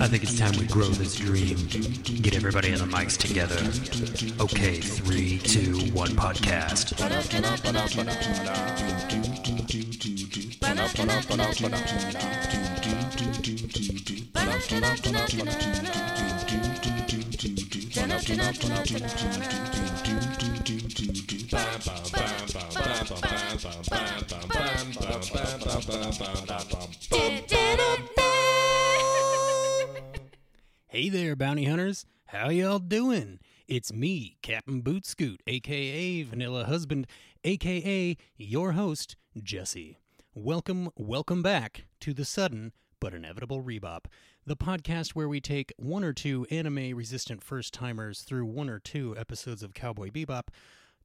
I think it's time we grow this dream. Get everybody on the mics together. Okay, three, two, one podcast. Hey there, bounty hunters. How y'all doing? It's me, Captain Boot Scoot, aka Vanilla Husband, aka your host, Jesse. Welcome, welcome back to the sudden but inevitable Rebop, the podcast where we take one or two anime resistant first timers through one or two episodes of Cowboy Bebop,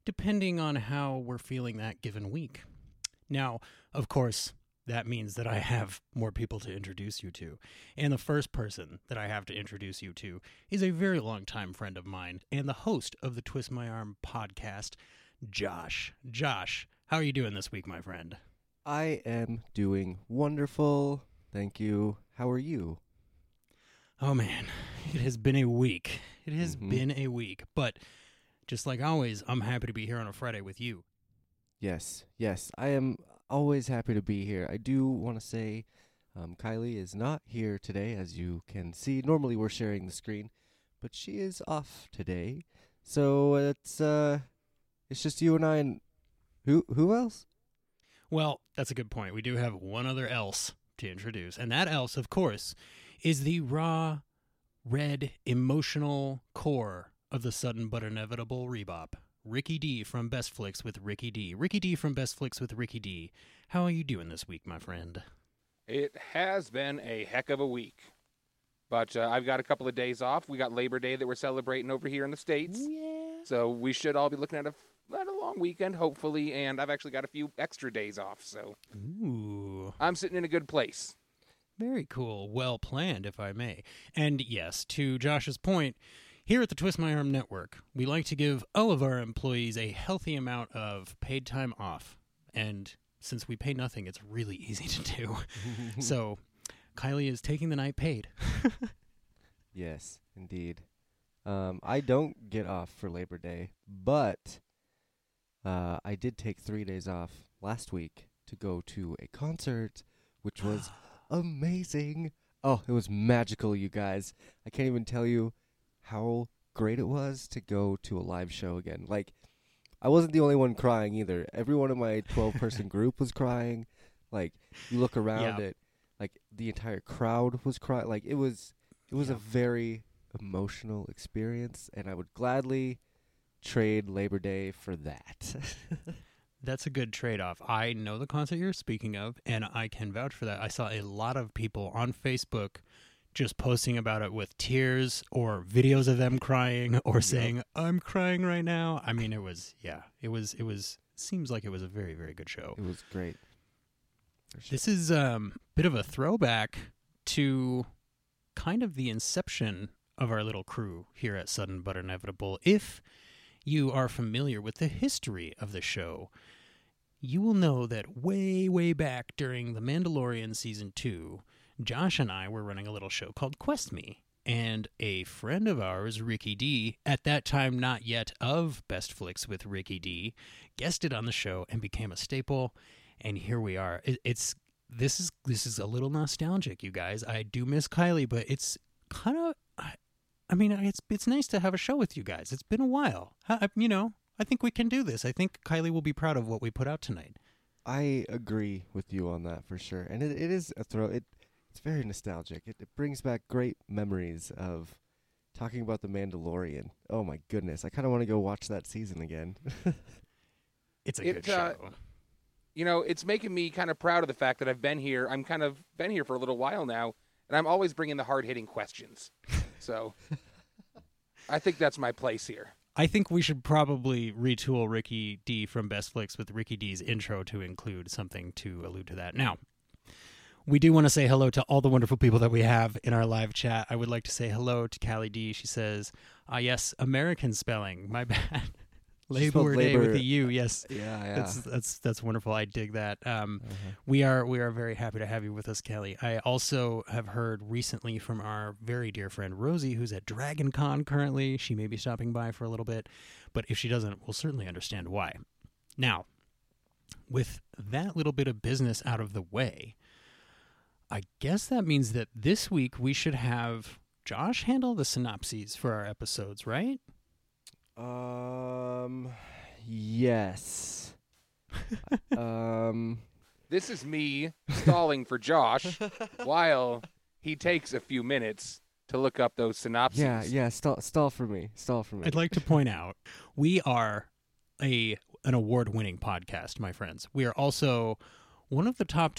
depending on how we're feeling that given week. Now, of course, that means that I have more people to introduce you to. And the first person that I have to introduce you to is a very long-time friend of mine and the host of the Twist My Arm podcast, Josh. Josh, how are you doing this week, my friend? I am doing wonderful. Thank you. How are you? Oh man, it has been a week. It has Mhm. been a week. But just like always, I'm happy to be here on a Friday with you. Yes, yes. I am always happy to be here. I do want to say um, Kylie is not here today, as you can see. Normally we're sharing the screen, but she is off today. So it's uh it's just you and I and who who else? Well, that's a good point. We do have one other else to introduce, and that else, of course, is the raw, red, emotional core of the sudden but inevitable rebop. Ricky D from Best Flicks with Ricky D. Ricky D from Best Flicks with Ricky D. How are you doing this week, my friend? It has been a heck of a week. But uh, I've got a couple of days off. We got Labor Day that we're celebrating over here in the States. Yeah. So we should all be looking at a, at a long weekend, hopefully. And I've actually got a few extra days off. So Ooh. I'm sitting in a good place. Very cool. Well planned, if I may. And yes, to Josh's point, here at the Twist My Arm Network, we like to give all of our employees a healthy amount of paid time off. And since we pay nothing, it's really easy to do. so Kylie is taking the night paid. Yes, indeed. Um, I don't get off for Labor Day, but uh, I did take three days off last week to go to a concert, which was amazing. Oh, it was magical, you guys. I can't even tell you how great it was to go to a live show again. Like, I wasn't the only one crying either. Everyone in my 12 person group was crying. Like, you look around Yeah. it, like, the entire crowd was crying. Like, it was. It was a very emotional experience, and I would gladly trade Labor Day for that. That's a good trade off. I know the concert you're speaking of, and I can vouch for that. I saw a lot of people on Facebook just posting about it with tears or videos of them crying or saying, I'm crying right now. I mean, it was, yeah, it was, it was, seems like it was a very, very good show. it was great. Sure. This is um, a bit of a throwback to kind of the inception of our little crew here at Sudden But Inevitable. If you are familiar with the history of the show, you will know that way, way back during The Mandalorian Season 2, Josh and I were running a little show called Quest Me. And a friend of ours, Ricky D, at that time not yet of Best Flicks with Ricky D, guested on the show and became a staple. And here we are. It, it's this is this is a little nostalgic, you guys. I do miss Kylie, but it's kind of. I, I mean, it's it's nice to have a show with you guys. It's been a while. I, you know, I think we can do this. I think Kylie will be proud of what we put out tonight. I agree with you on that for sure, and it, it is a throw. It it's very nostalgic. It, it brings back great memories of talking about the Mandalorian. Oh my goodness, I kind of want to go watch that season again. It's a It, good uh, show. You know, it's making me kind of proud of the fact that I've been here. I'm kind of been here for a little while now, and I'm always bringing the hard hitting questions. So I think that's my place here. I think we should probably retool Ricky D from Best Flicks with Ricky D's intro to include something to allude to that. Now, we do want to say hello to all the wonderful people that we have in our live chat. I would like to say hello to Callie D. She says, "Ah, yes, American spelling. My bad." Labor Day with labor- a U. Yes, Yeah, yeah. that's that's that's wonderful. I dig that. Um, Uh-huh. we are we are very happy to have you with us, Kelly. I also have heard recently from our very dear friend Rosie, who's at Dragon Con currently. She may be stopping by for a little bit, but if she doesn't, we'll certainly understand why. Now, with that little bit of business out of the way, I guess that means that this week we should have Josh handle the synopses for our episodes, right? Um, yes. um, This is me stalling for Josh while he takes a few minutes to look up those synopses. yeah, yeah. Stall, stall for me. Stall for me. I'd like to point out we are a an award-winning podcast, my friends. We are also one of the top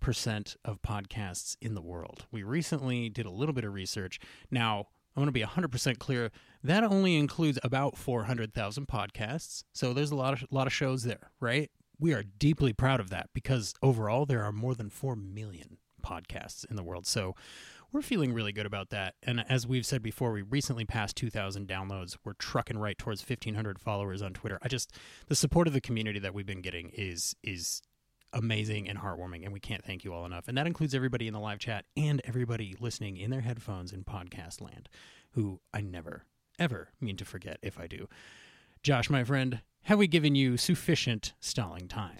10% of podcasts in the world. We recently did a little bit of research. Now, I want to be 100% clear, that only includes about 400,000 podcasts. So there's a lot of lot of shows there, right? We are deeply proud of that because overall there are more than 4 million podcasts in the world. So we're feeling really good about that. And as we've said before, we recently passed 2,000 downloads. We're trucking right towards 1,500 followers on Twitter. I just the support of the community that we've been getting is is amazing and heartwarming, and we can't thank you all enough. And that includes everybody in the live chat and everybody listening in their headphones in podcast land, who I never ever mean to forget if I do. Josh, my friend, have we given you sufficient stalling time?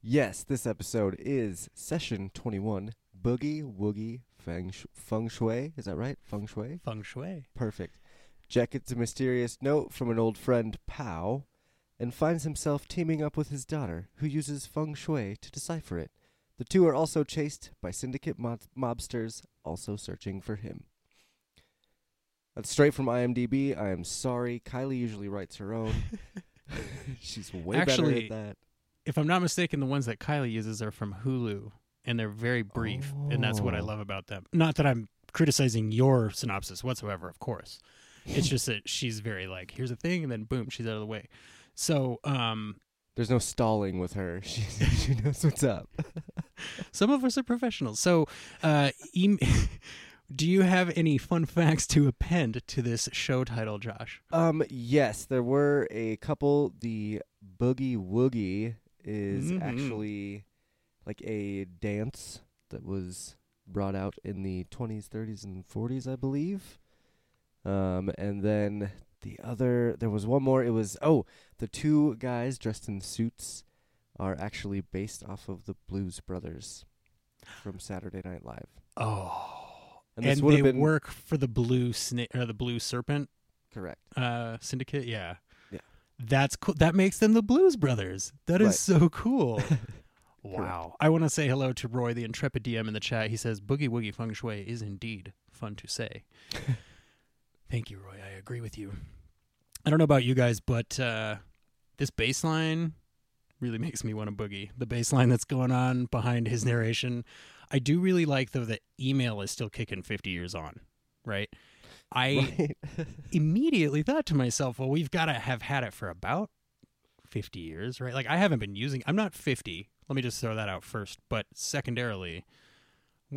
Yes, this episode is session 21, Boogie Woogie Feng, sh- feng Shui. Is that right? Feng Shui? Feng Shui. Perfect. Jack gets a mysterious note from an old friend, Pao, and finds himself teaming up with his daughter, who uses feng shui to decipher it. The two are also chased by syndicate mob- mobsters, also searching for him. That's straight from IMDb. I am sorry. Kylie usually writes her own. She's way better Actually, at that. if I'm not mistaken, the ones that Kylie uses are from Hulu, and they're very brief, and that's what I Oh. love about them. Not that I'm criticizing your synopsis whatsoever, of course. It's just that she's very like, here's a thing, and then boom, she's out of the way. So, um, There's no stalling with her. She, she knows what's up. some of us are professionals. So, uh, em- do you have any fun facts to append to this show title, Josh? Um, yes, there were a couple. The Boogie Woogie is Mhm. actually like a dance that was brought out in the 20s, 30s, and 40s, I believe. Um, and then the other, there was one more. It was, oh, the two guys dressed in suits are actually based off of the Blues Brothers from Saturday Night Live. Oh, And and, they have been work for the Blue Snake or the Blue Serpent correct. uh, Syndicate. Yeah, Yeah. That's cool. That makes them the Blues Brothers. That is Right. so cool. wow. I want to say hello to Roy, the intrepid DM in the chat. He says Boogie Woogie Feng Shui is indeed fun to say. Thank you, Roy. I agree with you. I don't know about you guys, but uh, this bass line really makes me want to boogie. The bass line that's going on behind his narration. I do really like though that email is still kicking 50 years on, right? I Right. immediately thought to myself, well, we've got to have had it for about 50 years, right? Like, I haven't been using I'm not 50. Let me just throw that out first. But secondarily,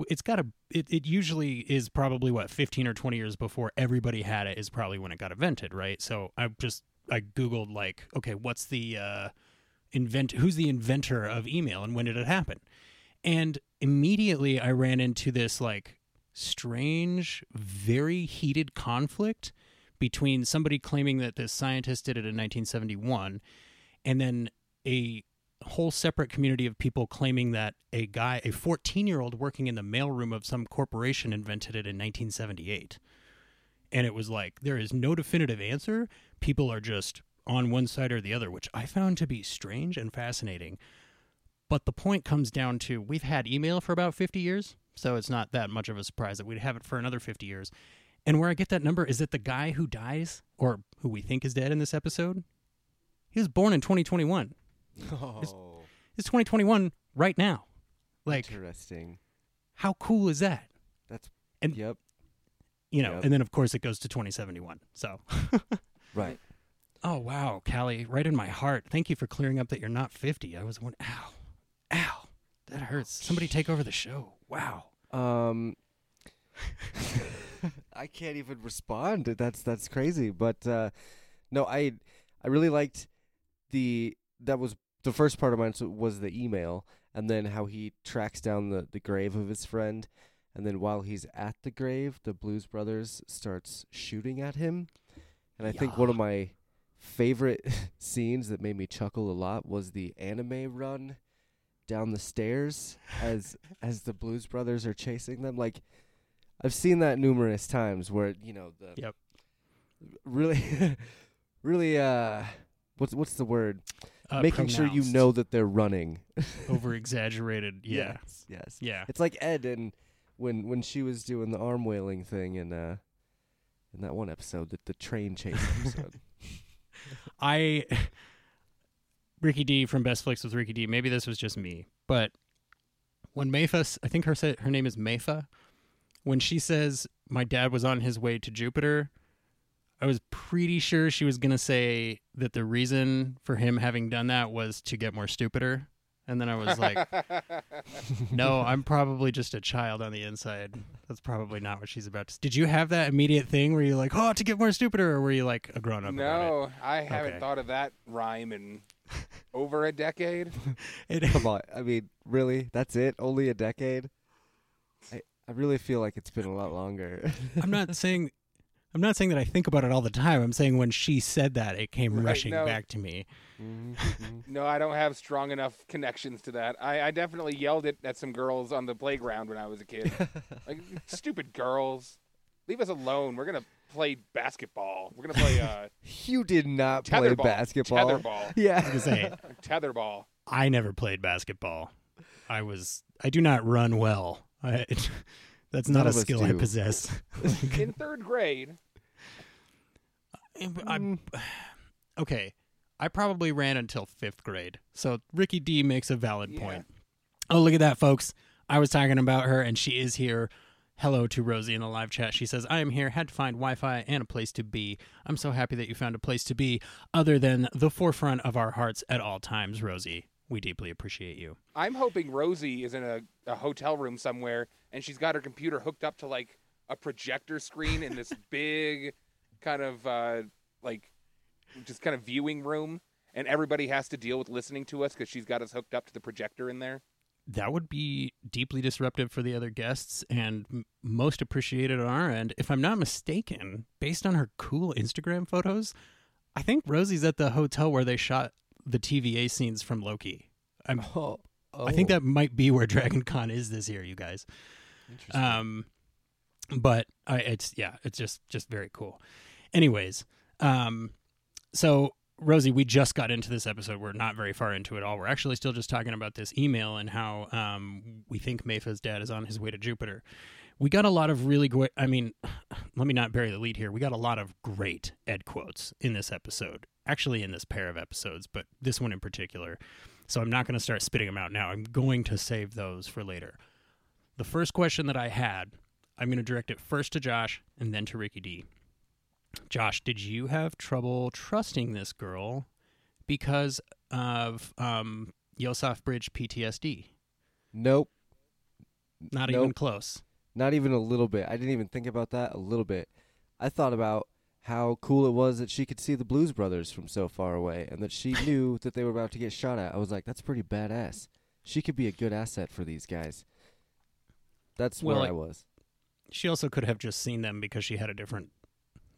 it's got a it, it usually is probably what, 15 or 20 years before everybody had it, is probably when it got invented, right? So I just, I Googled, like, okay, what's the, uh, invent, who's the inventor of email and when did it happen? And immediately I ran into this, like, strange, very heated conflict between somebody claiming that this scientist did it in 1971 and then a whole separate community of people claiming that a guy, a 14 year old working in the mailroom of some corporation, invented it in 1978. And it was like, there is no definitive answer. People are just on one side or the other, which I found to be strange and fascinating. But the point comes down to we've had email for about 50 years, so it's not that much of a surprise that we'd have it for another 50 years. And where I get that number is that the guy who dies, or who we think is dead in this episode, he was born in 2021. Oh, It's 2021 right now. Like, interesting. how cool is that? That's and- yep. You know, Yep. and then of course it goes to 2071. So, Right. oh wow, Callie, right in my heart. Thank you for clearing up that you're not 50. I was one, ow, ow, that hurts. Somebody take over the show. Wow. Um, I can't even respond. That's that's crazy. But uh, no, I I really liked the that was the first part of mine was the email, and then how he tracks down the the grave of his friend, and then while he's at the grave, the Blues Brothers starts shooting at him, and I think one of my favorite scenes that made me chuckle a lot was the anime run down the stairs as as the Blues Brothers are chasing them. Like I've seen that numerous times where you know the Yep. really really uh what's what's the word Uh, making sure you know that they're running. over exaggerated. Yeah. Yes. Yes. Yeah. It's like Ed and when when she was doing the arm whaling thing in uh in that one episode, that the train chase episode. I Ricky D from Best Flicks with Ricky D. Maybe this was just me, but when Meifa, I think her her name is Meifa, when she says my dad was on his way to Jupiter, I was pretty sure she was gonna say that the reason for him having done that was to get more stupider, and then I was like, no, I'm probably just a child on the inside. That's probably not what she's about to. Did you have that immediate thing where you're like, oh, to get more stupider, or were you like a grown up? no, I haven't Okay. thought of that rhyme in over a decade. it? Come on. I mean, really? That's it? Only a decade? I I really feel like it's been a lot longer. I'm not saying I'm not saying that I think about it all the time. I'm saying when she said that, it came Right, rushing no. back to me. Mhm, mhm. No, I don't have strong enough connections to that. I, I definitely yelled it at some girls on the playground when I was a kid. like stupid girls, leave us alone. We're gonna play basketball. We're gonna play uh, you did not play tetherball. basketball. Tetherball. I was Yeah. gonna say Tetherball. I never played basketball. I was I do not run well. I, that's not a of us skill I possess. In third grade, I'm mm. okay. I probably ran until fifth grade. So Ricky D makes a valid Yeah. point. Oh, look at that, folks. I was talking about her, and she is here. Hello to Rosie in the live chat. She says, I am here, had to find Wi Fi and a place to be. I'm so happy that you found a place to be other than the forefront of our hearts at all times, Rosie. We deeply appreciate you. I'm hoping Rosie is in a, a hotel room somewhere and she's got her computer hooked up to like a projector screen in this big kind of uh, like just kind of viewing room, and everybody has to deal with listening to us because she's got us hooked up to the projector in there. That would be deeply disruptive for the other guests and m- most appreciated on our end. If I'm not mistaken, based on her cool Instagram photos, I think Rosie's at the hotel where they shot the TVA scenes from Loki. I'm, Oh, I think oh, that might be where Dragon Con is this year, you guys. interesting. Um, but I, it's yeah, it's just just very cool. Anyways, um, so Rosie, we just got into this episode. We're not very far into it all. We're actually still just talking about this email and how um, we think Meifa's dad is on his way to Jupiter. We got a lot of really great. I mean, let me not bury the lead here. We got a lot of great Ed quotes in this episode. Actually, in this pair of episodes, but this one in particular. So I'm not going to start spitting them out now. I'm going to save those for later. The first question that I had, I'm going to direct it first to Josh and then to Ricky D. Josh, did you have trouble trusting this girl because of um, Yosef Bridge PTSD? nope. Not Nope. even close. Not even a little bit. I didn't even think about that a little bit. I thought about how cool it was that she could see the Blues Brothers from so far away and that she knew that they were about to get shot at. I was like, that's pretty badass. She could be a good asset for these guys. That's Well, where like- I was. She also could have just seen them because she had a different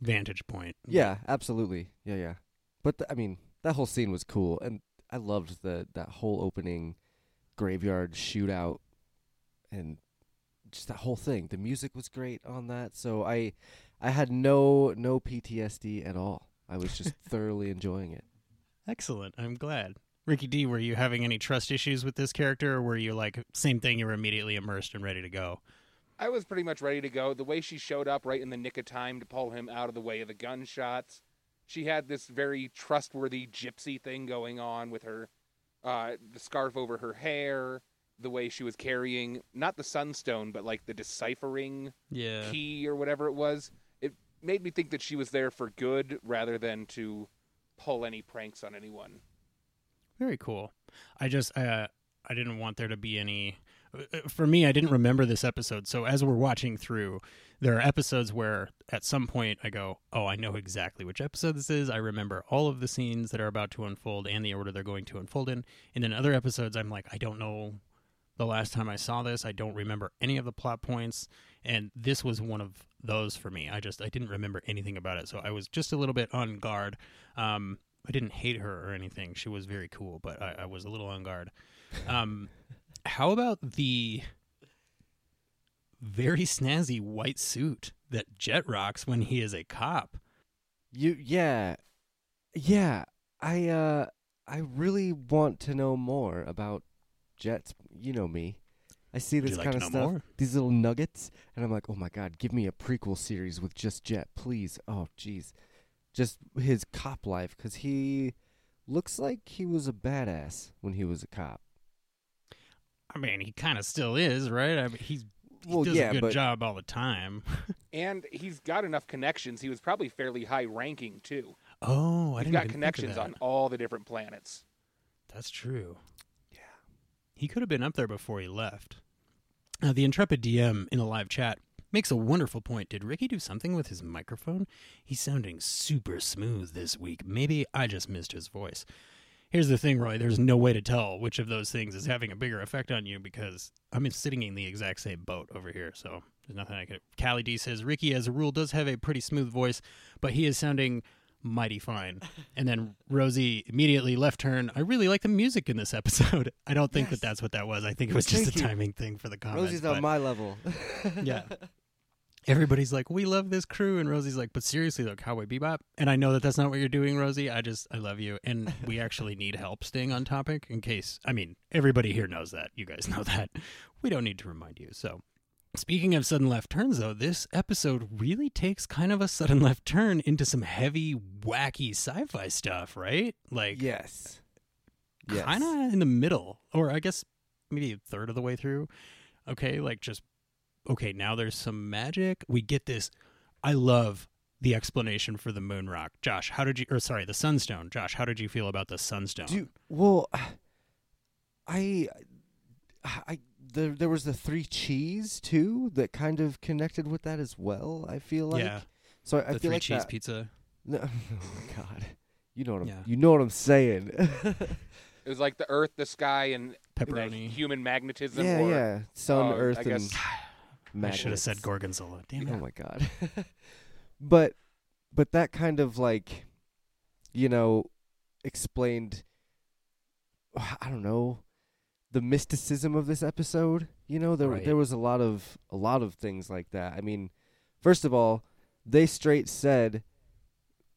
vantage point. Yeah, absolutely. Yeah, yeah. But th- I mean, that whole scene was cool, and I loved the that whole opening graveyard shootout, and just that whole thing. The music was great on that, so I I had no no PTSD at all. I was just thoroughly enjoying it. Excellent. I'm glad. Ricky D, were you having any trust issues with this character, or were you like same thing? You were immediately immersed and ready to go. I was pretty much ready to go. The way she showed up right in the nick of time to pull him out of the way of the gunshots. She had this very trustworthy gypsy thing going on with her, uh, the scarf over her hair, the way she was carrying not the sunstone, but like the deciphering Yeah. key or whatever it was. It made me think that she was there for good rather than to pull any pranks on anyone. Very cool. I just uh I didn't want there to be any Uh, For me, I didn't remember this episode. So as we're watching through, there are episodes where at some point I go, "Oh, I know exactly which episode this is. I remember all of the scenes that are about to unfold and the order they're going to unfold in." And then other episodes I'm like, "I don't know the last time I saw this. I don't remember any of the plot points." And this was one of those for me. I just I didn't remember anything about it. So I was just a little bit on guard. Um I didn't hate her or anything. She was very cool, but I, I was a little on guard. Um, how about the very snazzy white suit that Jet rocks when he is a cop? You yeah. Yeah. I uh I really want to know more about Jets. You know me. I see this you like kind of stuff, more? these little nuggets, and I'm like, "Oh my god, give me a prequel series with just Jet, please." Oh jeez. Just his cop life cuz he looks like he was a badass when he was a cop. I mean, he kind of still is, right? I mean, he's he Well, does yeah, a good but job all the time. And he's got enough connections. He was probably fairly high ranking too. Oh, I He's didn't got even think of connections that. on all the different planets. That's true. He could have been up there before he left. Uh, the Intrepid DM in the live chat makes a wonderful point. Did Ricky do something with his microphone? He's sounding super smooth this week. Maybe I just missed his voice. Here's the thing, Roy. There's no way to tell which of those things is having a bigger effect on you because I'm sitting in the exact same boat over here. So there's nothing I can. Callie D says Ricky, as a rule, does have a pretty smooth voice, but he is sounding mighty fine. And then Rosie immediately left turn. I really like the music in this episode. I don't think Yes. that that's what that was. I think it was just Thank a you. timing thing for the comments. Rosie's on my level. yeah. Everybody's like, we love this crew, and Rosie's like, but seriously, though, Cowboy Bebop. And I know that that's not what you're doing, Rosie. I just, I love you, and we actually need help staying on topic. In case, I mean, everybody here knows that. You guys know that. We don't need to remind you. So, speaking of sudden left turns, though, this episode really takes kind of a sudden left turn into some heavy, wacky sci-fi stuff, right? Like, yes. Yes. kind of in the middle, or I guess maybe a third of the way through. Okay, like just okay. Now there's some magic. We get this. I love the explanation for the moon rock. Josh, how did you? Or sorry, the sunstone. Josh, how did you feel about the sunstone? Do well. I, I there there was the three cheese too that kind of connected with that as well. I feel like yeah, so. I the feel three like cheese that, pizza. No, oh my god, you know what I'm Yeah. you know what I'm saying. It was like the Earth, the sky, and like, Pepperoni. human magnetism. yeah, or, yeah. Sun, uh, Earth, I guess- and I should have said gorgonzola. Damn it! Oh it. my god. but but that kind of like you know explained I don't know the mysticism of this episode. You know there Right. there was a lot of a lot of things like that. I mean, first of all, they straight said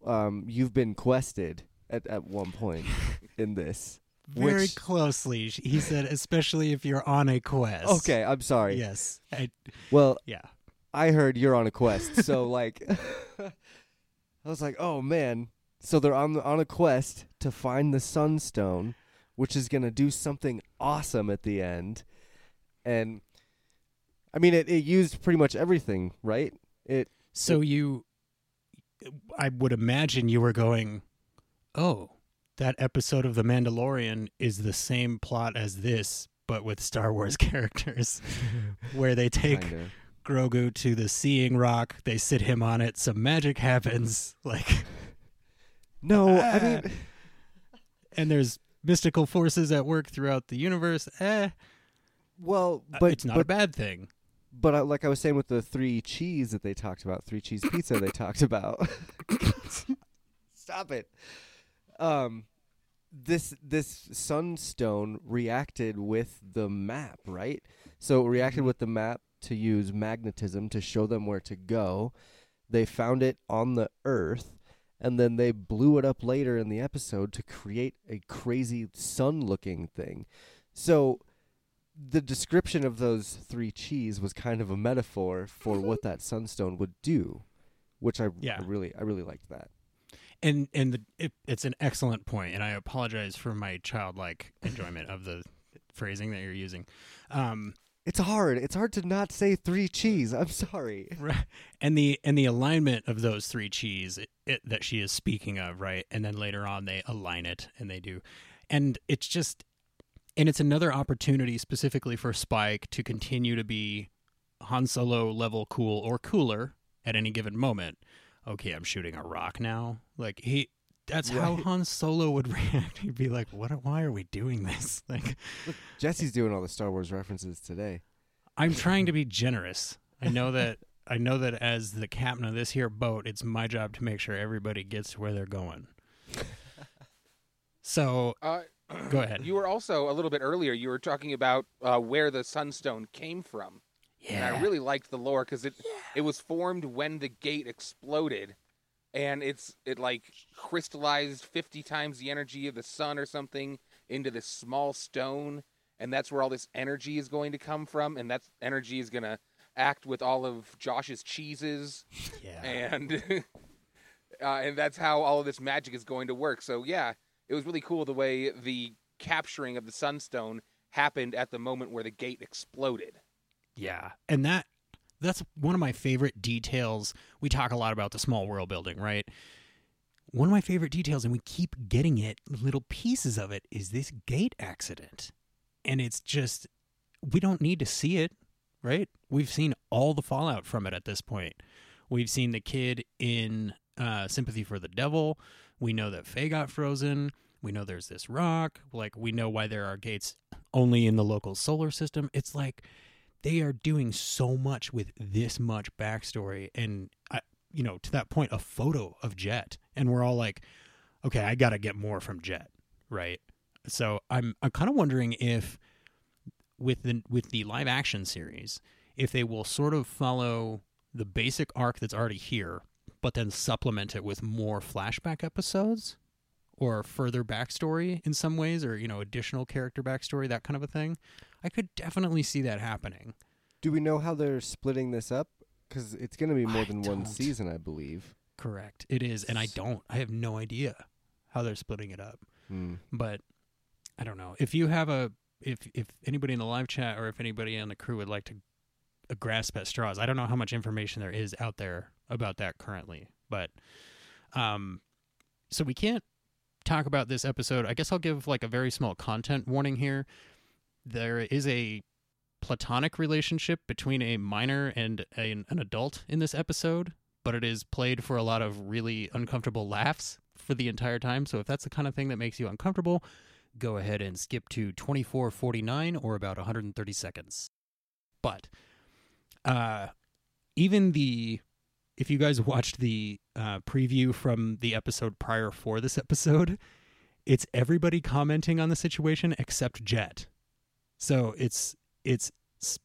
um you've been quested at at one point in this. Very which- closely. He said, especially if you're on a quest. Okay, I'm sorry. Yes. I, Well, yeah. I heard you're on a quest, so like, I was like, oh man. So they're on on a quest to find the Sunstone, which is gonna do something awesome at the end, and I mean, it it used pretty much everything, right? It So you, I would imagine you were going, oh, that episode of The Mandalorian is the same plot as this, but with Star Wars characters, where they take kinda. Grogu to the Seeing Rock, they sit him on it, some magic happens, like, No, I ah. mean, and there's mystical forces at work throughout the universe. Eh, well, uh, but it's not but a bad thing. but I, like I was saying with the three cheese that they talked about, three cheese pizza they talked about. Stop it. Um, this this sunstone reacted with the map, right? So it reacted with the map to use magnetism to show them where to go. They found it on the Earth, and then they blew it up later in the episode to create a crazy sun-looking thing. So the description of those three cheese was kind of a metaphor for what that sunstone would do, which I, Yeah. I really I really liked that. And and the, it, it's an excellent point, and I apologize for my childlike enjoyment of the phrasing that you're using. Um, It's hard. It's hard to not say three cheese. I'm sorry. Right. And the and the alignment of those three cheese it, it, that she is speaking of, right? And then later on they align it and they do. And it's just and it's another opportunity specifically for Spike to continue to be Han Solo level cool or cooler at any given moment. Okay, I'm shooting a rock now. Like he that's how Han Solo would react. He'd be like, "What why are we doing this?" Like Jesse's doing all the Star Wars references today. I'm trying to be generous. I know that I know that as the captain of this here boat, it's my job to make sure everybody gets to where they're going. So Uh, Go ahead. You were also a little bit earlier. You were talking about uh, where the Sunstone came from, and I really liked the lore because it it was formed when the gate exploded, and it's it like crystallized fifty times the energy of the sun or something into this small stone, and that's where all this energy is going to come from, and that energy is gonna act with all of Josh's cheeses yeah. and uh, and that's how all of this magic is going to work. So yeah, it was really cool the way the capturing of the Sunstone happened at the moment where the gate exploded. Yeah. And that that's one of my favorite details. We talk a lot about the small world building, right? One of my favorite details and we keep getting it, little pieces of it is this gate accident. And it's just we don't need to see it, right? We've seen all the fallout from it at this point. We've seen the kid in uh, Sympathy for the Devil. We know that Faye got frozen. We know there's this rock. Like, we know why there are gates only in the local solar system. It's like they are doing so much with this much backstory. And, I, you know, to that point, a photo of Jet. And we're all like, okay, I got to get more from Jet, right? So I'm, I'm kind of wondering if with the with the live action series, if they will sort of follow the basic arc that's already here, but then supplement it with more flashback episodes or further backstory in some ways, or you know, additional character backstory, that kind of a thing. I could definitely see that happening. Do we know how they're splitting this up? Because it's going to be more I than one don't. season, I believe. Correct. It is, and I don't. I have no idea how they're splitting it up. Hmm. but I don't know if you have a if if anybody in the live chat or if anybody on the crew would like to uh, grasp at straws. I don't know how much information there is out there about that currently, but um, so we can't talk about this episode. I guess I'll give like a very small content warning here. There is a platonic relationship between a minor and a, an adult in this episode, but it is played for a lot of really uncomfortable laughs for the entire time. So if that's the kind of thing that makes you uncomfortable, go ahead and skip to 2449 or about 130 seconds. But uh even the if you guys watched the uh, preview from the episode prior for this episode, it's everybody commenting on the situation except Jet. So it's it's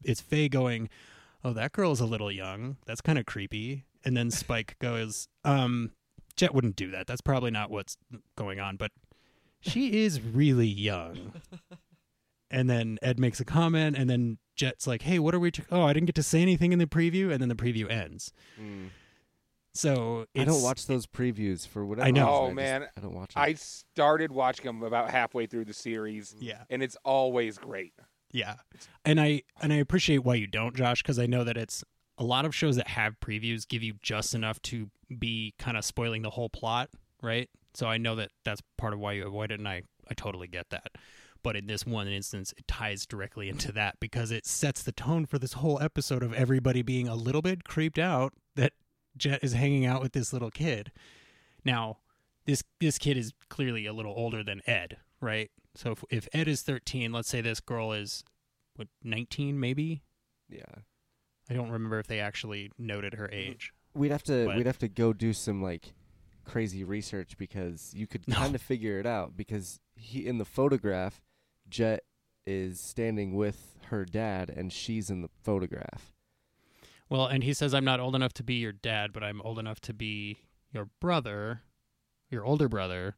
it's Faye going, "Oh, that girl's a little young. That's kind of creepy." And then Spike goes, "Um, Jet wouldn't do that. That's probably not what's going on, but she is really young." and then Ed makes a comment, and then Jet's like, "Hey, what are we? T- oh, I didn't get to say anything in the preview," and then the preview ends. Hmm. So I don't watch those previews for whatever. I know. reason, Oh, just- man. I don't watch. Them. I started watching them about halfway through the series, Yeah, and it's always great. yeah, and I and I appreciate why you don't, Josh, because I know that it's a lot of shows that have previews give you just enough to be kind of spoiling the whole plot, right? So I know that that's part of why you avoid it, and I I totally get that. But in this one instance, it ties directly into that because it sets the tone for this whole episode of everybody being a little bit creeped out that Jet is hanging out with this little kid. Now, this this kid is clearly a little older than Ed, right? So if, if Ed is 13, let's say this girl is what 19 maybe. yeah, I don't remember if they actually noted her age. we'd have to But- we'd have to go do some like crazy research because you could No. kind of figure it out because he in the photograph, Jet is standing with her dad and she's in the photograph. Well, and he says I'm not old enough to be your dad, but I'm old enough to be your brother, your older brother.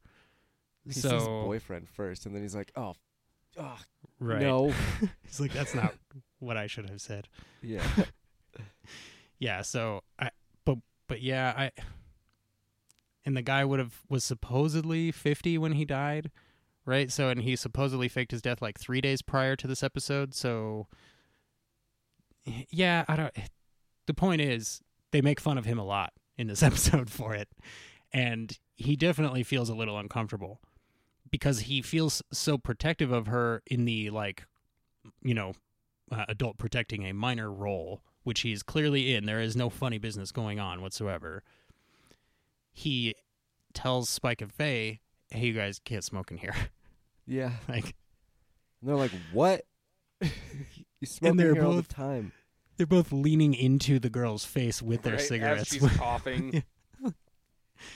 He so says boyfriend first, and then he's like, "Oh, oh right. no, He's like that's not what I should have said. yeah." Yeah, so I but but yeah, I and the guy would have was supposedly 50 when he died, right? So and he supposedly faked his death like 3 days prior to this episode, so yeah, I don't the point is they make fun of him a lot in this episode for it and he definitely feels a little uncomfortable because he feels so protective of her in the like you know uh, adult protecting a minor role which he is clearly in there is no funny business going on whatsoever he tells spike and faye hey you guys can't smoke in here Yeah. like And they're like, "What? you smoke they're here all the time." They're both leaning into the girl's face with their right? cigarettes As she's coughing. That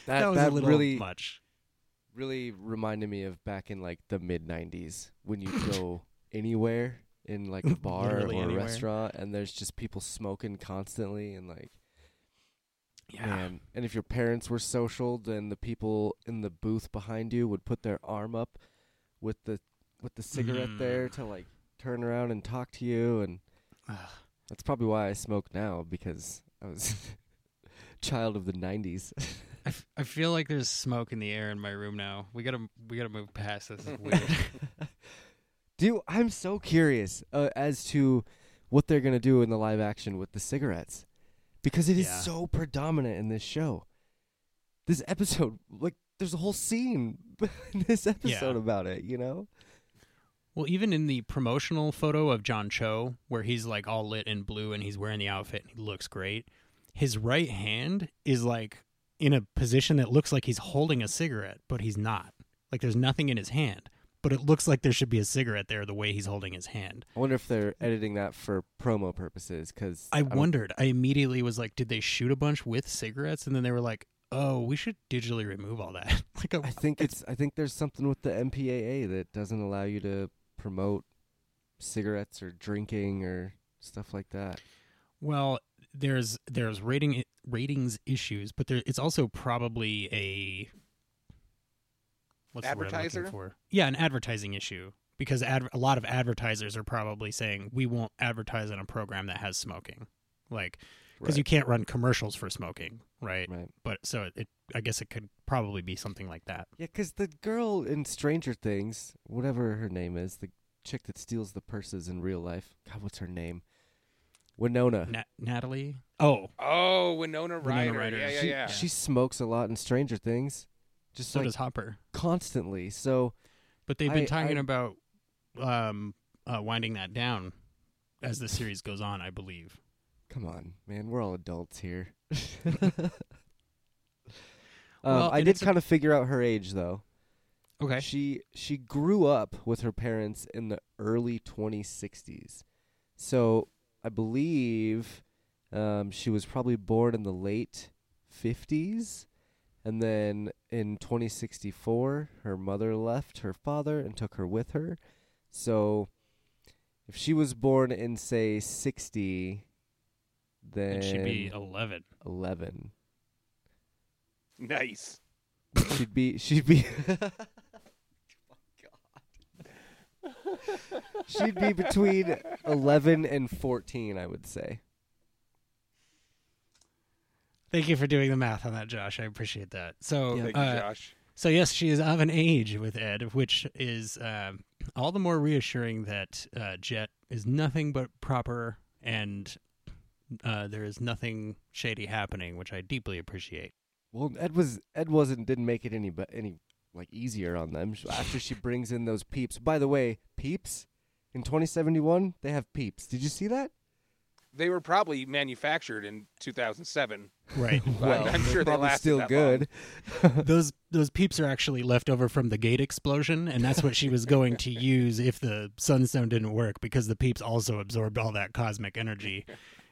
that was that a little really much really reminded me of back in like the mid '90s when you go anywhere in like a bar or Literally a restaurant and there's just people smoking constantly and like yeah man. And if your parents were social, then the people in the booth behind you would put their arm up with the with the cigarette there Mm. to like turn around and talk to you and Ugh. That's probably why I smoke now because I was child of the 90s. I, f- I feel like there's smoke in the air in my room now. We gotta we gotta move past this. This is weird. Dude, I'm so curious uh, as to what they're going to do in the live action with the cigarettes because it is Yeah. so predominant in this show. This episode, like, there's a whole scene in this episode Yeah. about it, you know? Well, even in the promotional photo of John Cho, where he's like all lit in blue and he's wearing the outfit and he looks great, his right hand is like in a position that looks like he's holding a cigarette, but he's not. Like there's nothing in his hand, but it looks like there should be a cigarette there the way he's holding his hand. I wonder if they're editing that for promo purposes because I wondered. I immediately was like, did they shoot a bunch with cigarettes? And then they were like, oh, we should digitally remove all that. like, a, I think it's I think there's something with the MPAA that doesn't allow you to promote cigarettes or drinking or stuff like that. Well, there's there's rating ratings issues, but there it's also probably a what's the word I'm looking for? Yeah, an advertising issue because ad, a lot of advertisers are probably saying we won't advertise on a program that has smoking, like because you can't run commercials for smoking, right? right. But so it, it, I guess it could probably be something like that. Yeah, because the girl in Stranger Things, whatever her name is, the chick that steals the purses in real life. God, what's her name? Winona. Na- Natalie. Oh, Oh, Winona Ryder. Ryder. Yeah, yeah, she, yeah. she smokes a lot in Stranger Things, just so like does Hopper. constantly. So But they've been I- talking I- about um, uh, winding that down as the series goes on, I believe. come on, man, we're all adults here. um, Well, I did kind of figure out her age though. Okay. She she grew up with her parents in the early 2060s. So I believe um, she was probably born in the late 50s. And then in 2064, her mother left her father and took her with her. So if she was born in, say, 60, then It should be 11. 11. nice. she'd be she'd be she'd be between 11 and 14 i would say Thank you for doing the math on that, Josh. I appreciate that. So, Yeah. Thank you, uh, Josh. so yes, she is of an age with Ed, which is um, all the more reassuring that uh, Jet is nothing but proper and uh, there is nothing shady happening, which I deeply appreciate. well ed was ed wasn't didn't make it any but any like easier on them. After she brings in those peeps. By the way peeps? In 2071 they have peeps. Did you see that? They were probably manufactured in 2007. Right. Well, I'm they're sure they probably lasted still that good. those those peeps are actually left over from the gate explosion, and that's what she was going to use if the sunstone didn't work, because the peeps also absorbed all that cosmic energy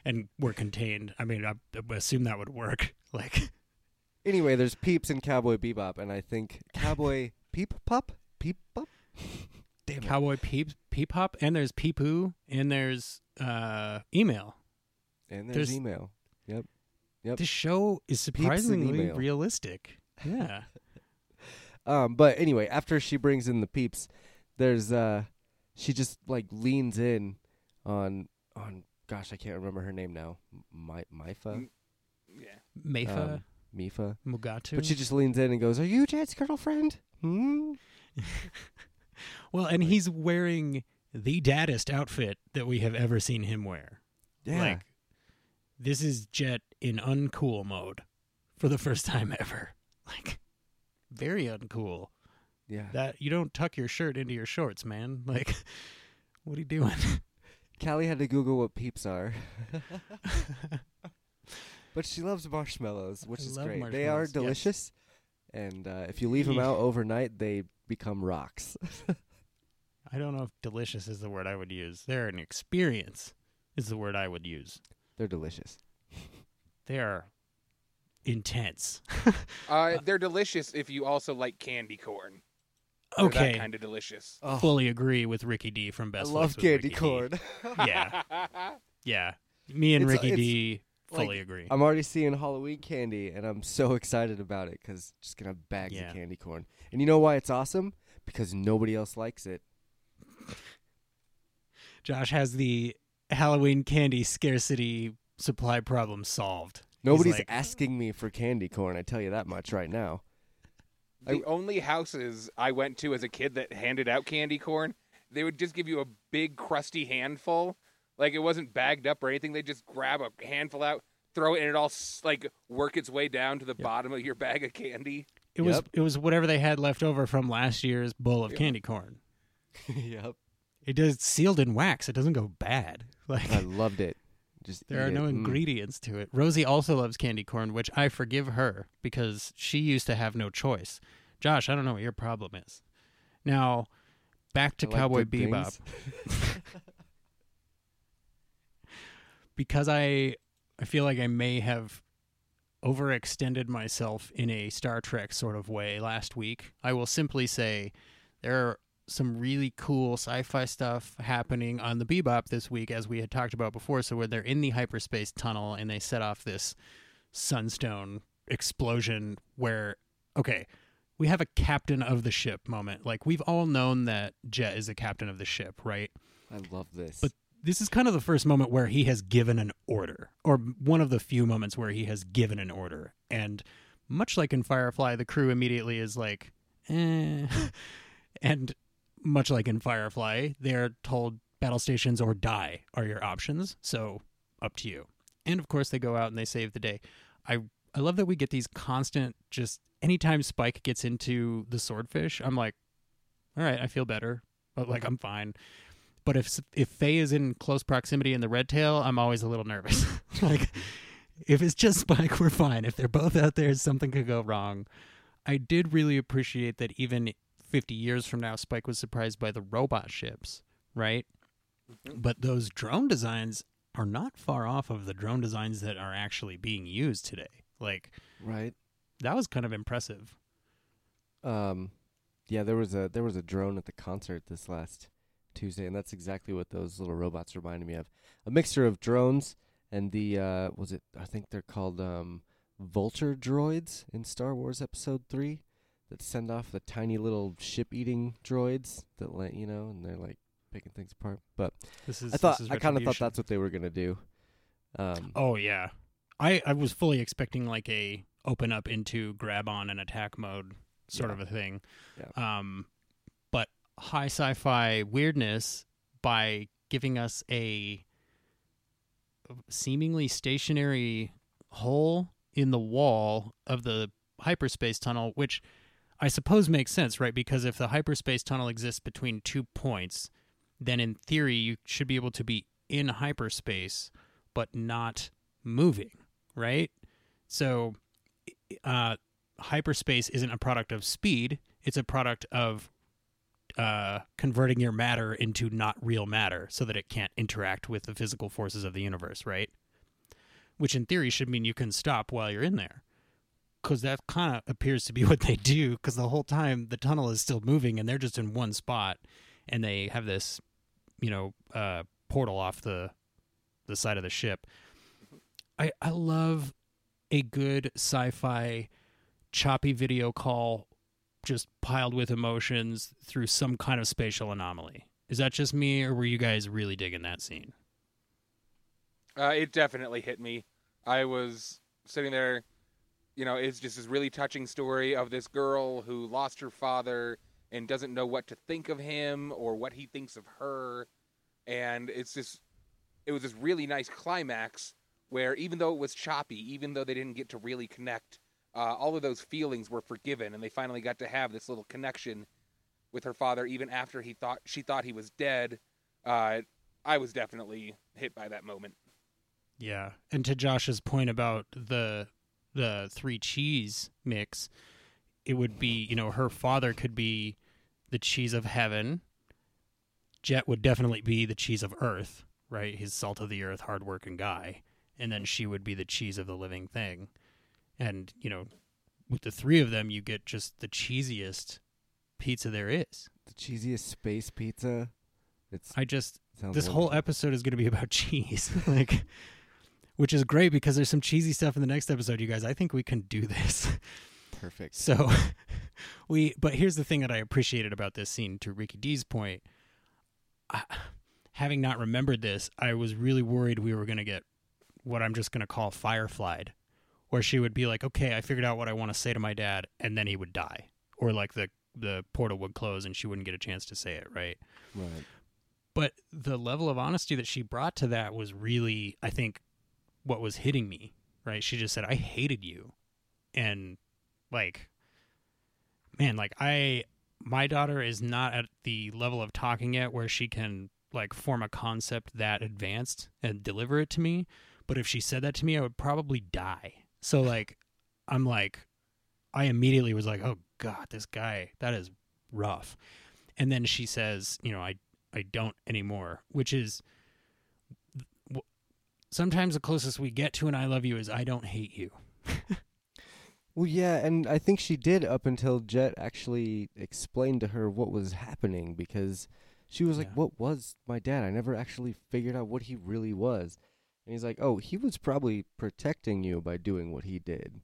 and were contained. I mean, I, I assume that would work. Like, anyway there's peeps and cowboy bebop and i think cowboy peep pop peep pop damn it cowboy peep peep hop, and there's peepoo, and there's uh, email. and there's, there's- email Yep. yep. This show is surprisingly realistic. Yeah. Um, but anyway, after she brings in the peeps, there's uh, she just like leans in on on. Gosh, I can't remember her name now. My Mifa, Mm. Yeah. Meifa Um, Mifa. Mugatu. But she just leans in and goes, "Are you Jet's girlfriend?" Hmm. well, and he's wearing the daddest outfit that we have ever seen him wear. Yeah. Like, this is Jet in uncool mode for the first time ever. Like, very uncool. Yeah. That you don't tuck your shirt into your shorts, man. Like, what are you doing? Callie had to Google what peeps are. but she loves marshmallows, which I is great. They are marshmallows, yes. delicious, and uh, if you leave them out overnight, they become rocks. I don't know if delicious is the word I would use. They're an experience, is the word I would use. They're delicious. They are intense. Uh, they're delicious if you also like candy corn. They're Okay. kind of delicious. Oh, Fully agree with Ricky D from Best. I Best love Flicks with candy Ricky D. corn. Yeah, yeah. Me and It's- Ricky it's D fully like, agree. I'm already seeing Halloween candy, and I'm so excited about it because just gonna have bags Yeah. of candy corn. And you know why it's awesome? Because nobody else likes it. Josh has the Halloween candy scarcity supply problem solved. Nobody's like- asking me for candy corn. I tell you that much right now. The only houses I went to as a kid that handed out candy corn, they would just give you a big crusty handful. Like it wasn't bagged up or anything. They just grab a handful out, throw it, and it all like work its way down to the bottom of your bag of candy. It was it was whatever they had left over from last year's bowl of Yeah. candy corn. yep. It does sealed in wax. It doesn't go bad. Like I loved it. Just there are no. Mm. ingredients to it. Rosie also loves candy corn, which I forgive her because she used to have no choice. Josh, I don't know what your problem is. Now, back to I Cowboy Bebop. because I I feel like I may have overextended myself in a Star Trek sort of way last week. I will simply say there are some really cool sci-fi stuff happening on the Bebop this week as we had talked about before. So where they're in the hyperspace tunnel and they set off this sunstone explosion where okay, we have a captain of the ship moment. Like we've all known that Jet is the captain of the ship, right? I love this. But this is kind of the first moment where he has given an order, or one of the few moments where he has given an order. And much like in Firefly, the crew immediately is like, eh. and much like in Firefly, they're told battle stations or die are your options. So up to you. And of course, they go out and they save the day. I I love that we get these constant just anytime Spike gets into the swordfish, I'm like, all right, I feel better, but like I'm fine. But if if Faye is in close proximity in the red tail, I'm always a little nervous. like if it's just Spike, we're fine. If they're both out there, something could go wrong. I did really appreciate that even 50 years from now, Spike was surprised by the robot ships, right? Mhm. But those drone designs are not far off of the drone designs that are actually being used today. Like right. that was kind of impressive. Um, yeah, there was a there was a drone at the concert this last Tuesday, and that's exactly what those little robots reminded me of. A mixture of drones and the uh, was it? I think they're called um, vulture droids in Star Wars Episode Three that send off the tiny little ship eating droids that let you know, and they're like picking things apart. But This is I thought this is I kind of thought that's what they were gonna do. Um, Oh yeah, I I was fully expecting like a open up into grab on and attack mode sort Yeah. of a thing. Yeah. Um, but high sci-fi weirdness by giving us a seemingly stationary hole in the wall of the hyperspace tunnel, which I suppose makes sense, right? Because if the hyperspace tunnel exists between two points, then in theory you should be able to be in hyperspace but not moving, right? So uh, hyperspace isn't a product of speed, it's a product of uh, converting your matter into not real matter so that it can't interact with the physical forces of the universe, right? Which in theory should mean you can stop while you're in there. Because that kind of appears to be what they do, because the whole time the tunnel is still moving and they're just in one spot and they have this, you know, uh, portal off the the side of the ship. I I love a good sci-fi choppy video call just piled with emotions through some kind of spatial anomaly. Is that just me or were you guys really digging that scene? Uh, it definitely hit me. I was sitting there, you know, it's just this really touching story of this girl who lost her father and doesn't know what to think of him or what he thinks of her. And it's just, it was this really nice climax where even though it was choppy, even though they didn't get to really connect, uh, all of those feelings were forgiven and they finally got to have this little connection with her father even after he thought she thought he was dead. Uh, I was definitely hit by that moment. Yeah, and to Josh's point about the the three cheese mix, it would be you know her father could be the cheese of heaven. Jet would definitely be the cheese of earth, right? His salt of the earth, hardworking guy, and then she would be the cheese of the living thing. And you know, with the three of them, you get just the cheesiest pizza there is. The cheesiest space pizza. It's I just this whole episode is going to be about cheese like which is great because there's some cheesy stuff in the next episode you guys. I think we can do this. Perfect. so we but here's the thing that i appreciated about this scene to ricky d's point. I, having not remembered this i was really worried we were going to get what i'm just going to call fireflied where she would be like okay i figured out what i want to say to my dad and then he would die. Or like the the portal would close and she wouldn't get a chance to say it right? Right. but the level of honesty that she brought to that was really i think what was hitting me right? She just said i hated you. And like man like i my daughter is not at the level of talking yet where she can like form a concept that advanced and deliver it to me. But if she said that to me i would probably die. So like i'm like i immediately was like oh god this guy that is rough. And then she says you know i I don't anymore, which is sometimes the closest we get to an I love you is I don't hate you. Well, yeah, and I think she did up until Jet actually explained to her what was happening because she was like, Yeah. "What was my dad? I never actually figured out what he really was." And he's like, "Oh, he was probably protecting you by doing what he did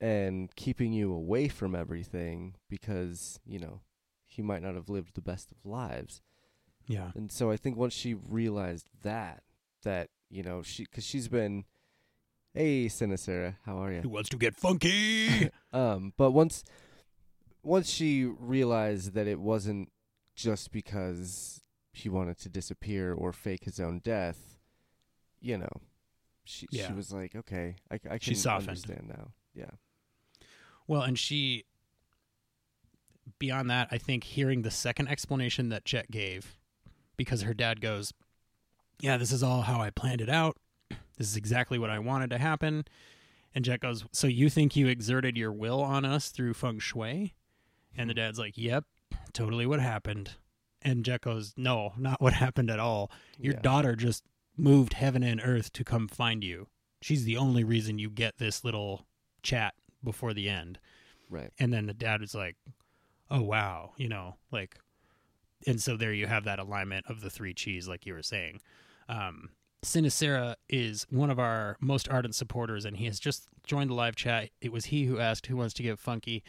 and keeping you away from everything because, you know, he might not have lived the best of lives." Yeah. And so I think once she realized that, that you know, she because she's been, hey, Sinacera, how are you? Who wants to get funky? Um, but once once she realized that it wasn't just because he wanted to disappear or fake his own death, you know, she Yeah. she was like, okay, I, I can She softened. understand now. Yeah, well, and she beyond that, I think hearing the second explanation that Jet gave because her dad goes, "Yeah, this is all how I planned it out. This is exactly what I wanted to happen." And Jet goes, "So you think you exerted your will on us through feng shui?" And the hmm. dad's like, "Yep, totally what happened." And Jet goes, "No, not what happened at all. Your Yeah. daughter just moved heaven and earth to come find you. She's the only reason you get this little chat before the end." right. And then the dad is like, "Oh wow," you know, like, and so there you have that alignment of the three cheese, like you were saying. Um, Sinacera is one of our most ardent supporters, and he has just joined the live chat. It was he who asked who wants to get funky,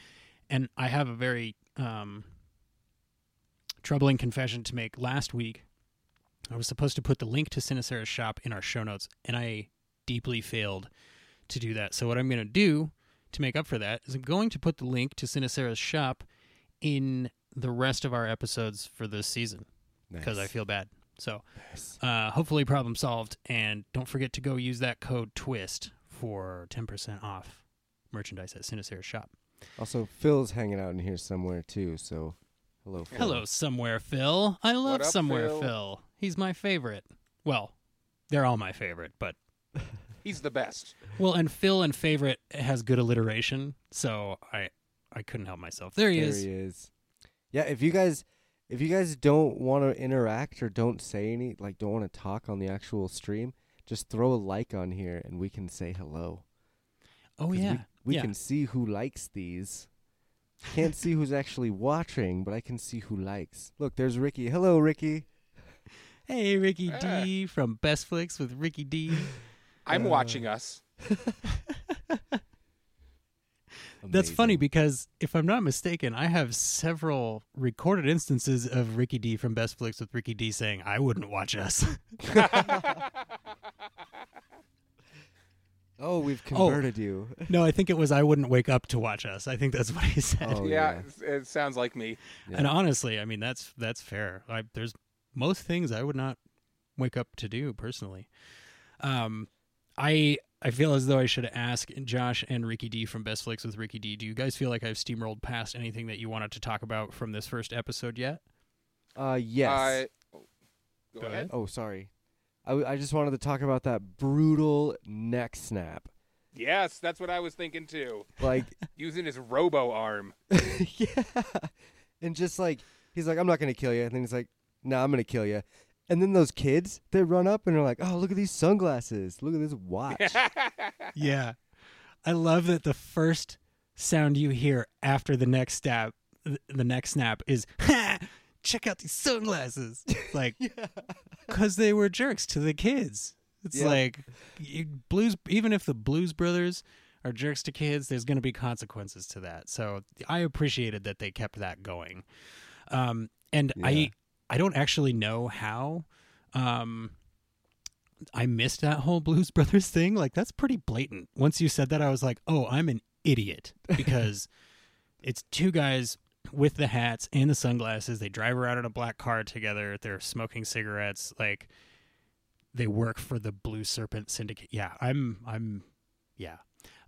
and I have a very um, troubling confession to make. Last week, I was supposed to put the link to Sinacera's shop in our show notes, and I deeply failed to do that. So what I'm going to do to make up for that is I'm going to put the link to Sinacera's shop in the rest of our episodes for this season because I feel bad. So Nice. uh, hopefully problem solved. And don't forget to go use that code TWIST for 10% off merchandise at Sinacera's shop. Also, Phil's hanging out in here somewhere too. So, hello, Phil. Hello, Somewhere Phil. I love up, Somewhere Phil? Phil. He's my favorite. Well, they're all my favorite, but He's the best. well, and Phil and favorite has good alliteration, so I I couldn't help myself. There he there is. There he is. Yeah, if you guys if you guys don't want to interact or don't say any like don't want to talk on the actual stream, just throw a like on here and we can say hello. Oh yeah, we, we yeah. can see who likes these. Can't see who's actually watching, but I can see who likes. Look, there's Ricky. Hello, Ricky. Hey, Ricky Ah. D from Best Flicks with Ricky D. I'm Uh, watching us. That's funny because if I'm not mistaken, I have several recorded instances of Ricky D from Best Flicks with Ricky D saying, "I wouldn't watch us." Oh, we've converted you. no, I think it was, "I wouldn't wake up to watch us." I think that's what he said. Oh, yeah, yeah. it sounds like me. And honestly, I mean that's that's fair. I, there's most things I would not wake up to do personally. Um, I I feel as though I should ask Josh and Ricky D from Best Flicks with Ricky D. Do you guys feel like I've steamrolled past anything that you wanted to talk about from this first episode yet? Uh, yes. Uh, go, Go ahead. ahead. oh, sorry. I, w- I just wanted to talk about that brutal neck snap. Yes, that's what I was thinking too. Like, Using his robo arm. yeah. And just like, he's like, I'm not going to kill you. And then he's like, no, I'm going to kill you. And then those kids, they run up and they're like, oh, look at these sunglasses. Look at this watch. Yeah. I love that the first sound you hear after the next stab, the next snap is, ha! Check out these sunglasses. Like, because they were jerks to the kids. It's Yeah. like you, blues. Even if the Blues Brothers are jerks to kids, there's going to be consequences to that. So I appreciated that they kept that going. Um, and Yeah. I, I don't actually know how. Um, I missed that whole Blues Brothers thing. Like that's pretty blatant. Once you said that, I was like, oh, I'm an idiot because it's two guys with the hats and the sunglasses. They drive around in a black car together. They're smoking cigarettes. Like they work for the Blue Serpent Syndicate. Yeah, I'm. I'm. Yeah.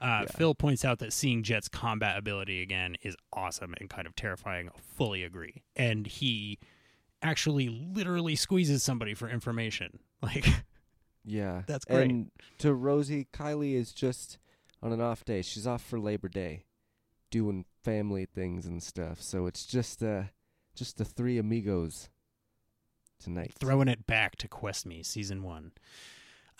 Uh, Yeah. Phil points out that seeing Jet's combat ability again is awesome and kind of terrifying. Fully agree. And he actually literally squeezes somebody for information. Like Yeah. That's great. And to Rosie, Kylie is just on an off day. She's off for Labor Day, doing family things and stuff. So it's just uh just the three amigos tonight. throwing it back to Quest Me season one.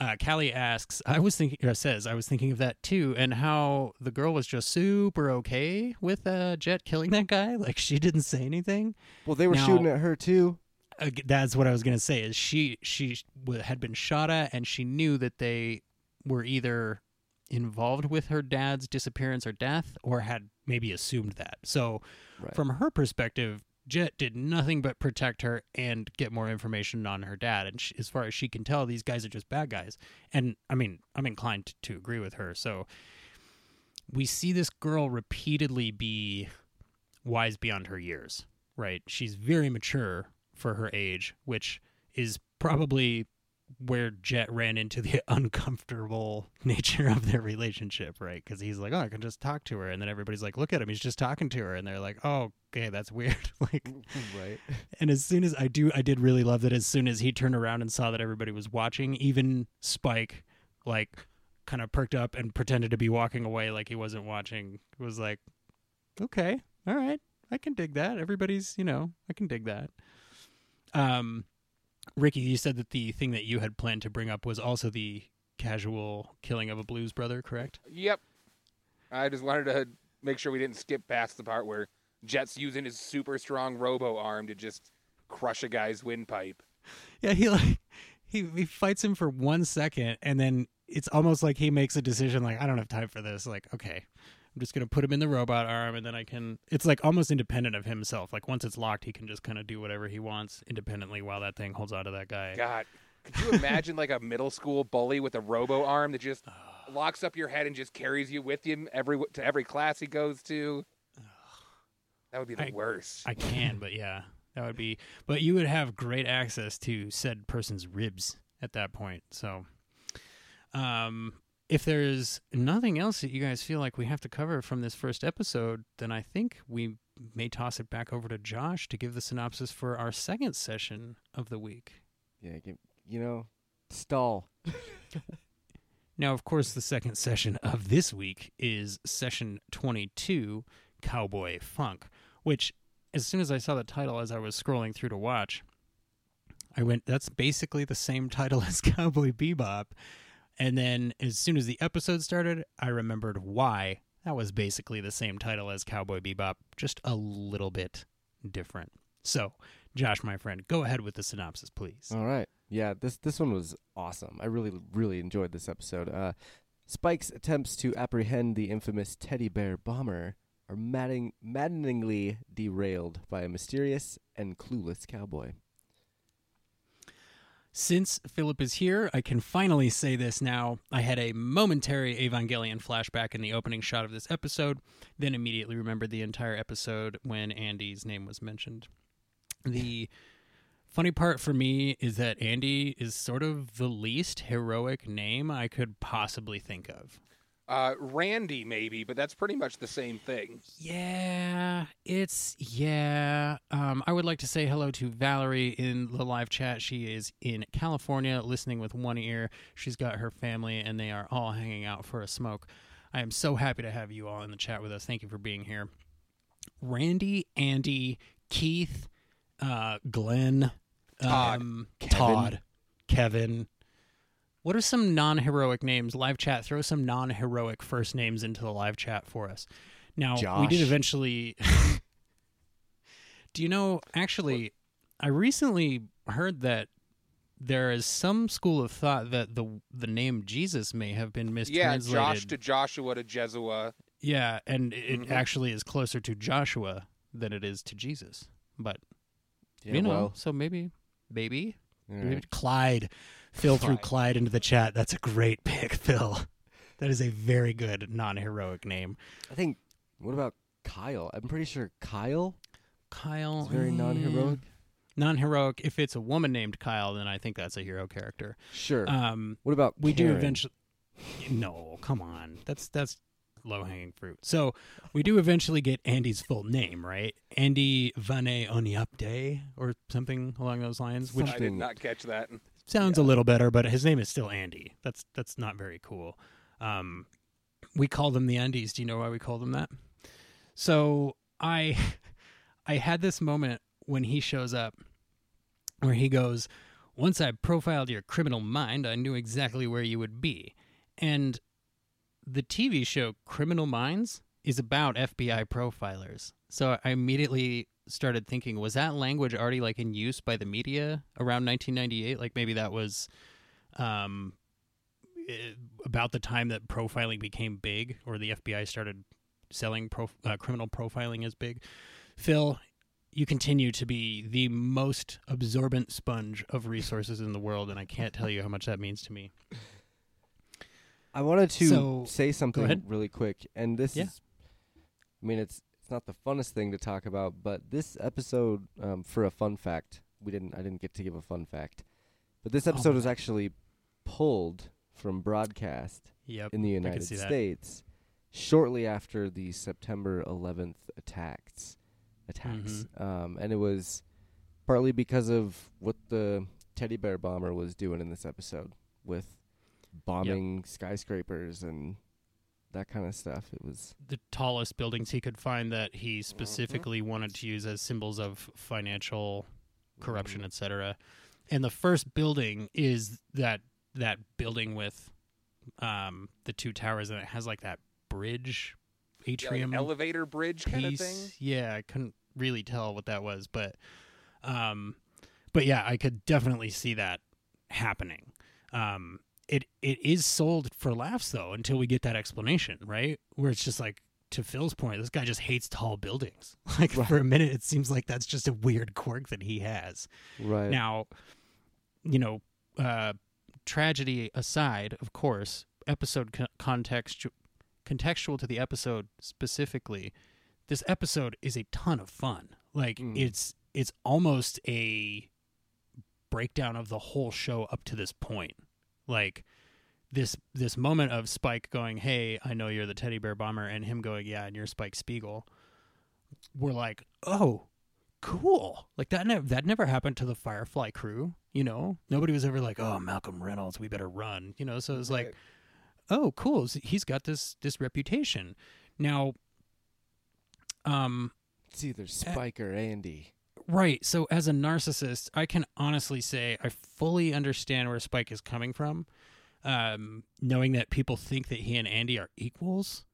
Uh, Callie asks, I was thinking, or says, I was thinking of that too, and how the girl was just super okay with uh, Jet killing that guy. Like she didn't say anything. well, they were Now- shooting at her too. Uh, that's what I was gonna say. Is she she had been shot at, and she knew that they were either involved with her dad's disappearance or death, or had maybe assumed that. So Right. from her perspective, Jet did nothing but protect her and get more information on her dad. And she, as far as she can tell, these guys are just bad guys. And I mean, I'm inclined to, to agree with her. So we see this girl repeatedly be wise beyond her years, right? She's very mature for her age, which is probably where Jet ran into the uncomfortable nature of their relationship, right? Because he's like, "Oh, I can just talk to her," and then everybody's like, "Look at him, he's just talking to her," and they're like, "Oh, okay, that's weird." like, right. and as soon as I do, I did really love that. As soon as he turned around and saw that everybody was watching, even Spike, like, kind of perked up and pretended to be walking away like he wasn't watching. It was like, okay, all right, I can dig that. Everybody's, you know, I can dig that. Um, Ricky, you said that the thing that you had planned to bring up was also the casual killing of a blues brother, correct? Yep. I just wanted to make sure we didn't skip past the part where Jet's using his super strong robo arm to just crush a guy's windpipe. Yeah, he like he he fights him for one second, and then it's almost like he makes a decision like I don't have time for this. Like okay, I'm just gonna put him in the robot arm, and then I can. It's like almost independent of himself. Like once it's locked, he can just kind of do whatever he wants independently while that thing holds on to that guy. God, could you imagine like a middle school bully with a robo arm that just locks up your head and just carries you with him every to every class he goes to? That would be the I- worst. I can, but yeah, that would be. But you would have great access to said person's ribs at that point. So, um, if there's nothing else that you guys feel like we have to cover from this first episode, then I think we may toss it back over to Josh to give the synopsis for our second session of the week. Yeah, you know, stall. Now, of course, the second session of this week is session 22, Cowboy Funk, which, as soon as I saw the title as I was scrolling through to watch, I went, that's basically the same title as Cowboy Bebop. And then as soon as the episode started, I remembered why that was basically the same title as Cowboy Bebop, just a little bit different. So, Josh, my friend, go ahead with the synopsis, please. All right. Yeah, this this one was awesome. I really really enjoyed this episode. Uh, Spike's attempts to apprehend the infamous teddy bear bomber are maddeningly derailed by a mysterious and clueless cowboy. Since Philip is here, I can finally say this now. I had a momentary Evangelion flashback in the opening shot of this episode, then immediately remembered the entire episode when Andy's name was mentioned. The Funny part for me is that Andy is sort of the least heroic name I could possibly think of. Uh, Randy, maybe, but that's pretty much the same thing. Yeah, it's yeah. Um, I would like to say hello to Valerie in the live chat. She is in California, listening with one ear. She's got her family, and they are all hanging out for a smoke. I am so happy to have you all in the chat with us. Thank you for being here. Randy, Andy, Keith, uh, Glenn, Todd. um, Kevin. Todd, Kevin. What are some non-heroic names? Live chat, throw some non-heroic first names into the live chat for us. Now we did eventually. Do you know? Actually, I recently heard that there is some school of thought that the the name Jesus may have been mistranslated. Yeah. Josh to Joshua to Jesua. yeah, and it Mhm. actually is closer to Joshua than it is to Jesus. But Yeah, you know, well, so maybe, maybe all Maybe right. Clyde. Phil threw Clyde. Clyde into the chat. That's a great pick, Phil. That is a very good non-heroic name. I think. What about Kyle? I'm pretty sure Kyle Kyle. is very eh, non-heroic. Non-heroic. If it's a woman named Kyle, then I think that's a hero character. Sure. Um, what about we do eventually. No, come on. That's that's low-hanging fruit. So we do eventually get Andy's full name, right? Andy Vane Onyapde or something along those lines, which I did not catch that. Sounds a little better, but his name is still Andy. That's that's not very cool. Um, we call them the Andes. Do you know why we call them that? So I I had this moment when he shows up where he goes, "Once I profiled your criminal mind, I knew exactly where you would be." And the TV show Criminal Minds is about FBI profilers. So I immediately started thinking, was that language already like in use by the media around 1998? Like maybe that was um, eh, about the time that profiling became big, or the FBI started selling prof- uh, criminal profiling as big. Phil, you continue to be the most absorbent sponge of resources in the world, and I can't tell you how much that means to me. I wanted to So- say something really quick, and this Yeah. is, I mean, it's it's not the funnest thing to talk about, but this episode, um, for a fun fact, we didn't, I didn't get to give a fun fact, but this Oh, episode was actually pulled from broadcast Yep. in the can United see that. States shortly after the September 11th attacks, attacks, Mm-hmm. um, and it was partly because of what the teddy bear bomber was doing in this episode with bombing skyscrapers and that kind of stuff. It was the tallest buildings he could find that he Mm-hmm. specifically wanted to use as symbols of financial corruption, etc. And the first building is that that building with um, the two towers, and it has like that bridge Yeah, like atrium elevator bridge kind of piece. thing. Yeah, I couldn't really tell what that was, but um, but yeah, I could definitely see that happening. Um, it it is sold for laughs though until we get that explanation, right? Where it's just like to Phil's point, this guy just hates tall buildings. Like Right. for a minute, it seems like that's just a weird quirk that he has. right. Now, you know, uh, tragedy aside, of course, episode co- context contextual to the episode specifically, this episode is a ton of fun. Like Mm. it's it's almost a breakdown of the whole show up to this point. Like this this moment of Spike going, "Hey, I know you're the teddy bear bomber," and him going, "Yeah, and you're Spike Spiegel." We're like, "Oh, cool!" Like that. Ne- that never happened to the Firefly crew. You know, nobody was ever like, "Oh, Malcolm Reynolds, we better run." You know, so it's like, Right. "Oh, cool! He's got this this reputation." Now, um, it's either Spike or Andy. Right. So as a narcissist, I can honestly say I fully understand where Spike is coming from. Um, knowing that people think that he and Andy are equals,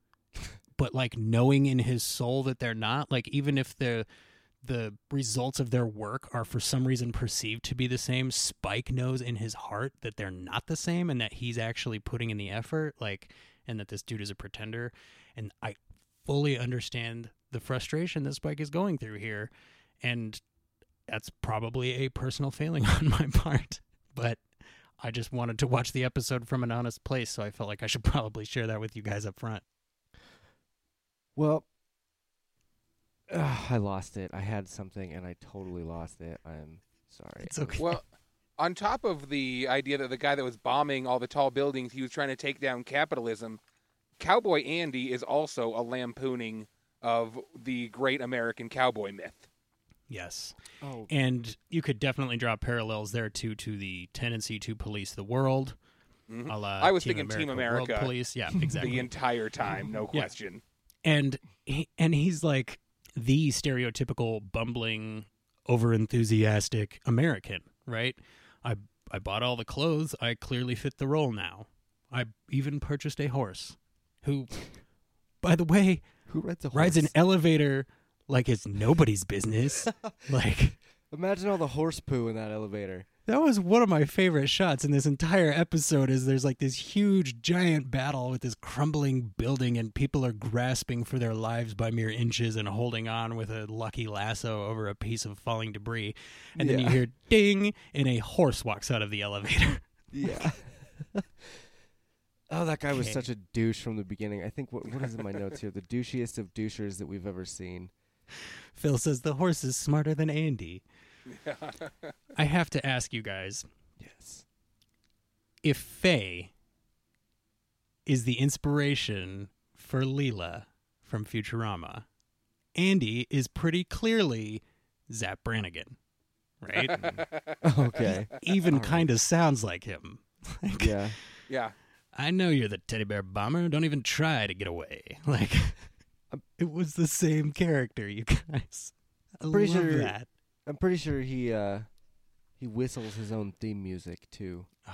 but like knowing in his soul that they're not, like even if the the results of their work are for some reason perceived to be the same, Spike knows in his heart that they're not the same and that he's actually putting in the effort, like and that this dude is a pretender. And I fully understand the frustration that Spike is going through here and that's probably a personal failing on my part but i just wanted to watch the episode from an honest place so i felt like i should probably share that with you guys up front Well, ugh, I lost it. I had something and I totally lost it. I'm Sorry. It's okay. Well, on top of the idea that the guy that was bombing all the tall buildings, he was trying to take down capitalism, Cowboy Andy is also a lampooning of the great American cowboy myth. Yes. Oh, And you could definitely draw parallels there too to the tendency to police the world. Mhm. a la I was Team thinking Team America, World Police. Yeah, exactly. The entire time, no Yeah. question. and he, and he's like the stereotypical bumbling, overenthusiastic American, right? I I bought all the clothes. I clearly fit the role now. I even purchased a horse, who, by the way, who rides a horse? rides an elevator like it's nobody's business. like Imagine all the horse poo in that elevator. that was one of my favorite shots in this entire episode is there's like this huge giant battle with this crumbling building and people are grasping for their lives by mere inches and holding on with a lucky lasso over a piece of falling debris and then you hear ding and a horse walks out of the elevator Yeah. oh, that guy was Okay. such a douche from the beginning. I think what what is in my notes here? The douchiest of douchers that we've ever seen. phil says the horse is smarter than andy i have to ask you guys Yes. if faye is the inspiration for Leela from Futurama, Andy is pretty clearly Zapp Brannigan, right? Okay. Even All right. kind of sounds like him. Like, yeah. Yeah. I know you're the teddy bear bomber. Don't even try to get away. Like, it was the same character, you guys. I Pretty love sure- that. I'm pretty sure he uh he whistles his own theme music too.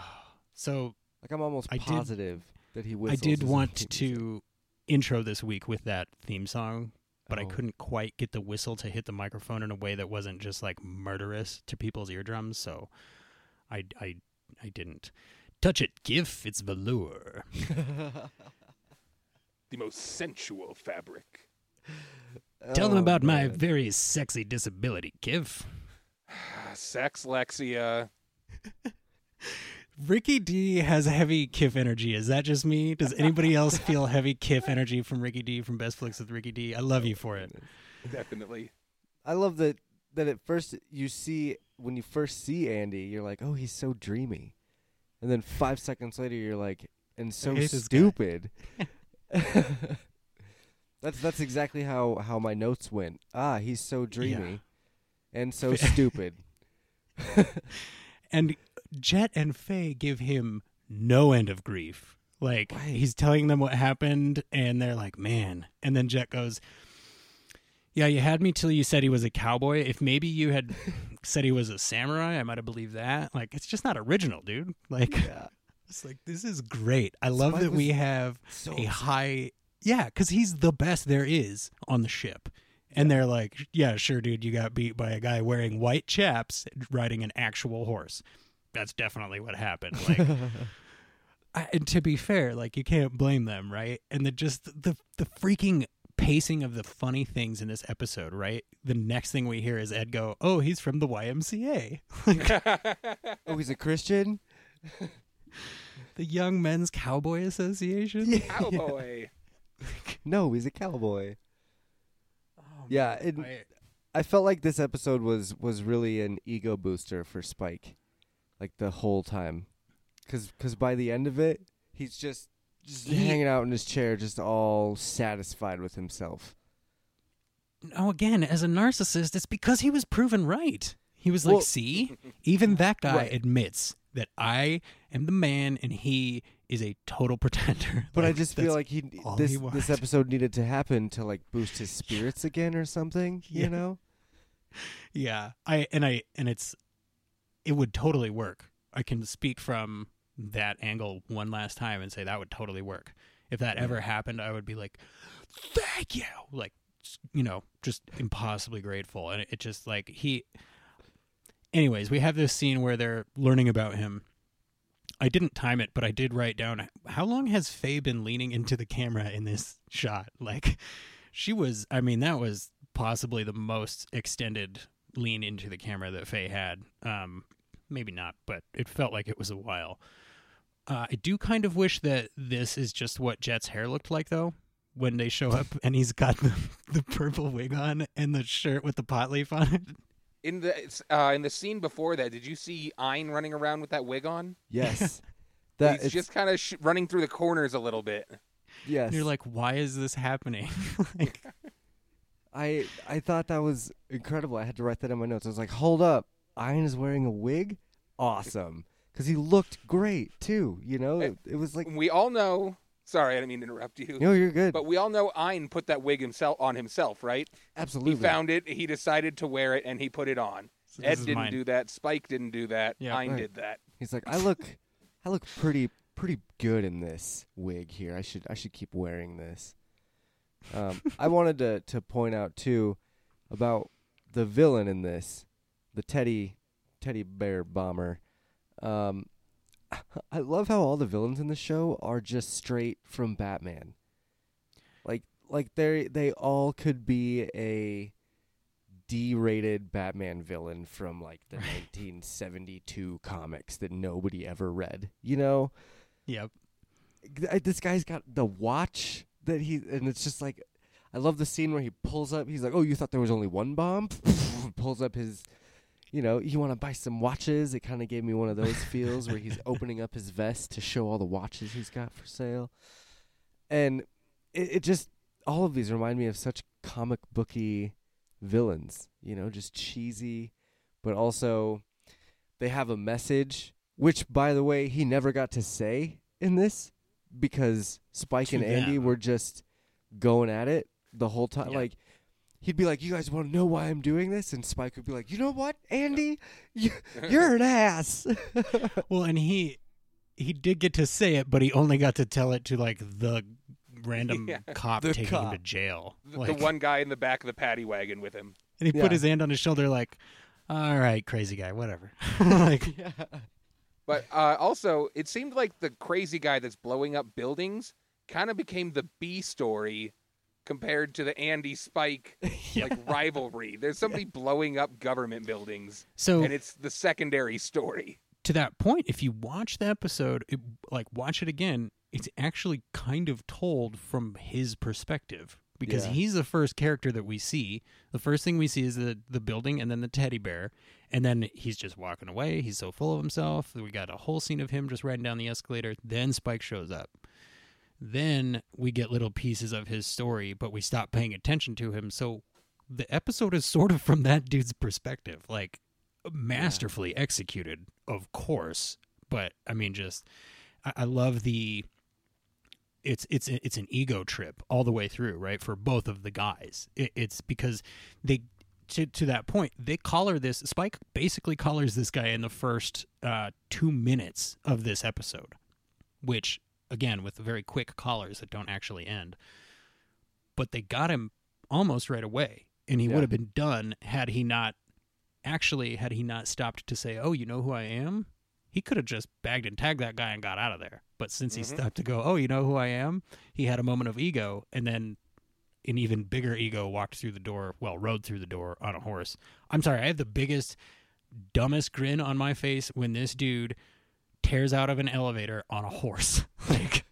So Like I'm almost I did- positive that he whistles. I whistles. did his own want theme to music. intro this week with that theme song, but I Oh. couldn't quite get the whistle to hit the microphone in a way that wasn't just like murderous to people's eardrums. So I, I, I didn't touch it. Kif, it's velour. The most sensual fabric. Tell them Oh, about my very sexy disability, Kif. Sex Lexia. Ricky D has heavy Kif energy. Is that just me? Does anybody else feel heavy Kif energy from Ricky D from Best Flicks with Ricky D? I love you for it. Definitely. I love that that at first you see when you first see Andy, you're like, oh, he's so dreamy, and then five seconds later, you're like, and so hate this guy. stupid. that's that's exactly how how my notes went. Ah, he's so dreamy, and so stupid. And Jet and Faye give him no end of grief. Like Right. he's telling them what happened, and they're like, "Man!" And then Jet goes, "Yeah, you had me till you said he was a cowboy. If maybe you had said he was a samurai, I might have believed that. Like, it's just not original, dude. Like, Yeah, it's like this is great. I love Spike that we have so a high, yeah, because he's the best there is on the ship." And they're like, yeah, sure, dude, you got beat by a guy wearing white chaps riding an actual horse. That's definitely what happened. Like, I, and to be fair, like you can't blame them, right? And the just the the freaking pacing of the funny things in this episode, right? The next thing we hear is Ed go, "Oh, he's from the YMCA." Oh, he's a Christian. The Young Men's Cowboy Association. Cowboy. No, he's a cowboy. Oh, Yeah, it- I- I felt like this episode was was really an ego booster for Spike, like the whole time, because because by the end of it, he's just just He- hanging out in his chair, just all satisfied with himself. no, again, as a narcissist, it's because he was proven right. He was like, "See, even that guy Right. admits that I am the man, and he is a total pretender." But I just feel like he this he this episode needed to happen to like boost his spirits again or something. Yeah. You know? Yeah, I and I and it's it would totally work. I can speak from that angle one last time and say that would totally work. If that ever happened, I would be like, "Thank you," like you know, just impossibly grateful. And it, it just like he. Anyways, we have this scene where they're learning about him. I didn't time it, but I did write down how long has Faye been leaning into the camera in this shot. Like, she was. I mean, that was possibly the most extended lean into the camera that Faye had. Um, maybe not, but it felt like it was a while. Uh, I do kind of wish that this is just what Jet's hair looked like, though, when they show up and he's got the, the purple wig on and the shirt with the pot leaf on it. In the uh, in the scene before that, did you see Ein running around with that wig on? Yes. that He's it's, just kind of sh- running through the corners a little bit. yes. And you're like, why is this happening? like, I I thought that was incredible. I had to write that in my notes. I was like, hold up, Ein is wearing a wig. Awesome, because he looked great too. You know, it, it was like, We all know. Sorry, I didn't mean to interrupt you. no, you're good. But we all know Ein put that wig himself on himself, right? Absolutely. He found it. He decided to wear it, and he put it on. so Ed didn't mine. do that. Spike didn't do that. Yeah. Ein Right. did that. He's like, I look, I look pretty pretty good in this wig here. I should I should keep wearing this. Um, I wanted to to point out too about the villain in this, the teddy teddy bear bomber. Um, I love how all the villains in the show are just straight from Batman. Like like they they all could be a D-rated Batman villain from like the 1972 comics that nobody ever read. You know, Yep. Th- this guy's got the watch that he and it's just like I love the scene where he pulls up. He's like, "Oh, you thought there was only one bomb?" pulls up his you know, you want to buy some watches. It kind of gave me one of those feels where he's opening up his vest to show all the watches he's got for sale. And it, it just all of these remind me of such comic booky villains, you know, just cheesy, but also they have a message, which by the way, he never got to say in this because Spike To and Andy them. were just going at it the whole time. Yeah. Like he'd be like, "You guys want to know why I'm doing this?" And Spike would be like, "You know what, Andy, you, you're an ass." Well, and he he did get to say it, but he only got to tell it to like the random Yeah. cop The taking him to jail. The, Like, the one guy in the back of the paddy wagon with him. and he Yeah. put his hand on his shoulder, like, "All right, crazy guy, whatever." like, yeah. But uh, also, it seemed like the crazy guy that's blowing up buildings kind of became the B story compared to the Andy Spike like rivalry. There's somebody blowing up government buildings, so and it's the secondary story. to that point, if you watch the episode, it, like watch it again, it's actually kind of told from his perspective because Yeah. he's the first character that we see. The first thing we see is the the building and then the teddy bear, and then he's just walking away. He's so full of himself. We got a whole scene of him just riding down the escalator. Then Spike shows up. Then we get little pieces of his story, but we stop paying attention to him. So the episode is sort of from that dude's perspective, like masterfully executed, of course. But I mean, just I, I love the it's it's it's an ego trip all the way through, right? For both of the guys, it, it's because they to to that point they collar this. Spike basically collars this guy in the first uh, two minutes of this episode, which again with very quick collars that don't actually end. But they got him almost right away, and he Yeah. would have been done had he not actually had he not stopped to say, "Oh, you know who I am." He could have just bagged and tagged that guy and got out of there. But since he Mhm. stopped to go, "Oh, you know who I am," he had a moment of ego, and then an even bigger ego walked through the door. Well, rode through the door on a horse. I'm sorry, I have the biggest, dumbest grin on my face when this dude tears out of an elevator on a horse. like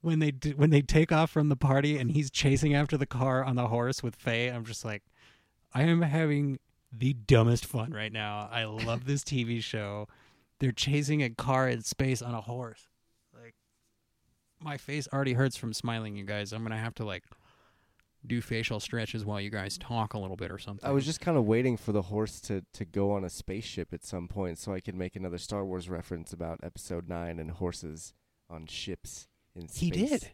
when they do, when they take off from the party and he's chasing after the car on the horse with Faye. I'm just like, I am having the dumbest fun right now. I love this TV show. They're chasing a car in space on a horse. Like my face already hurts from smiling, you guys. I'm gonna have to like do facial stretches while you guys talk a little bit or something. I was just kind of waiting for the horse to, to go on a spaceship at some point so I could make another Star Wars reference about Episode 9 and horses on ships in space. He did.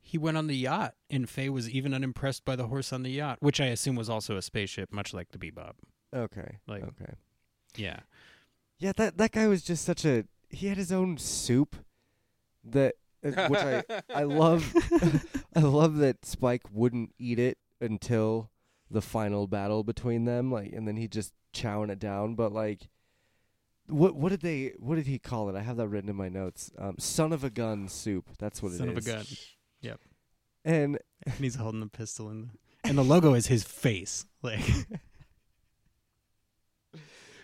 He went on the yacht, and Faye was even unimpressed by the horse on the yacht, which I assume was also a spaceship, much like the Bebop. Okay. Like- okay. Yeah. Yeah, that that guy was just such a. He had his own soup, that which I I love. I love that Spike wouldn't eat it until the final battle between them, like, and then he just chowing it down. But like, what what did they? What did he call it? I have that written in my notes. Um, son of a gun soup. That's what it is. Son it of a is. gun. And And he's holding the pistol in the and the logo is his face. Like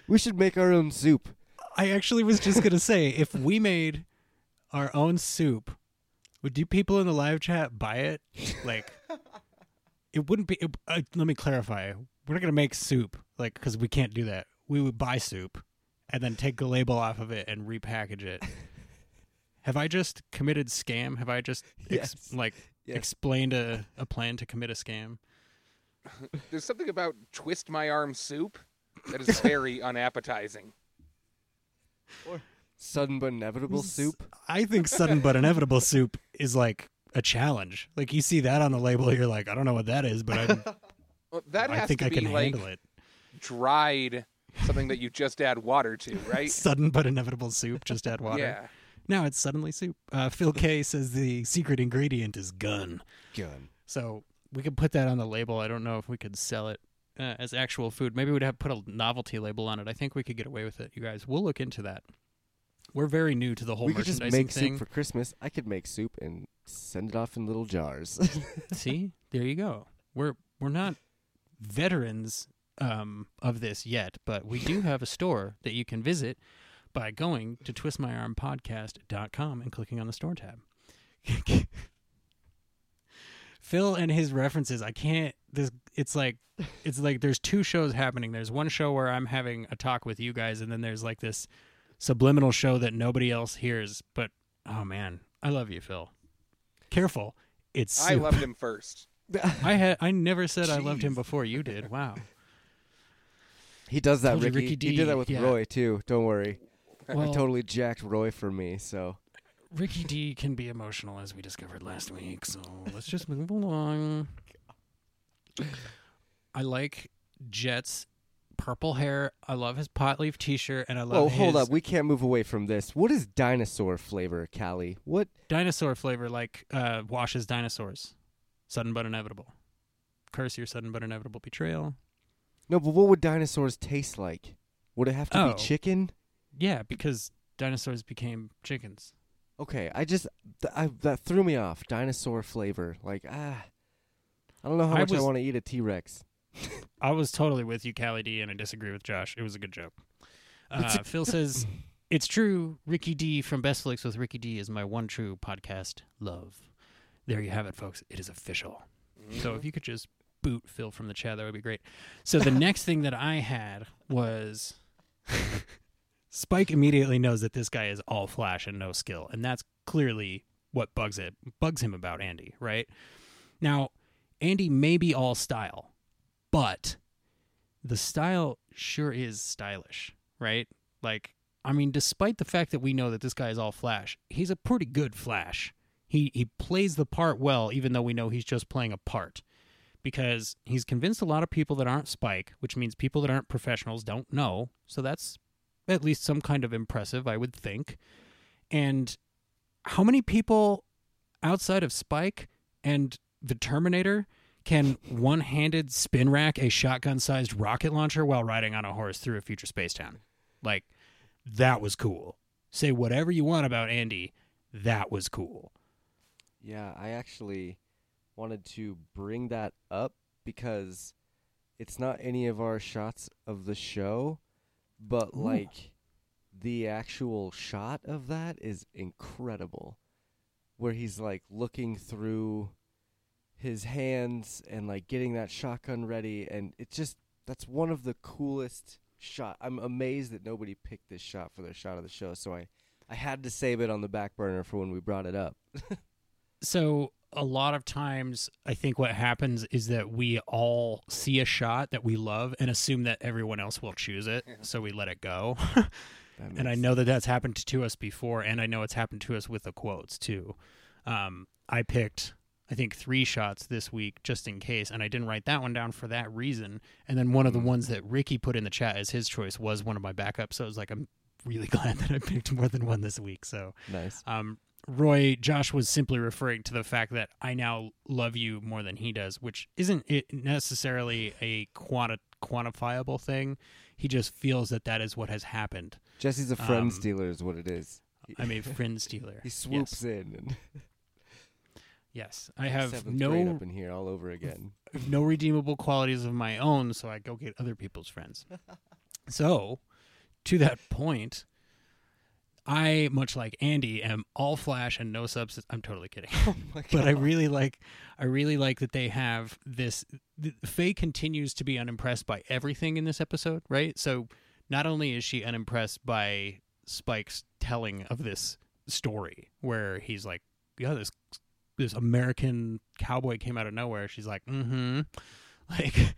we should make our own soup. I actually was just gonna say, if we made our own soup, would you people in the live chat buy it? Like, it wouldn't be. It, uh, let me clarify. we're not gonna make soup like because we can't do that. We would buy soup and then take the label off of it and repackage it. Have I just committed scam? Have I just ex- Yes. like Yes. explained a, a plan to commit a scam? There's something about twist my arm soup that is very unappetizing. Sudden but inevitable soup. I think sudden but inevitable soup is like a challenge. Like you see that on the label, you're like, I don't know what that is, but I, Well, that I has think to I be can like handle it. dried something that you just add water to, right? Sudden but inevitable soup. Just add water. Yeah. Now it's suddenly soup. Uh, Phil K says the secret ingredient is gun. Gun. So we could put that on the label. I don't know if we could sell it uh, as actual food. Maybe we'd have put a novelty label on it. I think we could get away with it, you guys. We'll look into that. We're very new to the whole we could just make thing. soup for Christmas. I could make soup and send it off in little jars. See, there you go. We're we're not veterans um, of this yet, but we do have a store that you can visit by going to twistmyarmpodcast.com and clicking on the store tab. Phil and his references, I can't this it's like it's like there's two shows happening. There's one show where I'm having a talk with you guys and then there's like this subliminal show that nobody else hears, but oh man, I love you, Phil. Careful. It's I loved him first. I had I never said I loved him before you did. Wow. he does that, Told you, Ricky. Ricky He did that with yeah. Roy too. Don't worry. Well, I totally jacked Roy for me. So Ricky D can be emotional as we discovered last week, so let's just move along. I like Jet's purple hair. I love his pot leaf t-shirt and I love Oh, hold his up. We can't move away from this. What is dinosaur flavor, Callie? What? dinosaur flavor like uh washes dinosaurs. Sudden but inevitable. Curse your sudden but inevitable betrayal. No, but what would dinosaurs taste like? Would it have to Oh. be chicken? Yeah, because dinosaurs became chickens. Okay, I just th- I, that threw me off. Dinosaur flavor, like ah, I don't know how I much I want to eat a T Rex. I was totally with you, Callie D, and I disagree with Josh. It was a good joke. Uh, Phil says, It's true. Ricky D from Best Flicks with Ricky D is my one true podcast love. There you have it, folks. It is official. So if you could just boot Phil from the chat, that would be great. So the next thing that I had was Spike immediately knows that this guy is all flash and no skill, and that's clearly what bugs it bugs him about Andy, right? Now, Andy may be all style, but the style sure is stylish, right? Like, I mean, despite the fact that we know that this guy is all flash, he's a pretty good flash. He he plays the part well, even though we know he's just playing a part. Because he's convinced a lot of people that aren't Spike, which means people that aren't professionals don't know. So that's at least some kind of impressive, I would think. And how many people outside of Spike and the Terminator can one handed spin rack a shotgun sized rocket launcher while riding on a horse through a future space town? Like, that was cool. Say whatever you want about Andy, that was cool. Yeah, I actually wanted to bring that up because it's not any of our shots of the show, but Ooh. like the actual shot of that is incredible. Where he's like looking through his hands and like getting that shotgun ready and it's just that's one of the coolest shot. I'm amazed that nobody picked this shot for their shot of the show, so I I had to save it on the back burner for when we brought it up. So, a lot of times, I think what happens is that we all see a shot that we love and assume that everyone else will choose it. Yeah. So, we let it go. And I makes know that that's happened to us before, and I know it's happened to us with the quotes too. Um, I picked, I think, three shots this week just in case, and I didn't write that one down for that reason. And then one of the Mm. ones that Ricky put in the chat as his choice was one of my backups. So I was like, I'm really glad that I picked more than one this week. So, nice. um, Roy, Josh was simply referring to the fact that I now love you more than he does, which isn't it necessarily a quanti- quantifiable thing. He just feels that that is what has happened. Jesse's a friend Um, stealer is what it is. I'm a friend stealer. he swoops in and Yes, I have seventh grade no up in here all over again. no redeemable qualities of my own, so I go get other people's friends. so, to that point, I, much like Andy, am all flash and no substance. I'm totally kidding. Oh but I really like I really like that they have this th- Faye continues to be unimpressed by everything in this episode, right? So not only is she unimpressed by Spike's telling of this story where he's like, yeah, this this American cowboy came out of nowhere. She's like, mm-hmm. Like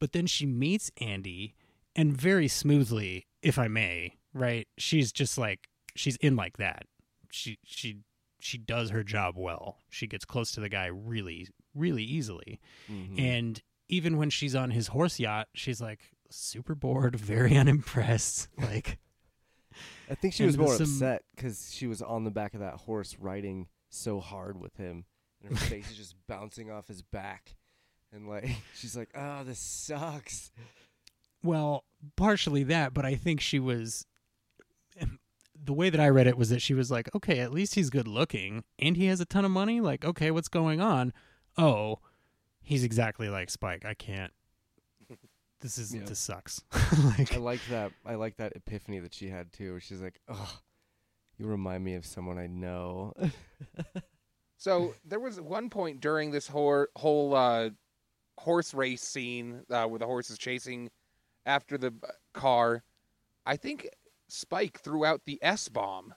but then she meets Andy and very smoothly, if I may, right? She's just like she's in like that. She she she does her job well. She gets close to the guy really really easily. Mhm. And even when she's on his horse yacht, she's like super bored, very unimpressed. Like I think she was more some- upset because she was on the back of that horse riding so hard with him, and her face is just bouncing off his back, and like she's like, "Oh, this sucks." Well, partially that, but I think she was. Um, the way that I read it was that she was like, okay, at least he's good looking and he has a ton of money. Like, okay, what's going on? Oh, he's exactly like Spike. I can't. This is Yeah. this sucks. like, I like, that. I like that epiphany that she had too. Where she's like, "Oh, you remind me of someone I know." So there was one point during this whole whole uh, horse race scene uh, where the horse is chasing after the uh, car. I think Spike threw out the S bomb.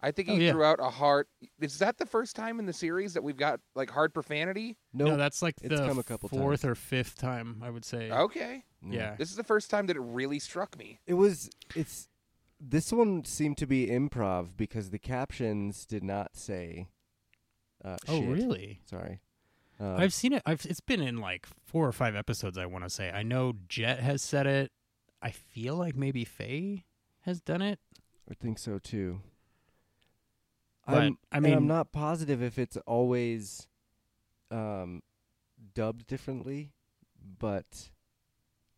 I think he Oh, yeah. threw out a hard. Is that the first time in the series that we've got like hard profanity? no, no, that's like it's the come a couple fourth times. or fifth time, I would say. Okay, yeah. this is the first time that it really struck me. It was. It's. This one seemed to be improv because the captions did not say. Uh, Oh, shit. really? Sorry. Um, I've seen it. I've, it's been in like four or five episodes. I want to say. I know Jet has said it. I feel like maybe Faye has done it. I think so too. But, I'm, I mean- I'm not positive if it's always um, dubbed differently, but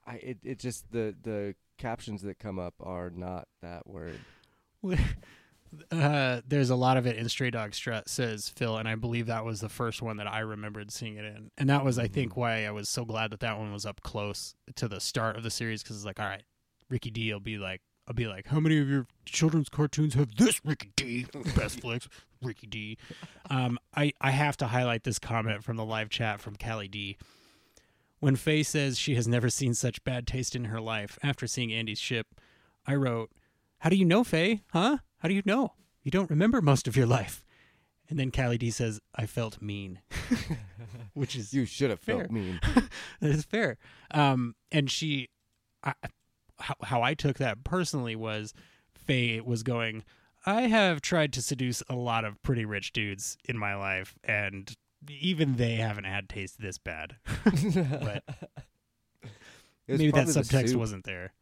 I it, it just the the captions that come up are not that word. Uh, there's a lot of it in Stray Dog Strut, says Phil, and I believe that was the first one that I remembered seeing it in, and that was, I think, Mhm. why I was so glad that that one was up close to the start of the series because it's like, all right, Ricky D will be like, I'll be like, how many of your children's cartoons have this Ricky D? Best flicks, Ricky D. Um, I I have to highlight this comment from the live chat from Callie D. When Faye says she has never seen such bad taste in her life after seeing Andy's ship, I wrote, How do you know, Faye? Huh? How do you know? You don't remember most of your life. And then Callie D says, I felt mean. Which is You should have Fair. felt mean. that is fair. Um, and she, I, how, how I took that personally was Faye was going, I have tried to seduce a lot of pretty rich dudes in my life, and even they haven't had taste this bad. but maybe that probably the subtext wasn't there.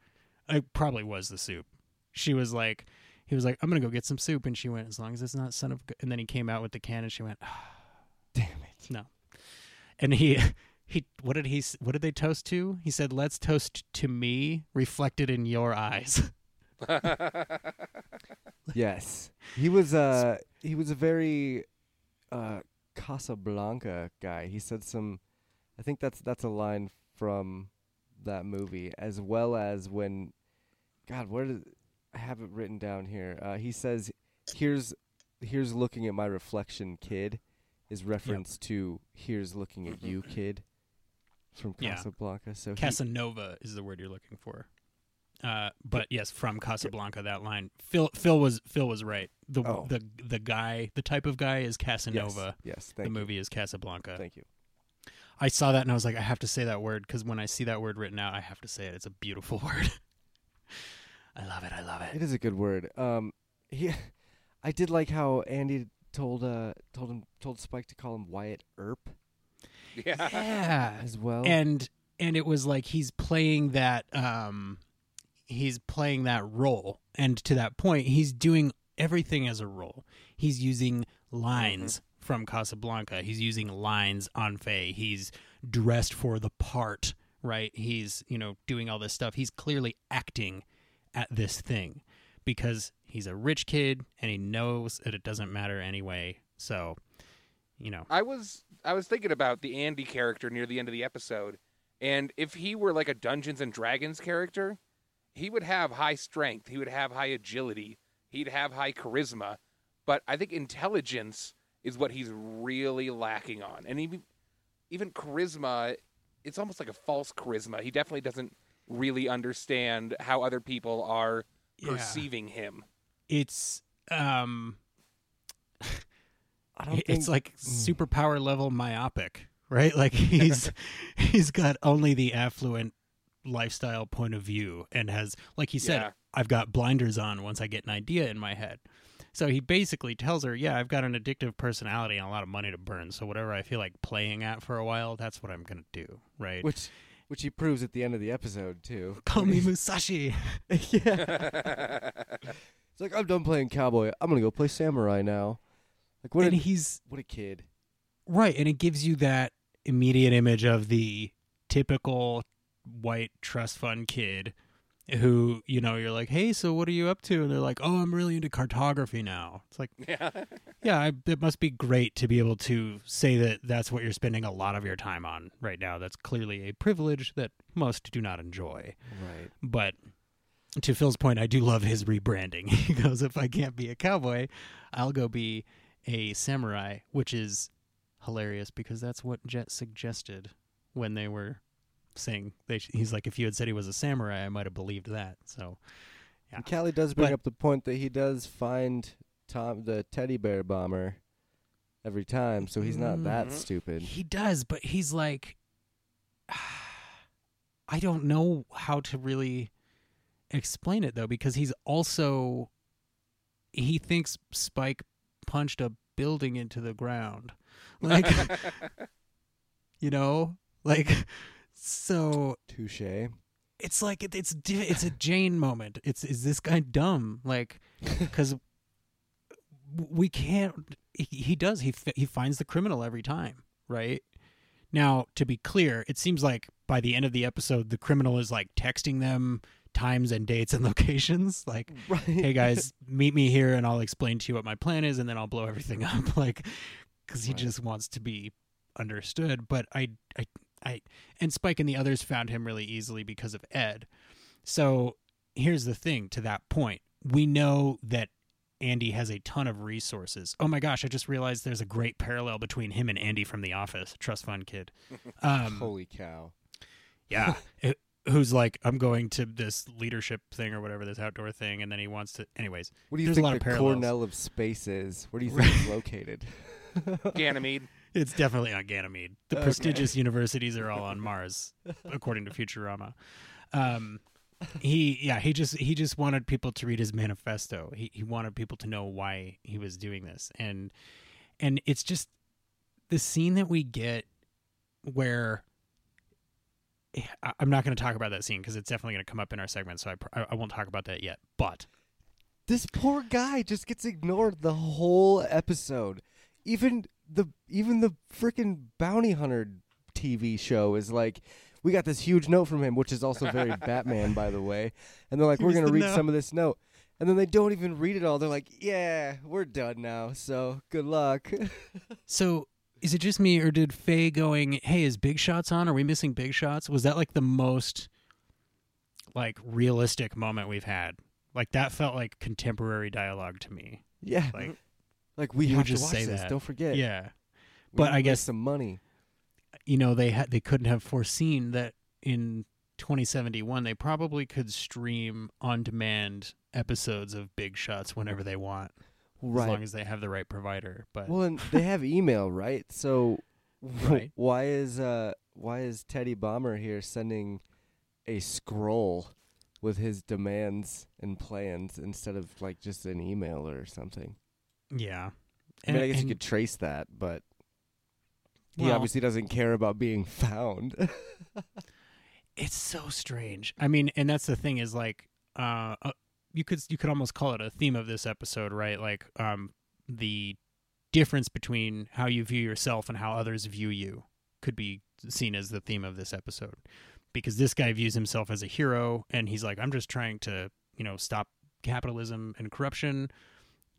It probably was the soup. She was like, he was like, I'm gonna go get some soup, and she went, as long as it's not son of. G-. And then he came out with the can, and she went, Damn it. no. And he, he, what did he? What did they toast to? He said, "Let's toast to me, reflected in your eyes." Yes, he was. Uh, he was a very uh, Casablanca guy. He said some. I think that's that's a line from that movie, as well as when. God, where did I have it written down here? Uh, he says, "Here's, here's looking at my reflection, kid," is reference to "Here's looking at you, kid," from Yeah. Casablanca. So he- Casanova is the word you're looking for. Uh, but yes, from Casablanca, that line. Phil, Phil was Phil was right. The Oh. the the guy, the type of guy is Casanova. Yes, yes The you. movie is Casablanca. Thank you. I saw that and I was like, I have to say that word because when I see that word written out, I have to say it. It's a beautiful word. I love it. I love It it. is a good word. Um, he, I did like how Andy told uh told him told Spike to call him Wyatt Earp yeah. Yeah. as well. and and it was like he's playing that um he's playing that role. And to that point he's doing everything as a role. He's using lines mm-hmm. from casablanca. He's using lines on Faye. he's dressed for the part right? He's you know doing all this stuff. He's clearly acting at this thing because he's a rich kid and he knows that it doesn't matter anyway. So you know. I was I was thinking about the Andy character near the end of the episode, and if he were like a Dungeons and Dragons character, he would have high strength, he would have high agility, he'd have high charisma, but I think intelligence is what he's really lacking on. And even even charisma, it's almost like a false charisma. He definitely doesn't really understand how other people are Yeah. perceiving him. It's um I don't think it's like superpower level myopic, right? Like he's he's got only the affluent lifestyle point of view and has like he said Yeah. I've got blinders on once I get an idea in my head. So he basically tells her, "Yeah, I've got an addictive personality and a lot of money to burn. So whatever I feel like playing at for a while, that's what I'm going to do." Right? which which he proves at the end of the episode too. Call me Musashi. yeah. It's like I'm done playing cowboy. I'm gonna go play samurai now. Like what? and A, he's what a kid. Right, and it gives you that immediate image of the typical white trust fund kid who, you know, you're like, "Hey, so what are you up to?" And they're like, "Oh, I'm really into cartography now." It's like, yeah. yeah, I, it must be great to be able to say that that's what you're spending a lot of your time on right now. That's clearly a privilege that most do not enjoy. Right. But to Phil's point, I do love his rebranding. He goes, if I can't be a cowboy, I'll go be a samurai, which is hilarious because that's what Jet suggested when they were saying they. sh- He's like, if you had said he was a samurai, I might have believed that. So Yeah. And Callie does bring But- up the point that he does find Tom the teddy bear bomber every time, so he's not that Mhm. stupid. he does, but he's like, I don't know how to really explain it though because he's also he thinks Spike punched a building into the ground. Like you know, like so Touche. it's like it, it's it's a Jayne moment. It's is this guy dumb? Like cuz we can't he, he does he he finds the criminal every time, right? Now, to be clear, it seems like by the end of the episode the criminal is like texting them times and dates and locations like Right. hey guys meet me here and i'll explain to you what my plan is and then i'll blow everything up like because he Right. just wants to be understood but I, I i and spike and the others found him really easily because of ed so here's the thing to that point we know that andy has a ton of resources oh my gosh i just realized there's a great parallel between him and andy from the office trust fund kid um, Holy cow. yeah. It- who's like, I'm going to this leadership thing or whatever, this outdoor thing, and then he wants to. Anyways, What do you There's a think lot the of parallels. Cornell of space is? Where do you think it's located? Ganymede. It's definitely on Ganymede. The Okay. prestigious universities are all on Mars, according to Futurama. Um, he, yeah, he just he just wanted people to read his manifesto. He he wanted people to know why he was doing this, and and it's just the scene that we get where I'm not going to talk about that scene because it's definitely going to come up in our segment, so I I won't talk about that yet. But this poor guy just gets ignored the whole episode. Even the even the freaking bounty hunter TV show is like we got this huge note from him, which is also very Batman, by the way. And they're like, we're gonna read note. some of this note, and then they don't even read it all. They're like, yeah, we're done now. So good luck. So is it just me, or did Faye going, "Hey, is Big Shots on? Are we missing Big Shots?" Was that like the most like realistic moment we've had? Like that felt like contemporary dialogue to me. yeah, Like, like we you have to just watch say this. that. Don't forget. yeah, We but I guess- some money. you know they had they couldn't have foreseen that in 2071 they probably could stream on demand episodes of Big Shots whenever they want, Right. as long as they have the right provider. But Well, and they have email, right? So, Right. why is uh why is Teddy Bomber here sending a scroll with his demands and plans instead of like just an email or something? Yeah, I mean, I And- guess you could trace that, but he well, obviously doesn't care about being found. it's so strange. I mean, and that's the thing is like, uh, uh, you could you could almost call it a theme of this episode, right? Like, um, the difference between how you view yourself and how others view you could be seen as the theme of this episode, because this guy views himself as a hero, and he's like, I'm just trying to, you know, stop capitalism and corruption.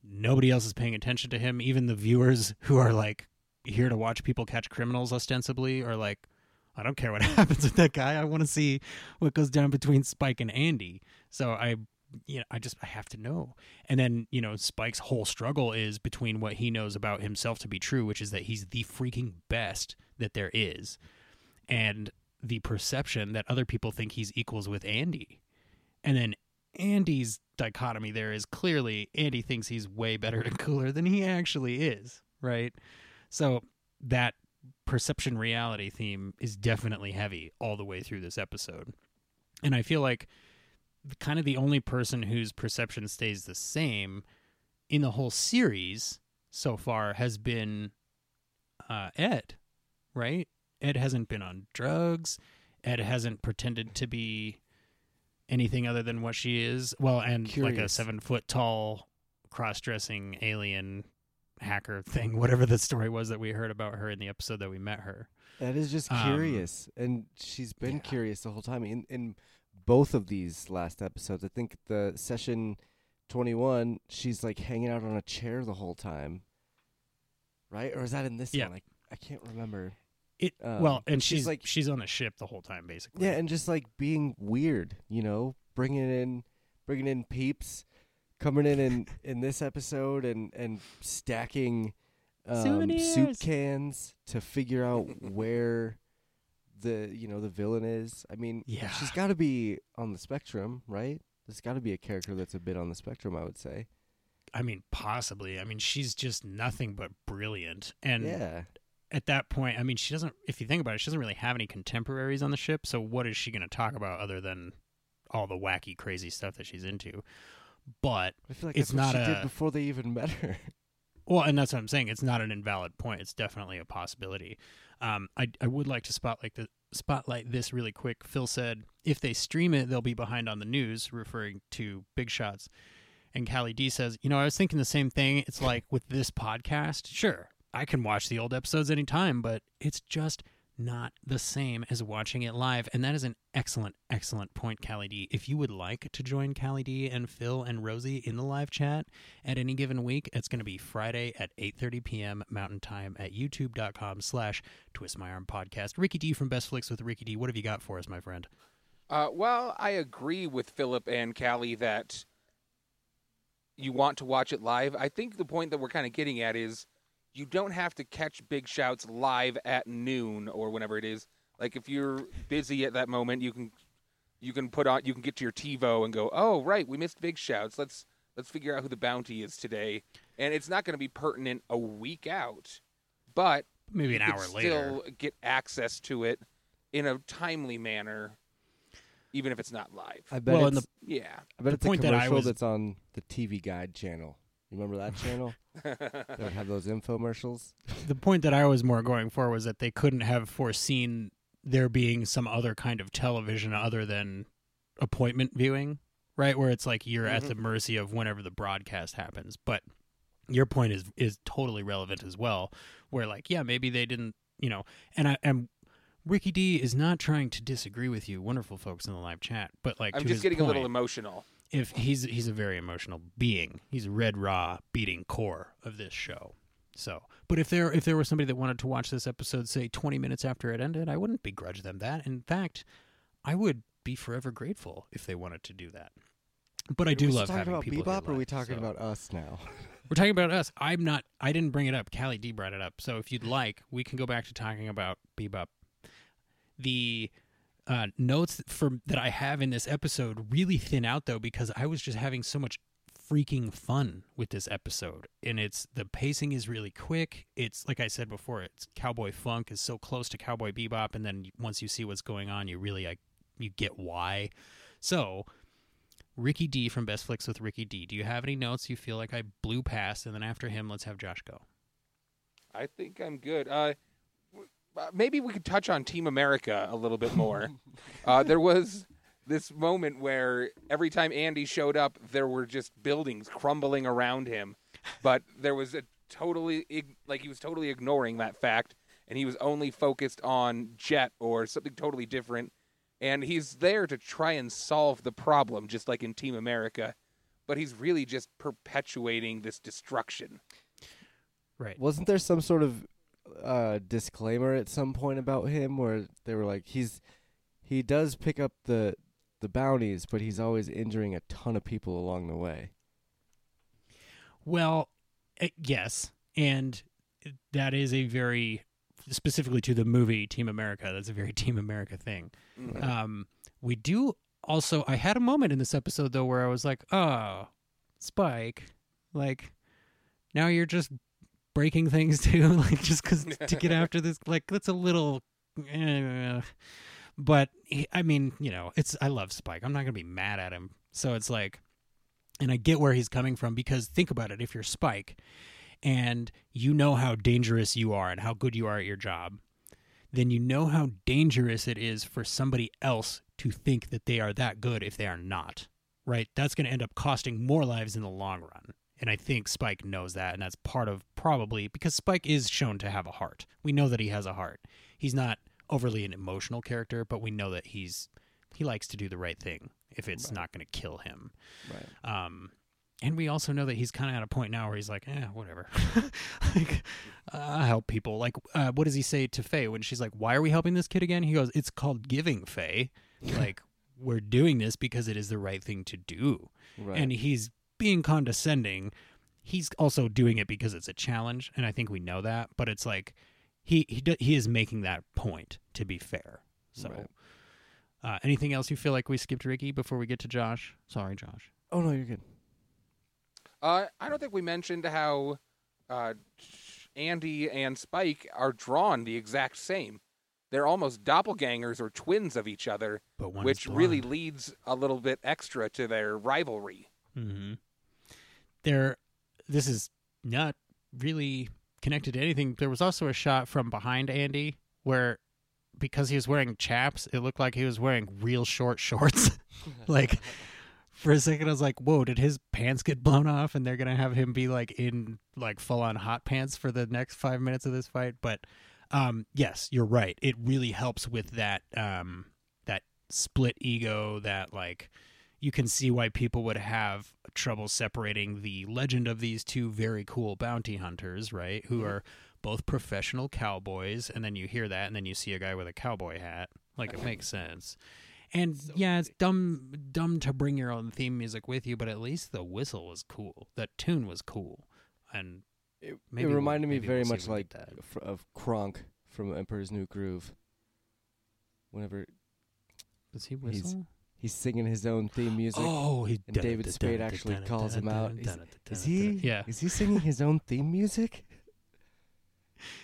Nobody else is paying attention to him. Even the viewers who are like here to watch people catch criminals ostensibly are like, I don't care what happens with that guy. I want to see what goes down between Spike and Andy. So I you know, I just I have to know. And then, you know, Spike's whole struggle is between what he knows about himself to be true, which is that he's the freaking best that there is, and the perception that other people think he's equals with Andy. And then Andy's dichotomy there is clearly Andy thinks he's way better and cooler than he actually is, right? So that perception reality theme is definitely heavy all the way through this episode. And I feel like kind of the only person whose perception stays the same in the whole series so far has been uh, Ed, right? Ed hasn't been on drugs. Ed hasn't pretended to be anything other than what she is. Well, and like a seven foot tall, cross dressing alien hacker thing, whatever the story was that we heard about her in the episode that we met her. That is just Um, curious, and she's been yeah. curious the whole time. In in both of these last episodes, I think the session twenty one, she's like hanging out on a chair the whole time, right? Or is that in this Yeah. one? I I can't remember. It Um, well, and she's she's like- she's on a ship the whole time, basically. Yeah, and just like being weird, you know, bringing in bringing in peeps, coming in in, in this episode and and stacking um, soup cans to figure out where the you know the villain is. I mean, Yeah. she's got to be on the spectrum, right? There's got to be a character that's a bit on the spectrum, I would say. I mean, possibly. I mean, she's just nothing but brilliant. And yeah, at that point, I mean, she doesn't. If you think about it, she doesn't really have any contemporaries on the ship. So what is she going to talk about other than all the wacky, crazy stuff that she's into? But I feel like It's not she a- did before they even met her. well, and that's what I'm saying. It's not an invalid point. It's definitely a possibility. Um, I I would like to spotlight the spotlight this really quick. Phil said if they stream it, they'll be behind on the news, referring to Big Shots. And Callie D says, you know, I was thinking the same thing. It's like with this podcast, sure, I can watch the old episodes anytime, but it's just not the same as watching it live. And that is an excellent, excellent point, Callie D. If you would like to join Callie D and Phil and Rosie in the live chat at any given week, it's going to be Friday at 8.30 p.m. Mountain Time at youtube.com slash twist my arm podcast. Ricky D from Best Flicks with Ricky D. What have you got for us, my friend? Uh, well, I agree with Philip and Callie that you want to watch it live. I think the point that we're kind of getting at is you don't have to catch Big Shouts live at noon or whenever it is. Like if you're busy at that moment, you can you can put on you can get to your TiVo and go, "Oh, right, we missed Big Shouts. Let's let's figure out who the bounty is today." And it's not going to be pertinent a week out, but Maybe an you could hour later. Still get access to it in a timely manner, even if it's not live. I bet Well, and it's, yeah. I bet the it's a point that I commercial was- that's on the TV Guide channel. You remember that channel? that would have those infomercials. the point that I was more going for was that they couldn't have foreseen there being some other kind of television other than appointment viewing, right? Where it's like you're at Mhm. the mercy of whenever the broadcast happens. But your point is is totally relevant as well. Where like, yeah, maybe they didn't, you know, and I and Ricky D is not trying to disagree with you, wonderful folks in the live chat, but like I'm just his getting a little emotional. If he's he's a very emotional being. He's a red raw beating core of this show. So, but if there if there was somebody that wanted to watch this episode, say 20 minutes after it ended, I wouldn't begrudge them that. In fact, I would be forever grateful if they wanted to do that. But I do love talking having about people. Bebop, or are we talking so- about us now? We're talking about us. I'm not. I didn't bring it up. Callie D brought it up. So if you'd like, we can go back to talking about Bebop. The uh, notes for that I have in this episode really thin out though because I was just having so much freaking fun with this episode, and it's the pacing is really quick. It's like I said before, it's Cowboy Funk is so close to Cowboy Bebop, and then once you see what's going on, you really like you get why. So Ricky D from Best Flicks with Ricky D. Do you have any notes you feel like I blew past? And then after him, let's have Josh go. I think I'm good. Uh, maybe we could touch on Team America a little bit more. uh, there was this moment where every time Andy showed up, there were just buildings crumbling around him, but there was a totally like he was totally ignoring that fact, and he was only focused on Jet or something totally different. And he's there to try and solve the problem, just like in Team America, but he's really just perpetuating this destruction. Right. Wasn't there some sort of uh, disclaimer at some point about him where they were like, he's he does pick up the the bounties, but he's always injuring a ton of people along the way. Well, eh, yes, and that is a very specifically to the movie Team America. That's a very Team America thing. Mhm. Um, we do also. I had a moment in this episode though where I was like, "Oh, Spike, like now you're just breaking things too, like just because to get after this. Like that's a little." eh. But he, I mean, you know, it's I love Spike. I'm not gonna be mad at him. So it's like, and I get where he's coming from because think about it. If you're Spike, and you know how dangerous you are and how good you are at your job, then you know how dangerous it is for somebody else to think that they are that good if they are not. Right? That's going to end up costing more lives in the long run. And I think Spike knows that. And that's part of probably because Spike is shown to have a heart. We know that he has a heart. He's not overly an emotional character, but we know that he's he likes to do the right thing if it's Right. not going to kill him. Right. Um, and we also know that he's kind of at a point now where he's like, eh, whatever. like, uh, I help people. Like, uh, what does he say to Faye when she's like, why are we helping this kid again? He goes, it's called giving, Faye. like, we're doing this because it is the right thing to do. Right. And he's being condescending. He's also doing it because it's a challenge, and I think we know that. But it's like he he do, he is making that point to be fair. So, Right. uh, anything else you feel like we skipped, Ricky, before we get to Josh? Sorry, Josh. oh no, you're good. Uh, I don't think we mentioned how uh, Andy and Spike are drawn the exact same. They're almost doppelgangers or twins of each other, But which really leads a little bit extra to their rivalry. Mm-hmm. There, this is not really connected to anything. There was also a shot from behind Andy where, because he was wearing chaps, it looked like he was wearing real short shorts. like, for a second, I was like, "Whoa, did his pants get blown off?" And they're gonna have him be like in like full on hot pants for the next five minutes of this fight. But, um, yes, you're right. It really helps with that um that split ego that like you can see why people would have trouble separating the legend of these two very cool bounty hunters, right? Who Mhm. are both professional cowboys, and then you hear that, and then you see a guy with a cowboy hat. Like it makes sense. And So yeah, it's dumb, dumb to bring your own theme music with you, but at least the whistle was cool. That tune was cool, and It, it we'll- reminded me very we'll much like that. of Kronk from Emperor's New Groove. Whenever does he whistle? He's singing his own theme music, oh, he and David Spade actually calls him out. Is, is he? Yeah, Is he singing his own theme music?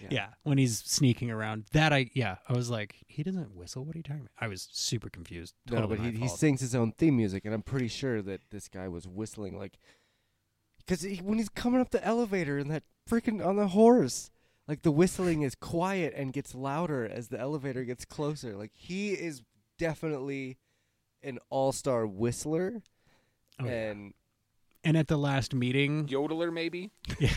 Yeah, when he's sneaking around. That I yeah, I was like, he doesn't whistle. What are you talking about? I was super confused. Totally no, but he, he sings his own theme music, and I'm pretty sure that this guy was whistling like, because he, when he's coming up the elevator and that freaking on the horse, like the whistling is quiet and gets louder as the elevator gets closer. Like he is definitely an all-star whistler, Oh, yeah. and And at the last meeting, Yodeler, maybe. Yeah.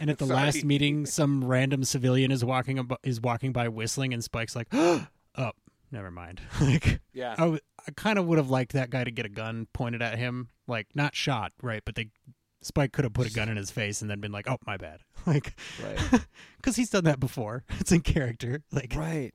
and at the last meeting, some random civilian is walking ab- is walking by whistling, and Spike's like, "Oh, never mind." like, Yeah. I, w- I kind of would have liked that guy to get a gun pointed at him, like not shot, right? But they Spike could have put a gun in his face and then been like, "Oh, my bad," like, right, because he's done that before. It's in character. Like, right.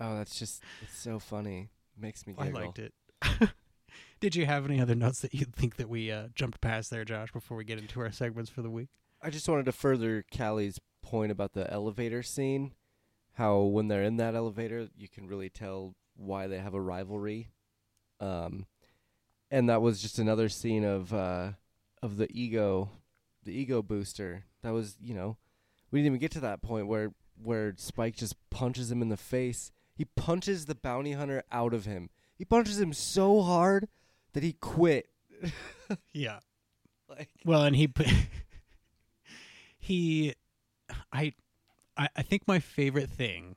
Oh, that's just it's so funny. Makes me I liked it. Did you have any other notes that you think that we uh, jumped past there, Josh, before we get into our segments for the week? I just wanted to further Callie's point about the elevator scene. How when they're in that elevator, you can really tell why they have a rivalry. Um, and that was just another scene of uh, of the ego, the ego booster. That was you know, we didn't even get to that point where where Spike just punches him in the face. He punches the bounty hunter out of him. He punches him so hard that he quit. Yeah. like Well, and he put he, I, I, I think my favorite thing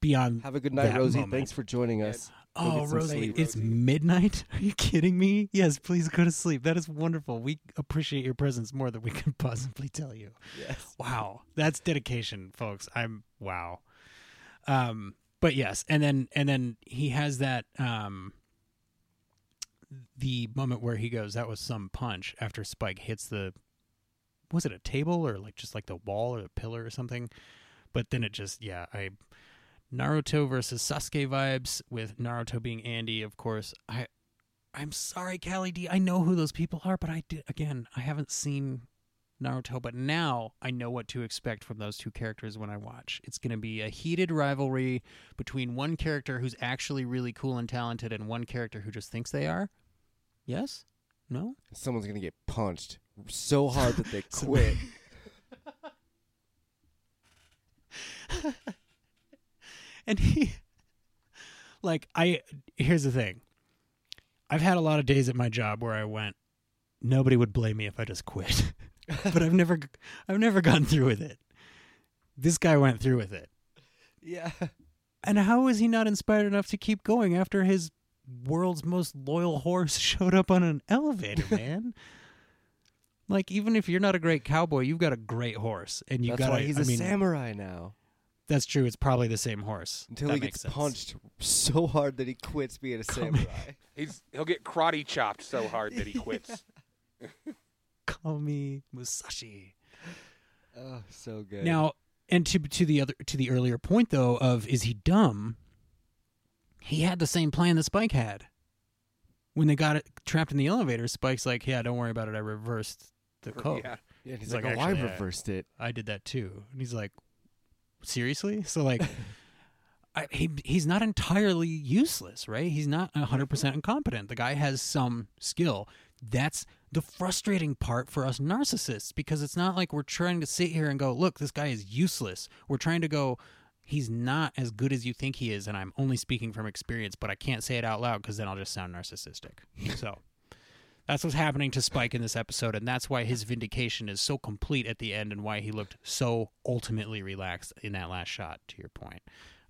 beyond have a good night, Rosie. moment. Thanks for joining us. Go oh Rosie, sleep. it's Rosie. midnight. Are you kidding me? Yes, please go to sleep. That is wonderful. We appreciate your presence more than we can possibly tell you. Yes. Wow, that's dedication, folks. I'm wow. Um, but yes, and then and then he has that um the moment where he goes, "That was some punch." After Spike hits the, was it a table or like just like the wall or the pillar or something? But then it just yeah, I Naruto versus Sasuke vibes with Naruto being Andy, of course. I I'm sorry, Callie D. I know who those people are, but I did again. I haven't seen Naruto, but now I know what to expect from those two characters when I watch. It's going to be a heated rivalry between one character who's actually really cool and talented and one character who just thinks they are. Yes? No? Someone's gonna get punched so hard that they quit. and he like I here's the thing. I've had a lot of days at my job where I went nobody would blame me if I just quit. but I've never I've never gone through with it. This guy went through with it. yeah. And how is he not inspired enough to keep going after his world's most loyal horse showed up on an elevator, man? like even if you're not a great cowboy, you've got a great horse and you That's got why he's I a mean, samurai now. That's true. It's probably the same horse. Until That he gets sense. punched so hard that he quits being a Call samurai. He's he'll get karate chopped so hard that he quits. Me Musashi. oh, so good. Now, and to to the other to the earlier point though of is he dumb? He had the same plan that Spike had. When they got it trapped in the elevator, Spike's like, "Yeah, don't worry about it. I reversed the code. Yeah. yeah, and he's, he's like, like, "Oh, I "Actually, I- reversed it." I did that too." And he's like, "Seriously?" So like, I, he he's not entirely useless, right? He's not hundred percent incompetent. The guy has some skill. That's the frustrating part for us narcissists because it's not like we're trying to sit here and go, "Look, this guy is useless." We're trying to go. He's not as good as you think he is, and I'm only speaking from experience, but I can't say it out loud because then I'll just sound narcissistic. So that's what's happening to Spike in this episode, and that's why his vindication is so complete at the end, and why he looked so ultimately relaxed in that last shot. To your point,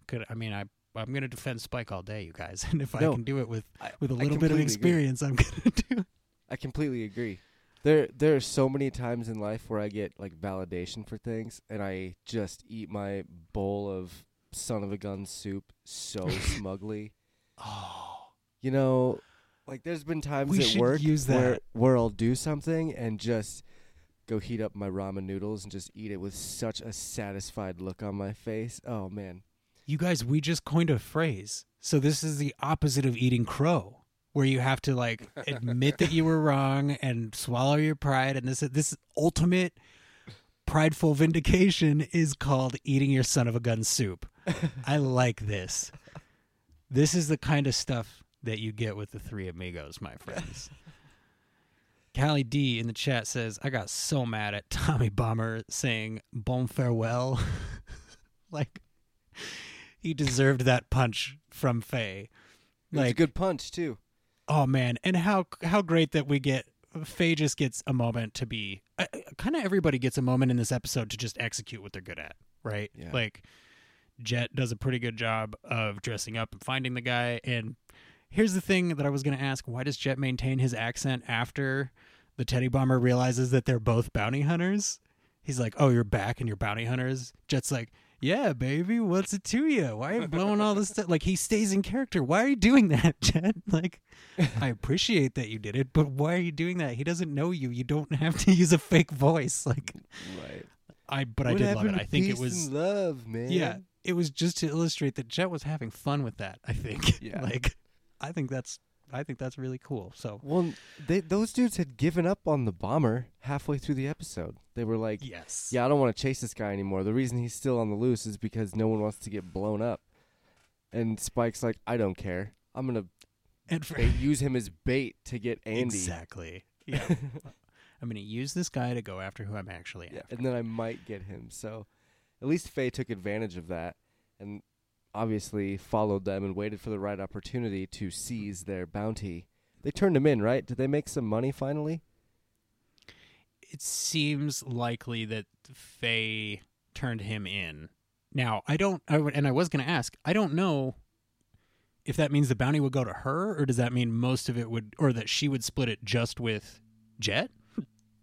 could I mean I I'm gonna defend Spike all day, you guys, and if I can do it with with a little bit of completely agree. experience, I'm gonna do. it. I completely agree. There there are so many times in life where I get like validation for things and I just eat my bowl of son of a gun soup so smugly. Oh, You know, like there's been times We at work where where I'll do something and just go heat up my ramen noodles and just eat it with such a satisfied look on my face. Oh man. you guys, we just coined a phrase. So this is the opposite of eating crow, where you have to like admit that you were wrong and swallow your pride. And this this ultimate prideful vindication is called eating your son of a gun soup. I like this. This is the kind of stuff that you get with the three amigos, my friends. Callie D in the chat says, I got so mad at Tommy Bomber saying bon farewell. like he deserved that punch from Faye. It was a Like good punch too. Oh man, and how how great that we get Faye just gets a moment to be. Uh, kind of everybody gets a moment in this episode to just execute what they're good at, right? Yeah. Like Jet does a pretty good job of dressing up and finding the guy. And here's the thing that I was going to ask: Why does Jet maintain his accent after the Teddy Bomber realizes that they're both bounty hunters? He's like, "Oh, you're back and you're bounty hunters." Jet's like, "Yeah, baby, what's it to you? Why are you blowing all this stuff?" Like he stays in character. Why are you doing that, Jet? Like, I appreciate that you did it, but why are you doing that? He doesn't know you. You don't have to use a fake voice. Like Right. I, but I did love it. I think it was love, man. yeah, it was just to illustrate that Jet was having fun with that. I think. Yeah. like, I think that's I think that's really cool. So Well, they those dudes had given up on the bomber halfway through the episode. They were like, yes, "Yeah, I don't want to chase this guy anymore. The reason he's still on the loose is because no one wants to get blown up." And Spike's like, "I don't care. I'm gonna and for use him as bait to get Andy." exactly, yeah. I'm to use this guy to go after who I'm actually Yeah, after. and then I might get him. So, at least Faye took advantage of that, and obviously followed them and waited for the right opportunity to seize their bounty. They turned him in, right? Did they make some money finally? it seems likely that Faye turned him in. Now, I don't, I would, and I was going to ask, I don't know if that means the bounty would go to her, or does that mean most of it would, or that she would split it just with Jet?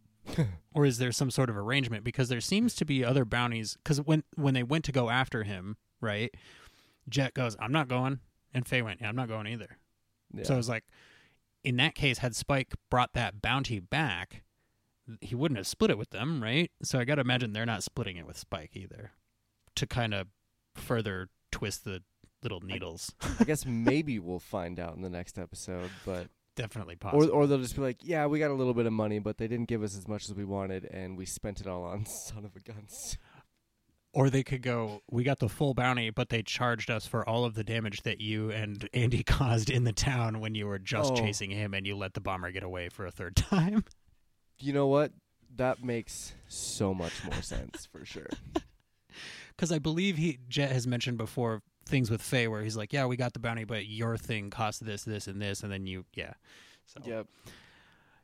or is there some sort of arrangement? Because there seems to be other bounties. Because when when they went to go after him, right? Jet goes, "I'm not going," and Faye went, "Yeah, I'm not going either." Yeah. So I was like, in that case, had Spike brought that bounty back, he wouldn't have split it with them, right? So I got to imagine they're not splitting it with Spike either, to kind of further twist the little needles. I guess maybe we'll find out in the next episode, but definitely Or possible. or they'll just be like, yeah, we got a little bit of money, but they didn't give us as much as we wanted, and we spent it all on son of a guns. Or they could go, we got the full bounty, but they charged us for all of the damage that you and Andy caused in the town when you were just Oh. chasing him and you let the bomber get away for a third time. You know what? That makes so much more sense for sure. Because I believe he Jet has mentioned before things with Faye where he's like, yeah, we got the bounty, but your thing cost this, this, and this. And then you, yeah. So, Yep.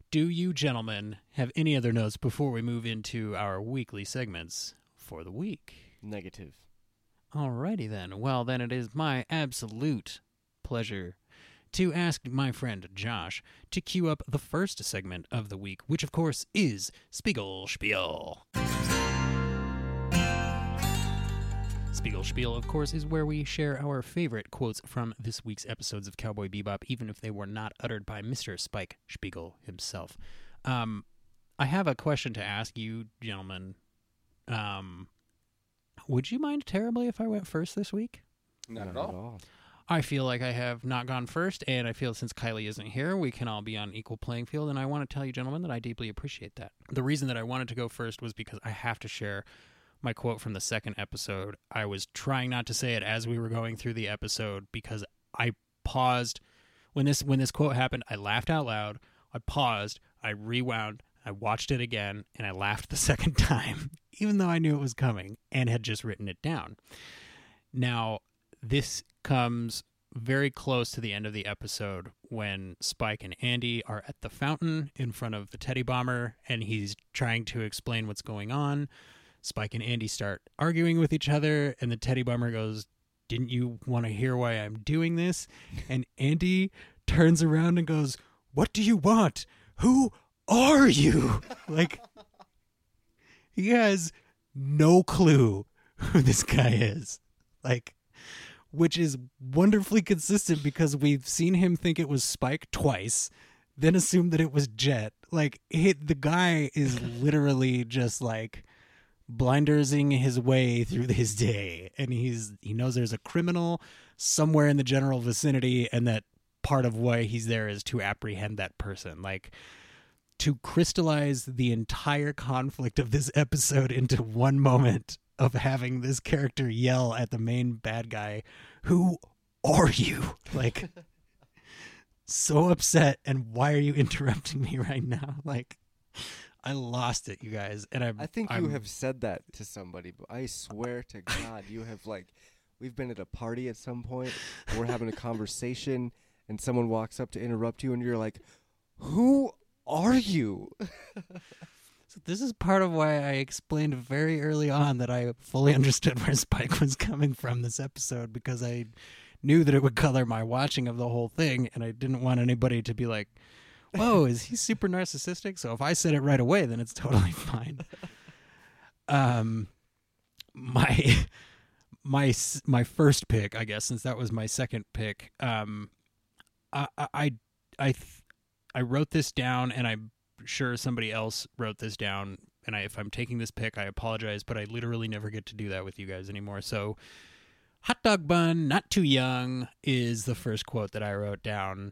do you gentlemen have any other notes before we move into our weekly segments for the week? Negative. Alrighty then. Well, then it is my absolute pleasure to ask my friend Josh to cue up the first segment of the week, which of course is Spiegel Spiel. Spiegel Spiel, of course, is where we share our favorite quotes from this week's episodes of Cowboy Bebop, even if they were not uttered by Mr. Spike Spiegel himself. Um, I have a question to ask you, gentlemen. Um, would you mind terribly if I went first this week? Not, at all. I feel like I have not gone first, and I feel since Kylie isn't here, we can all be on equal playing field. And I want to tell you, gentlemen, that I deeply appreciate that. The reason that I wanted to go first was because I have to share my quote from the second episode. I was trying not to say it as we were going through the episode because I paused when this when this quote happened. I laughed out loud. I paused. I rewound. I watched it again, and I laughed the second time, even though I knew it was coming and had just written it down. Now, this comes very close to the end of the episode when Spike and Andy are at the fountain in front of the teddy bomber and he's trying to explain what's going on. Spike and Andy start arguing with each other and the teddy bomber goes, "Didn't you want to hear why I'm doing this?" And Andy turns around and goes, "What do you want? Who are you?" like he has no clue who this guy is. Like which is wonderfully consistent because we've seen him think it was Spike twice, then assume that it was Jet. Like it, the guy is literally just like blindersing his way through his day, and he's he knows there's a criminal somewhere in the general vicinity, and that part of why he's there is to apprehend that person. Like to crystallize the entire conflict of this episode into one moment of having this character yell at the main bad guy, "Who are you?" Like so upset and why are you interrupting me right now? Like I lost it, you guys. And I I think you I'm- have said that to somebody, but I swear to God, you have like, we've been at a party at some point, we're having a conversation, and someone walks up to interrupt you, and you're like, "Who are you?" So this is part of why I explained very early on that I fully understood where Spike was coming from this episode because I knew that it would color my watching of the whole thing and I didn't want anybody to be like, "Whoa, is he super narcissistic?" So if I said it right away, then it's totally fine. um my my my first pick, I guess, since that was my second pick, um I I I I wrote this down and I'm sure somebody else wrote this down and I, if I'm taking this pick, I apologize, but I literally never get to do that with you guys anymore. So, hot dog bun, not too young, is the first quote that I wrote down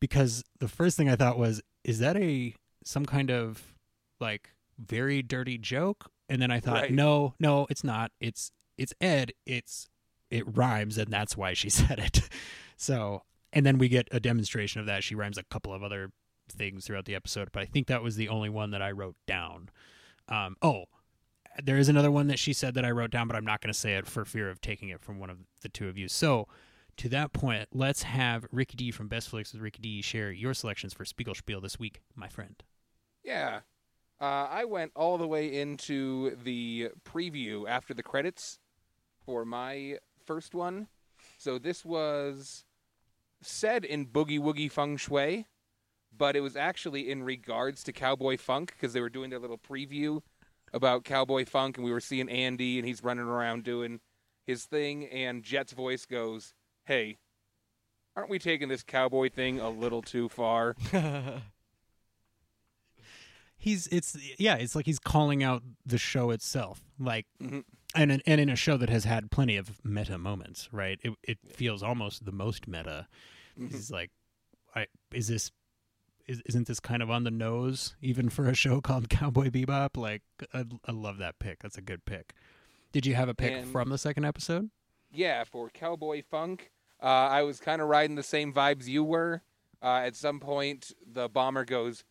because the first thing I thought was, is that a some kind of like very dirty joke? And then I thought, Right. no, no, it's not. It's it's Ed. It's it rhymes, and that's why she said it. So, and then we get a demonstration of that. She rhymes a couple of other things throughout the episode, but I think that was the only one that I wrote down. Um, oh, there is another one that she said that I wrote down, but I'm not going to say it for fear of taking it from one of the two of you. So, to that point, let's have Ricky D from Best Flicks with Ricky D share your selections for Spiegelspiel this week, my friend. Yeah. Uh, I went all the way into the preview after the credits for my first one. So this was said in Boogie Woogie Feng Shui, but it was actually in regards to Cowboy Funk because they were doing their little preview about Cowboy Funk, and we were seeing Andy, and he's running around doing his thing, and Jet's voice goes, "Hey, aren't we taking this cowboy thing a little too far?" He's it's yeah, it's like he's calling out the show itself, like, Mhm. And in, and in a show that has had plenty of meta moments, right? It it feels almost the most meta. He's like, I is this is, isn't this kind of on the nose, even for a show called Cowboy Bebop? Like, I, I love that pick. That's a good pick. Did you have a pick And- from the second episode? Yeah, for Cowboy Funk, uh, I was kind of riding the same vibes you were. Uh, at some point, the bomber goes,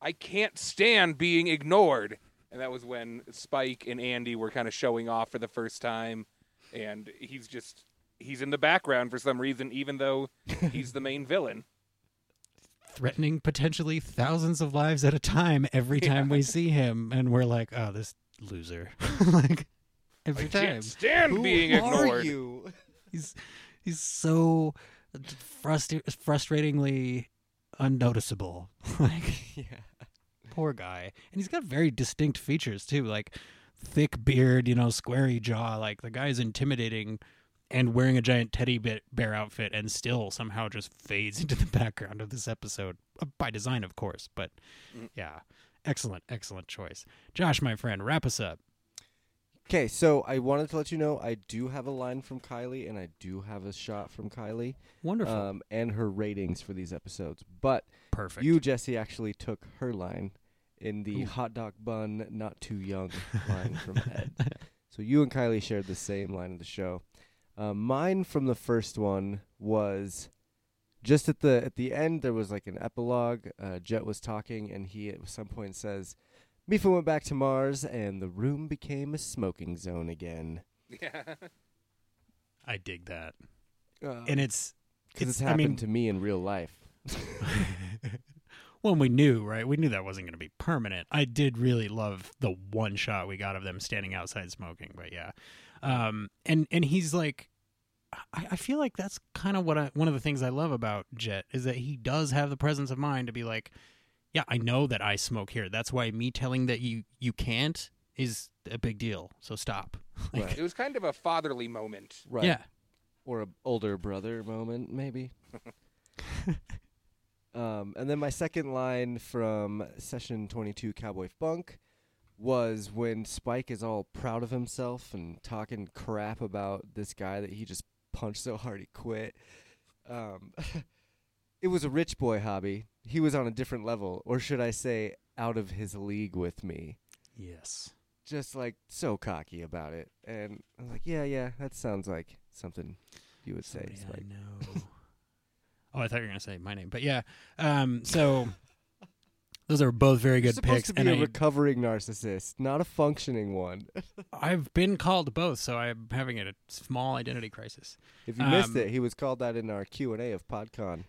I can't stand being ignored. And that was when Spike and Andy were kind of showing off for the first time. And he's just, he's in the background for some reason, even though he's the main villain. Threatening potentially thousands of lives at a time every time we see him, and we're like, oh, this loser. like every I time. can't stand Who being are ignored. you? He's he's so frustra- frustratingly unnoticeable. like yeah. Poor guy, and he's got very distinct features too, like thick beard, you know, squarey jaw. Like the guy's intimidating, and wearing a giant teddy bear outfit, and still somehow just fades into the background of this episode uh, by design, of course. But Mm. yeah, excellent, excellent choice, Josh, my friend. Wrap us up. Okay, so I wanted to let you know I do have a line from Kylie and I do have a shot from Kylie, Wonderful, um, and her ratings for these episodes. But perfect. you, Jesse, actually took her line in the Ooh. hot dog bun, not too young line from Ed. So you and Kylie shared the same line of the show. Um, mine from the first one was just at the at the end. There was like an epilogue. Uh, Jet was talking, and he at some point says, "Meifa went back to Mars, and the room became a smoking zone again." Yeah. I dig that, Uh, and it's because it's- it's I happened mean- to me in real life. well, we knew, right? We knew that wasn't going to be permanent. I did really love the one shot we got of them standing outside smoking, but yeah. Um, and and he's like, I, I feel like that's kind of what I, one of the things I love about Jet is that he does have the presence of mind to be like, yeah, I know that I smoke here. That's why me telling that you you can't is a big deal. So stop. Like, Right. It was kind of a fatherly moment. Right. Yeah. Or a older brother moment, maybe. um, and then my second line from session 22 Cowboy Funk was when Spike is all proud of himself and talking crap about this guy that he just punched so hard he quit. Um, it was a rich boy hobby. He was on a different level, or should I say, out of his league with me. Yes. Just like so cocky about it. And I was like, yeah, yeah, that sounds like something you would say, Somebody Spike. I know. oh, I thought you were gonna say my name, but yeah. Um, so those are both very good supposed picks, to be and a I, recovering narcissist, not a functioning one. I've been called both, so I'm having a small identity crisis. If you missed Um, it, he was called that in our Q and A of PodCon,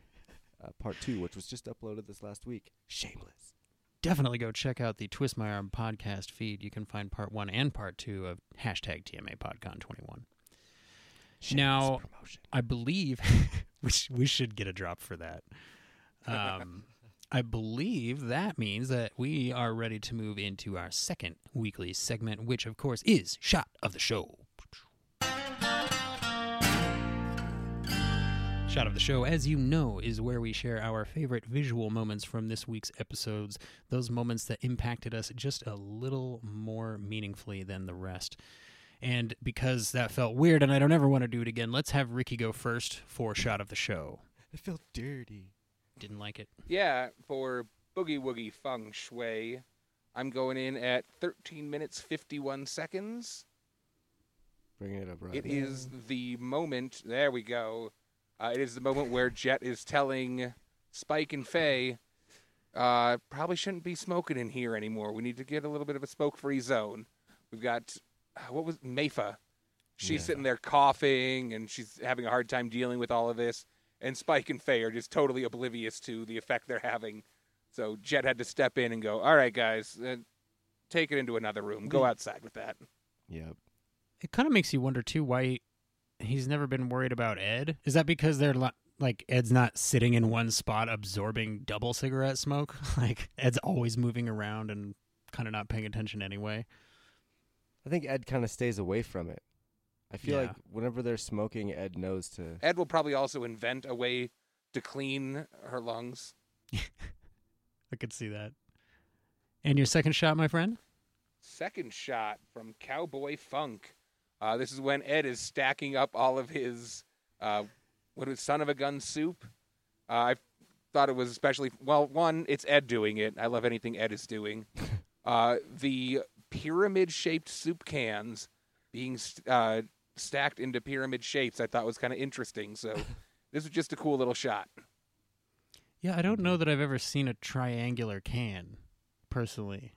uh, part two, which was just uploaded this last week. Shameless. Definitely go check out the Twist My Arm podcast feed. You can find part one and part two of hashtag TMA PodCon 21. Shameless Now- promotion. I believe we, sh- we should get a drop for that. Um, I believe that means that we are ready to move into our second weekly segment, which, of course, is Shot of the Show. Shot of the Show, as you know, is where we share our favorite visual moments from this week's episodes, those moments that impacted us just a little more meaningfully than the rest. And because that felt weird and I don't ever want to do it again, let's have Ricky go first for Shot of the Show. It felt dirty. Didn't like it. Yeah, for Boogie Woogie Feng Shui, I'm going in at 13 minutes 51 seconds. Bringing it up right. It is the moment. There we go. Uh, it is the moment where Jet is telling Spike and Faye, uh, probably shouldn't be smoking in here anymore. We need to get a little bit of a smoke-free zone. We've got what was Meifa? She's Yeah. sitting there coughing and she's having a hard time dealing with all of this. And Spike and Faye are just totally oblivious to the effect they're having. So Jet had to step in and go, "All right, guys, uh, take it into another room. Go outside with that." Yep. It kind of makes you wonder too why he's never been worried about Ed. Is that because they're li- like Ed's not sitting in one spot absorbing double cigarette smoke? like Ed's always moving around and kind of not paying attention anyway. I think Ed kind of stays away from it. I feel Yeah. like whenever they're smoking, Ed knows to. Ed will probably also invent a way to clean her lungs. I could see that. And your second shot, my friend? Second shot from Cowboy Funk. Uh, this is when Ed is stacking up all of his uh, what is son of a gun soup. Uh, I thought it was especially well. One, it's Ed doing it. I love anything Ed is doing. uh, the pyramid-shaped soup cans being st- uh, stacked into pyramid shapes, I thought was kind of interesting. So this was just a cool little shot. Yeah, I don't know that I've ever seen a triangular can, personally.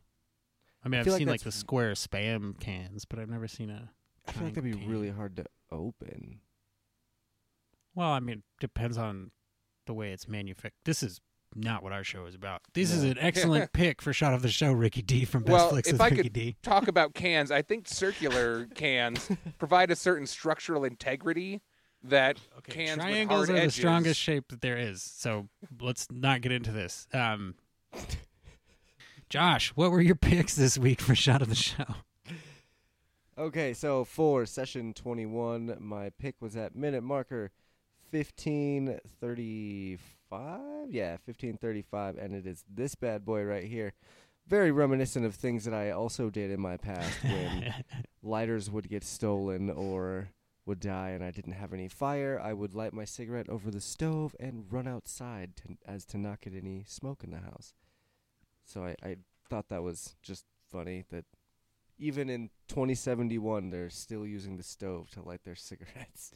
I mean, I I've feel like seen like the square spam cans, but I've never seen a. I feel like that'd be triangle really hard to open. Well, I mean, depends on the way it's manufactured. This is not what our show is about. This is an excellent pick for shot of the show, Ricky D from Best Well, Flicks if with I Ricky could- D. Talk about cans. I think circular cans provide a certain structural integrity that cans triangles with are hard the strongest shape that there is. So let's not get into this. Um, Josh, what were your picks this week for shot of the show? Okay, so for session 21, my pick was at minute marker 1535. Yeah, 1535, and it is this bad boy right here. Very reminiscent of things that I also did in my past when lighters would get stolen or would die and I didn't have any fire. I would light my cigarette over the stove and run outside to, as to not get any smoke in the house. So I, I thought that was just funny that even in 2071 they're still using the stove to light their cigarettes.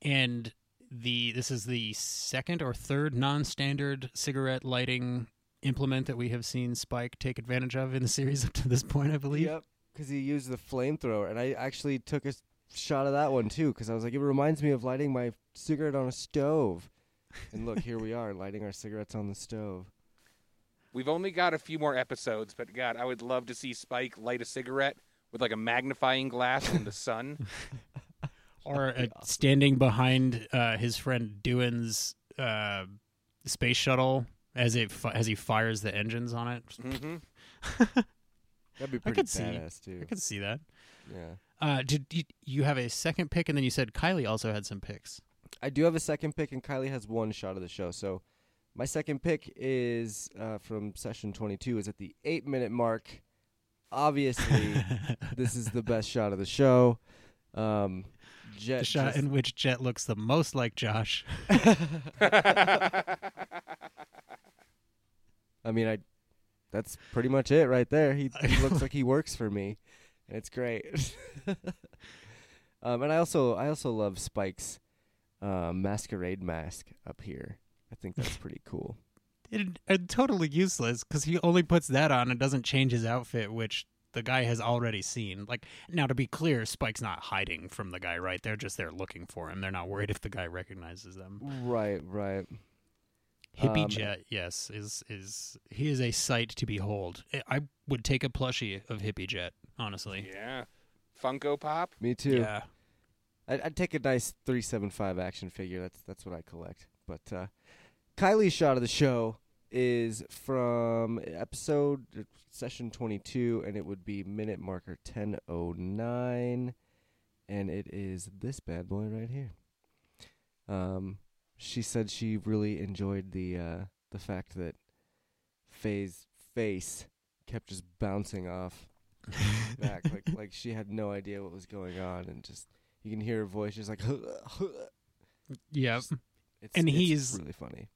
and the this is the second or third non-standard cigarette lighting implement that we have seen Spike take advantage of in the series up to this point, I believe. Yep, because he used the flamethrower, and I actually took a shot of that one too, because I was like, it reminds me of lighting my cigarette on a stove. And look, here we are lighting our cigarettes on the stove. We've only got a few more episodes, but God, I would love to see Spike light a cigarette with like a magnifying glass in the sun. Or uh, awesome. standing behind uh, his friend Doohan's uh, space shuttle as it fi- as he fires the engines on it. hmm That'd be I pretty could see- badass too. I could see that. Yeah, Uh, did you, you have a second pick, and then you said Kylie also had some picks? I do have a second pick, and Kylie has one shot of the show. So my second pick is uh, from session 22. Is at the eight minute mark. Obviously, this is the best shot of the show. Um, Jet the shot just- in which Jet looks the most like Josh. I mean, I. That's pretty much it right there. He, he looks like he works for me, and it's great. um, and I also I also love Spike's uh, masquerade mask up here. I think that's pretty cool. It, it totally useless because he only puts that on and doesn't change his outfit, which the guy has already seen. Like now, to be clear, Spike's not hiding from the guy, right? They're just there looking for him. They're not worried if the guy recognizes them. Right, right. Hippie Um, Jet, yes, is is he is a sight to behold. I- I would take a plushie of Hippie Jet, honestly. yeah. Funko Pop. Me too. Yeah. I'd, I'd take a nice three seven five action figure. That's that's what I collect. But uh, Kylie's shot of the show is from episode session twenty two, and it would be minute marker ten oh nine, and it is this bad boy right here. Um, she said she really enjoyed the uh, the fact that Faye's face kept just bouncing off back, like like she had no idea what was going on, and just you can hear her voice just like. yeah. And it's he's- really funny.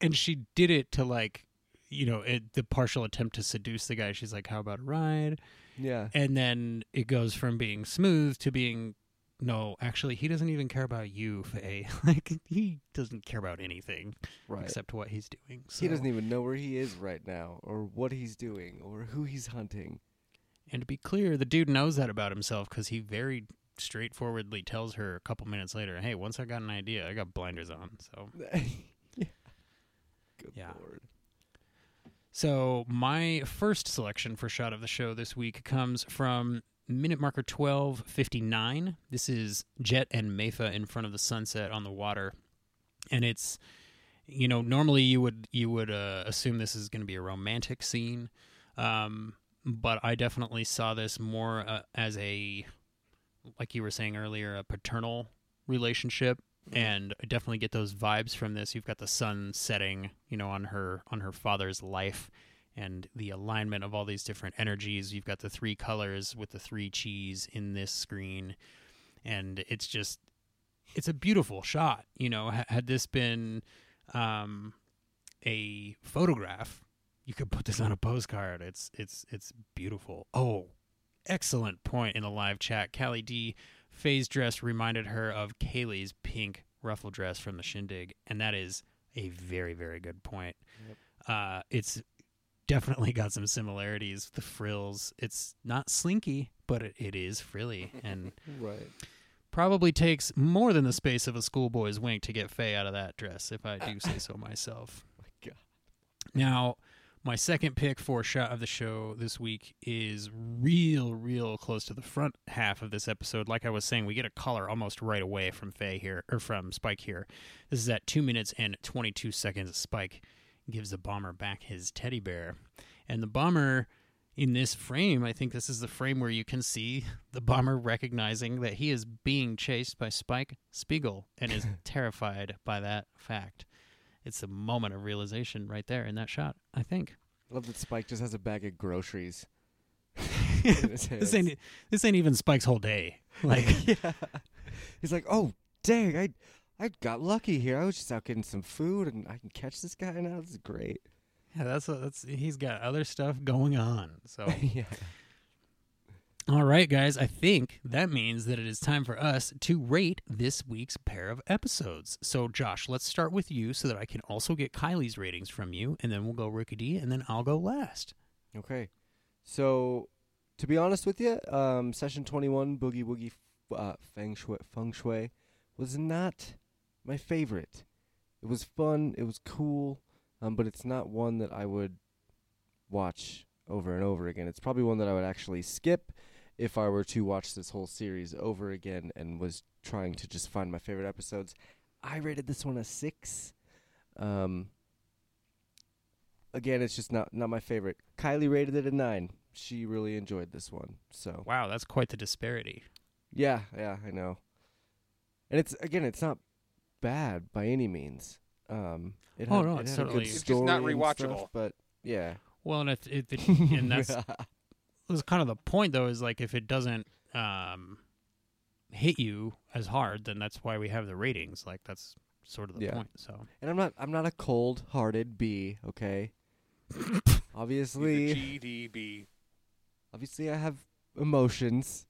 And she did it to like you know it, the partial attempt to seduce the guy she's like how about a ride Yeah, and then it goes from being smooth to being no actually he doesn't even care about you Faye. like he doesn't care about anything right. except what he's doing so. he doesn't even know where he is right now, or what he's doing, or who he's hunting. and to be clear the dude knows that about himself because he very straightforwardly tells her a couple minutes later hey once i got an idea i got blinders on so. Good Yeah. lord. So my first selection for shot of the show this week comes from minute marker twelve fifty nine. This is Jet and Meifa in front of the sunset on the water, and it's you know normally you would you would uh, assume this is going to be a romantic scene, um, but I definitely saw this more uh, as a like you were saying earlier a paternal relationship and I definitely get those vibes from this. You've got the sun setting, you know, on her on her father's life, and the alignment of all these different energies. You've got the three colors with the three cheese in this screen, and it's just it's a beautiful shot. You know, had this been um, a photograph. You could put this on a postcard. It's it's it's beautiful. Oh, excellent point in the live chat. Callie D. Faye's dress reminded her of Kaylee's pink ruffle dress from the shindig, and that is a very very good point. Yep. Uh, it's definitely got some similarities. The frills. It's not slinky, but it, it is frilly and Right. probably takes more than the space of a schoolboy's wink to get Faye out of that dress, if I do say so myself. My God. Now, my second pick for shot of the show this week is real, real close to the front half of this episode. Like I was saying, we get a color almost right away from Faye here, or from Spike here. This is at two minutes and 22 seconds. Spike gives the bomber back his teddy bear. And the bomber, in this frame, I think this is the frame where you can see the bomber recognizing that he is being chased by Spike Spiegel and is terrified by that fact. It's a moment of realization right there in that shot, I think. I love that Spike just has a bag of groceries. this ain't this ain't even Spike's whole day. Like yeah. He's like, oh dang, I I got lucky here. I was just out getting some food, and I can catch this guy now. This is great. yeah, that's that's he's got other stuff going on. So yeah. All right, guys, I think that means that it is time for us to rate this week's pair of episodes. So, Josh, let's start with you so that I can also get Kylie's ratings from you, and then we'll go Ricky D, and then I'll go last. Okay. So, to be honest with you, um, session 21, Boogie Woogie uh, Feng, Shui, Feng Shui, was not my favorite. It was fun, it was cool, um, but it's not one that I would watch over and over again. It's probably one that I would actually skip if I were to watch this whole series over again and was trying to just find my favorite episodes. I rated this one a six. Um, again, it's just not not my favorite. Kylie rated it a nine. She really enjoyed this one. So Wow, that's quite the disparity. yeah, yeah, I know. And it's again, it's not bad by any means. Um, it Oh, had, no, it it's had certainly- It's just not story and stuff, rewatchable. but yeah, Well, and if, if it, and that's was kind of the point though is like if it doesn't um, hit you as hard, then that's why we have the ratings. Like that's sort of the Yeah. point. So and I'm not I'm not a cold-hearted bee. Okay, obviously, GDB. obviously I have emotions,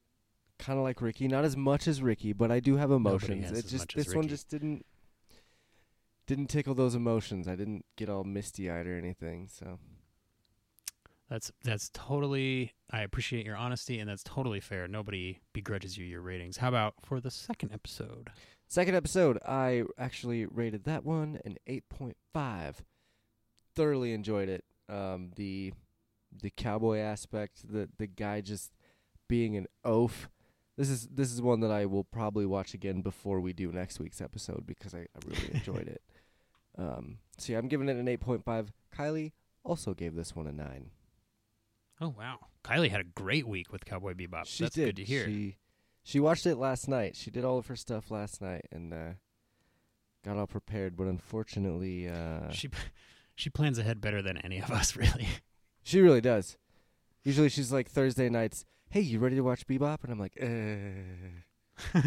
kind of like Ricky. Not as much as Ricky, but I do have emotions. has It as just much as this one Ricky. just didn't didn't tickle those emotions. I didn't get all misty-eyed or anything. So that's that's totally. I appreciate your honesty, and that's totally fair. Nobody begrudges you your ratings. How about for the second episode? second episode, I actually rated that one an eight point five. Thoroughly enjoyed it. Um, the the cowboy aspect, the the guy just being an oaf. This is this is one that I will probably watch again before we do next week's episode because I, I really enjoyed it. Um, so yeah, I'm giving it an eight point five. Kylie also gave this one a nine. Oh wow, Kylie had a great week with Cowboy Bebop. she that's did. good to hear. She she watched it last night. She did all of her stuff last night and uh, got all prepared. But unfortunately, uh, she she plans ahead better than any of us, really. She really does. Usually she's like Thursday nights, hey, you ready to watch Bebop? And I'm like, uh,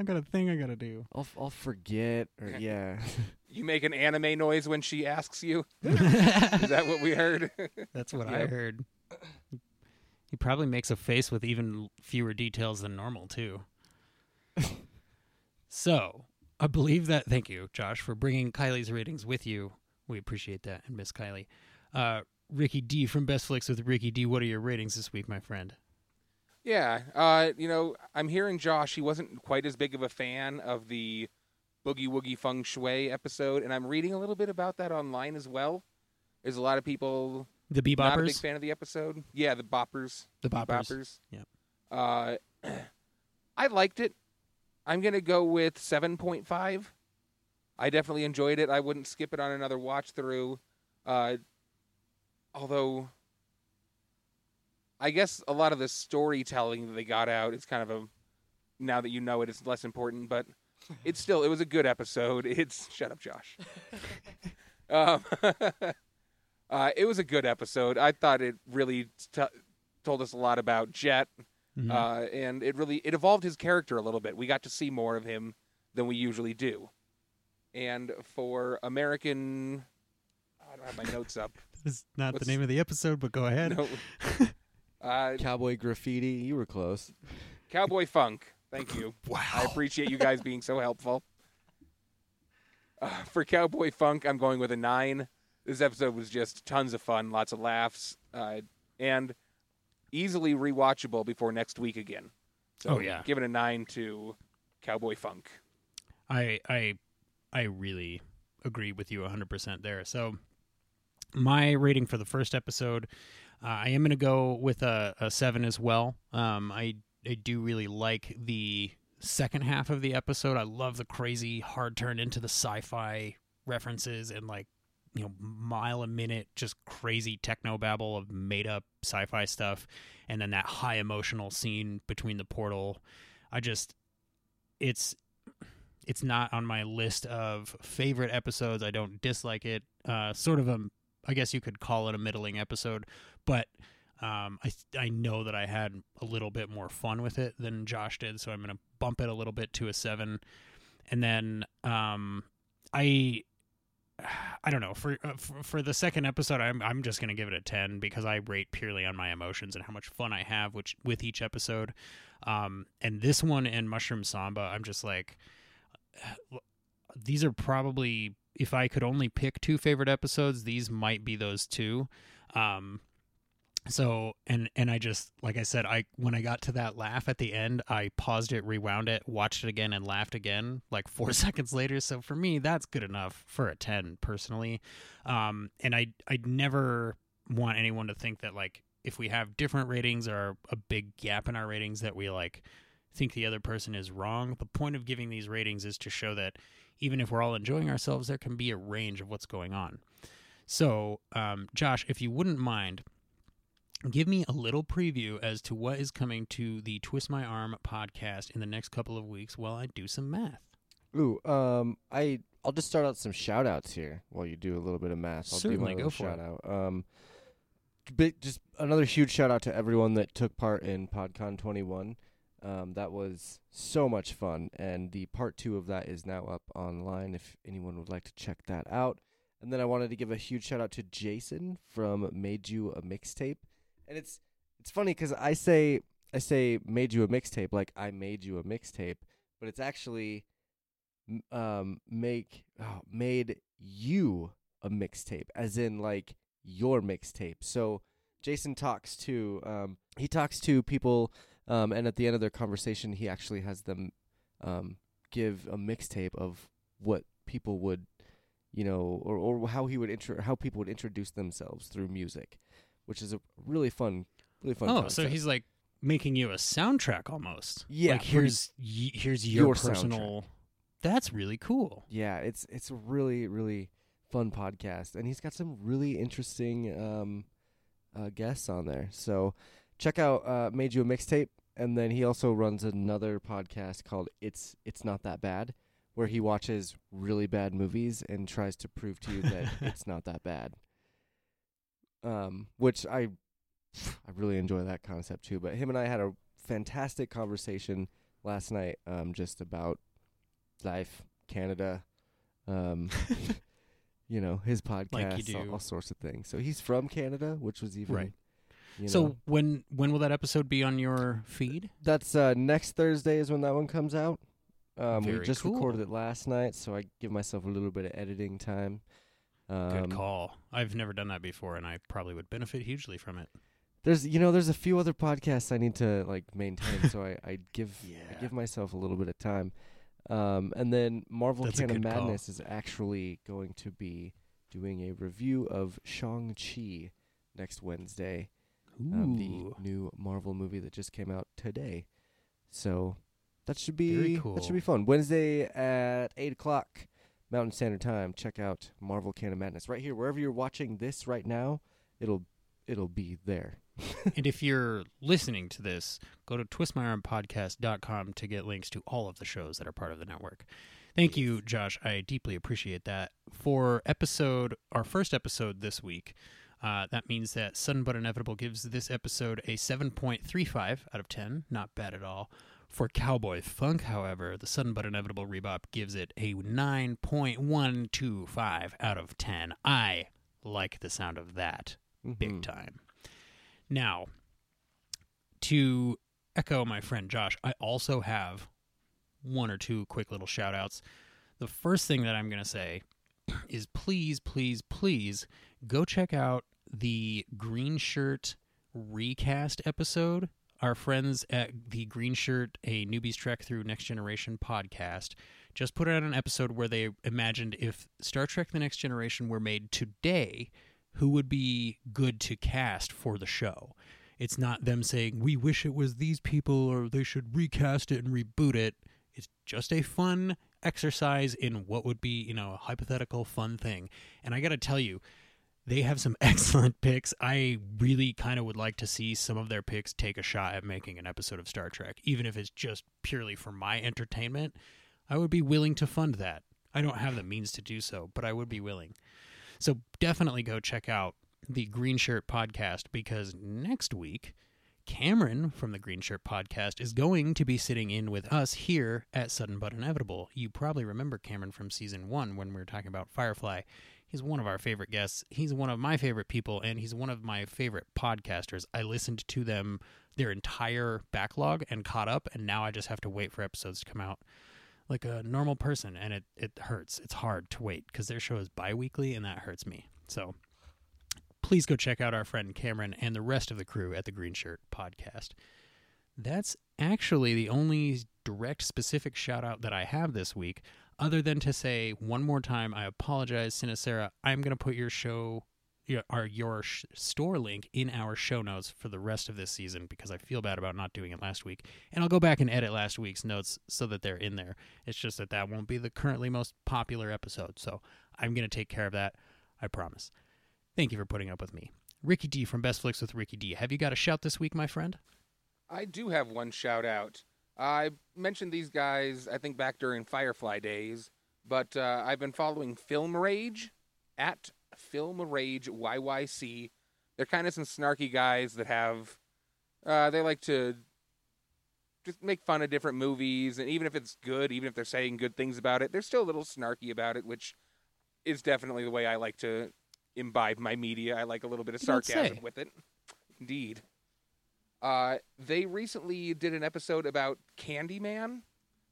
I got a thing I gotta do. I'll, f- I'll forget. Or, yeah. You make an anime noise when she asks you. Is that what we heard? That's what I heard. He probably makes a face with even fewer details than normal too. so I believe that. Thank you, Josh, for bringing Kylie's ratings with you. We appreciate that, and Miss Kylie. Uh, Ricky D from Best Flicks with Ricky D. What are your ratings this week, my friend? yeah. Uh, you know, I'm hearing Josh. He wasn't quite as big of a fan of the Boogie Woogie Feng Shui episode, and I'm reading a little bit about that online as well. There's a lot of people The not a big fan of the episode. Yeah, the boppers. The boppers. Boppers. Yep. Uh, I liked it. I'm gonna go with 7.5. I definitely enjoyed it. I wouldn't skip it on another watch through. Uh, although, I guess a lot of the storytelling that they got out is kind of a. Now that you know it, it's less important, but it's still it was a good episode. It's shut up, Josh. um, uh, it was a good episode. I thought it really t- told us a lot about Jet, Mhm. uh, and it really it evolved his character a little bit. We got to see more of him than we usually do. And for American I don't have my notes up. That's not What's- the name of the episode, but go ahead. No. Uh, Cowboy graffiti. You were close. Cowboy Funk. Thank you. Wow. I appreciate you guys being so helpful. Uh, for Cowboy Funk, I'm going with a nine. This episode was just tons of fun, lots of laughs, uh, and easily rewatchable before next week again. So Oh, yeah. giving a nine to Cowboy Funk. I I I really agree with you 100% there. So my rating for the first episode, uh, I am going to go with a, a 7 as well. Um I I do really like the second half of the episode. I love the crazy hard turn into the sci-fi references and like you know mile a minute just crazy techno babble of made up sci-fi stuff and then that high emotional scene between the portal. I just it's it's not on my list of favorite episodes. I don't dislike it. Uh, sort of a, I guess you could call it a middling episode, but um, I I know that I had a little bit more fun with it than Josh did, so I'm gonna bump it a little bit to a seven, and then um, I. I don't know for, uh, for for the second episode. I'm I'm just gonna give it a ten because I rate purely on my emotions and how much fun I have, which with each episode. Um, and this one and Mushroom Samba, I'm just like, these are probably if I could only pick two favorite episodes, these might be those two. Um, so and and I just like I said, I when I got to that laugh at the end, I paused it, rewound it, watched it again, and laughed again like four seconds later. So for me, that's good enough for a ten personally. Um, and I i'd never want anyone to think that like if we have different ratings or a big gap in our ratings that we like think the other person is wrong. The point of giving these ratings is to show that even if we're all enjoying ourselves, there can be a range of what's going on. So, um, Josh, if you wouldn't mind, give me a little preview as to what is coming to the Twist My Arm podcast in the next couple of weeks while I do some math. Ooh, um, I I'll just start out some shout outs here while you do a little bit of math. I'll Certainly, do my go for shout it. out. Um, big, just another huge shout out to everyone that took part in PodCon 21. Um, that was so much fun, and the part two of that is now up online. If anyone would like to check that out, and then I wanted to give a huge shout out to Jason from Made You a Mixtape, and it's it's funny because I say I say made you a mixtape like I made you a mixtape, but it's actually um make oh, made you a mixtape as in like your mixtape. So jason talks to um he talks to people um and at the end of their conversation he actually has them um give a mixtape of what people would you know or or how he would intro how people would introduce themselves through music which is a really fun really fun oh, so he's like making you a soundtrack almost. Yeah, like here's y- here's your, your personal. That's really cool. Yeah, it's it's a really really fun podcast, and he's got some really interesting um, uh, guests on there. So check out uh, Made You a Mixtape, and then he also runs another podcast called It's It's Not That Bad, where he watches really bad movies and tries to prove to you that it's not that bad. Um, which I I really enjoy that concept too. But him and I had a fantastic conversation last night, um, just about life, Canada, um, you know, his podcast, Like all, all sorts of things. So he's from Canada, which was even Right. So know, when when will that episode be on your feed? that's uh, next Thursday is when that one comes out. Um, we just cool. recorded it last night, so I give myself a little bit of editing time. Um, Good call. I've never done that before, and I probably would benefit hugely from it. There's you know there's a few other podcasts I need to like maintain, so I, I give I give myself a little bit of time. Um, and then Marvel That's a Canon good call. Madness is actually going to be doing a review of Shang Chi next Wednesday, um, the new Marvel movie that just came out today. So that should be that should be fun. Wednesday at eight o'clock Mountain Standard Time. Check out Marvel Canon Madness right here wherever you're watching this right now. It'll it'll be there. and if you're listening to this, go to twistmyarmpodcast.com to get links to all of the shows that are part of the network. Thank you, Josh. I deeply appreciate that. For episode, our first episode this week, uh, that means that Sudden But Inevitable gives this episode a 7.35 out of 10. Not bad at all. For Cowboy Funk, however, the Sudden But Inevitable Rebop gives it a 9.125 out of 10. I like the sound of that big Mhm. time. Now, to echo my friend Josh, I also have one or two quick little shout outs. The first thing that I'm going to say is please, please, please go check out the Green Shirt recast episode. Our friends at the Green Shirt, a newbie's trek through Next Generation podcast, just put out an episode where they imagined if Star Trek The Next Generation were made today, who would be good to cast for the show. It's not them saying, we wish it was these people or they should recast it and reboot it. It's just a fun exercise in what would be, you know, a hypothetical fun thing. And I got to tell you, they have some excellent picks. I really kind of would like to see some of their picks take a shot at making an episode of Star Trek, even if it's just purely for my entertainment. I would be willing to fund that. I don't have the means to do so, but I would be willing. So definitely go check out the Green Shirt podcast because next week, Cameron from the Green Shirt podcast is going to be sitting in with us here at Sudden But Inevitable. You probably remember Cameron from season one when we were talking about Firefly. He's one of our favorite guests. He's one of my favorite people, and he's one of my favorite podcasters. I listened to them, their entire backlog, and caught up, and now I just have to wait for episodes to come out like a normal person, and it, it hurts. It's hard to wait because their show is bi weekly, and that hurts me. So please go check out our friend Cameron and the rest of the crew at the Green Shirt podcast. That's actually the only direct specific shout out that I have this week, other than to say one more time, I apologize, Sinacera. I'm going to put your show, your, our, your sh- store link in our show notes for the rest of this season because I feel bad about not doing it last week. And I'll go back and edit last week's notes so that they're in there. It's just that that won't be the currently most popular episode. So I'm going to take care of that. I promise. Thank you for putting up with me. Ricky D from Best Flicks with Ricky D. Have you got a shout this week, my friend? I do have one shout out. I mentioned these guys, I think, back during Firefly days, but uh, I've been following Film Rage at Film Rage YYC. They're kind of some snarky guys that have, uh, they like to just make fun of different movies, and even if it's good, even if they're saying good things about it, they're still a little snarky about it, which is definitely the way I like to imbibe my media. I like a little bit of sarcasm with it. Indeed. Uh, they recently did an episode about Candyman.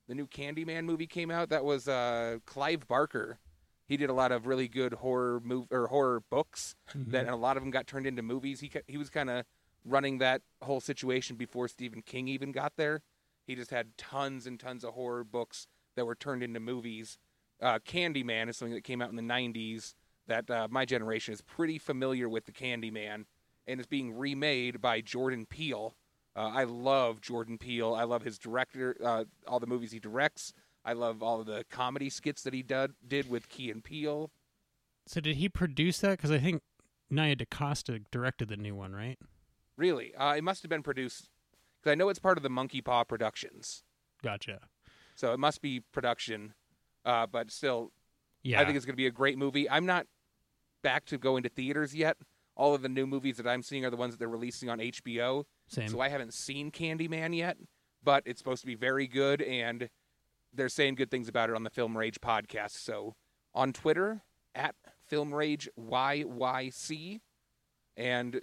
The new Candyman movie came out. That was uh, Clive Barker. He did a lot of really good horror move or horror books that, and a lot of them got turned into movies. He he was kind of running that whole situation before Stephen King even got there. He just had tons and tons of horror books that were turned into movies. Uh, Candyman is something that came out in the '90s that uh, my generation is pretty familiar with. The Candyman and it's being remade by Jordan Peele. Uh, I love Jordan Peele. I love his director, uh, all the movies he directs. I love all of the comedy skits that he did did with Key and Peele. So did he produce that? Because I think Nia DaCosta directed the new one, right? Really, uh, it must have been produced because I know it's part of the Monkey Paw Productions, Gotcha. so it must be production. Uh, but still, Yeah. I think it's going to be a great movie. I'm not back to going to theaters yet. All of the new movies that I'm seeing are the ones that they're releasing on HBO. Same. So I haven't seen Candyman yet, but it's supposed to be very good, and they're saying good things about it on the Film Rage podcast. So on Twitter at Film Rage YYC, and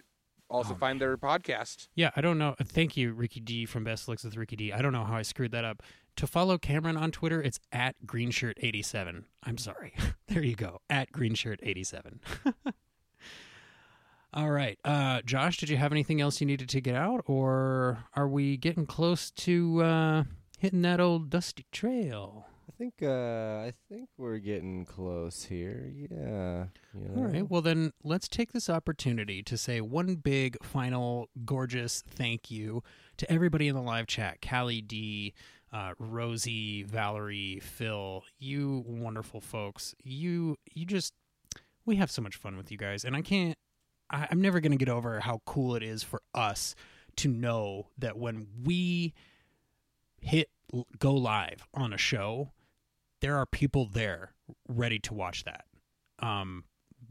also All find their podcast. Yeah, I don't know. Thank you, Ricky D from Best Looks with Ricky D. I don't know how I screwed that up. To follow Cameron on Twitter, it's at GreenShirt87. I'm sorry. there you go. At GreenShirt87. All right. Uh, Josh, did you have anything else you needed to get out, or are we getting close to uh, hitting that old dusty trail? I think uh, I think we're getting close here. Yeah. You know? All right. Well, then let's take this opportunity to say one big, final, gorgeous thank you to everybody in the live chat Callie D, uh, Rosie, Valerie, Phil, you wonderful folks. You, you just, we have so much fun with you guys. And I can't, I, I'm never going to get over how cool it is for us to know that when we hit go live on a show, there are people there ready to watch that. Um,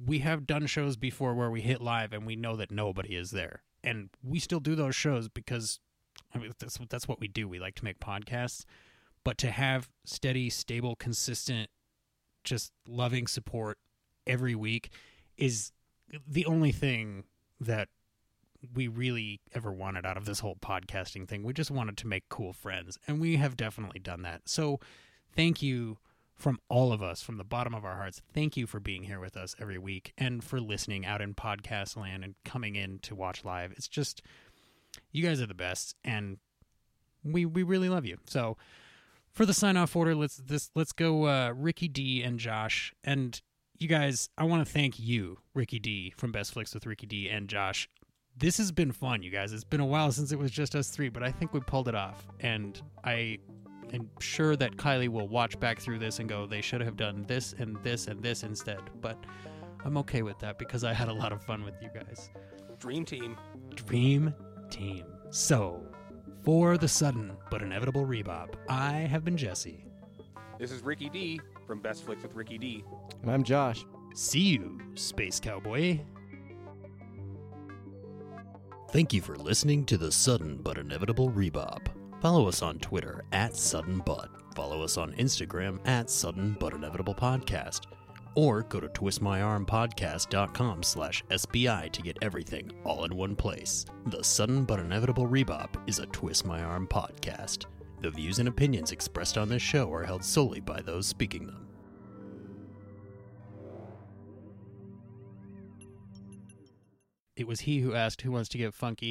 we have done shows before where we hit live and we know that nobody is there, and we still do those shows because I mean that's that's what we do. We like to make podcasts, but to have steady, stable, consistent, just loving support every week is the only thing that we really ever wanted out of this whole podcasting thing. We just wanted to make cool friends, and we have definitely done that. So, thank you from all of us, from the bottom of our hearts. Thank you for being here with us every week and for listening out in podcast land and coming in to watch live. It's just, you guys are the best, and we we really love you. So, for the sign off order, let's this let's go uh, Ricky D and Josh and you guys. I want to thank you, Ricky D from Best Flicks with Ricky D and Josh this has been fun, you guys. It's been a while since it was just us three, but I think we pulled it off. And I am sure that Kylie will watch back through this and go, they should have done this and this and this instead. But I'm okay with that because I had a lot of fun with you guys. Dream team. Dream team. So, for the sudden but inevitable rebop, I have been Jesse. This is Ricky D from Best Flicks with Ricky D. And I'm Josh. See you, Space Cowboy. Thank you for listening to the Sudden But Inevitable Rebop. Follow us on Twitter at Sudden But. Follow us on Instagram at Sudden But Inevitable Podcast. Or go to twistmyarmpodcast.com slash SBI to get everything all in one place. The Sudden But Inevitable Rebop is a Twist My Arm podcast. The views and opinions expressed on this show are held solely by those speaking them. It was he who asked who wants to get funky.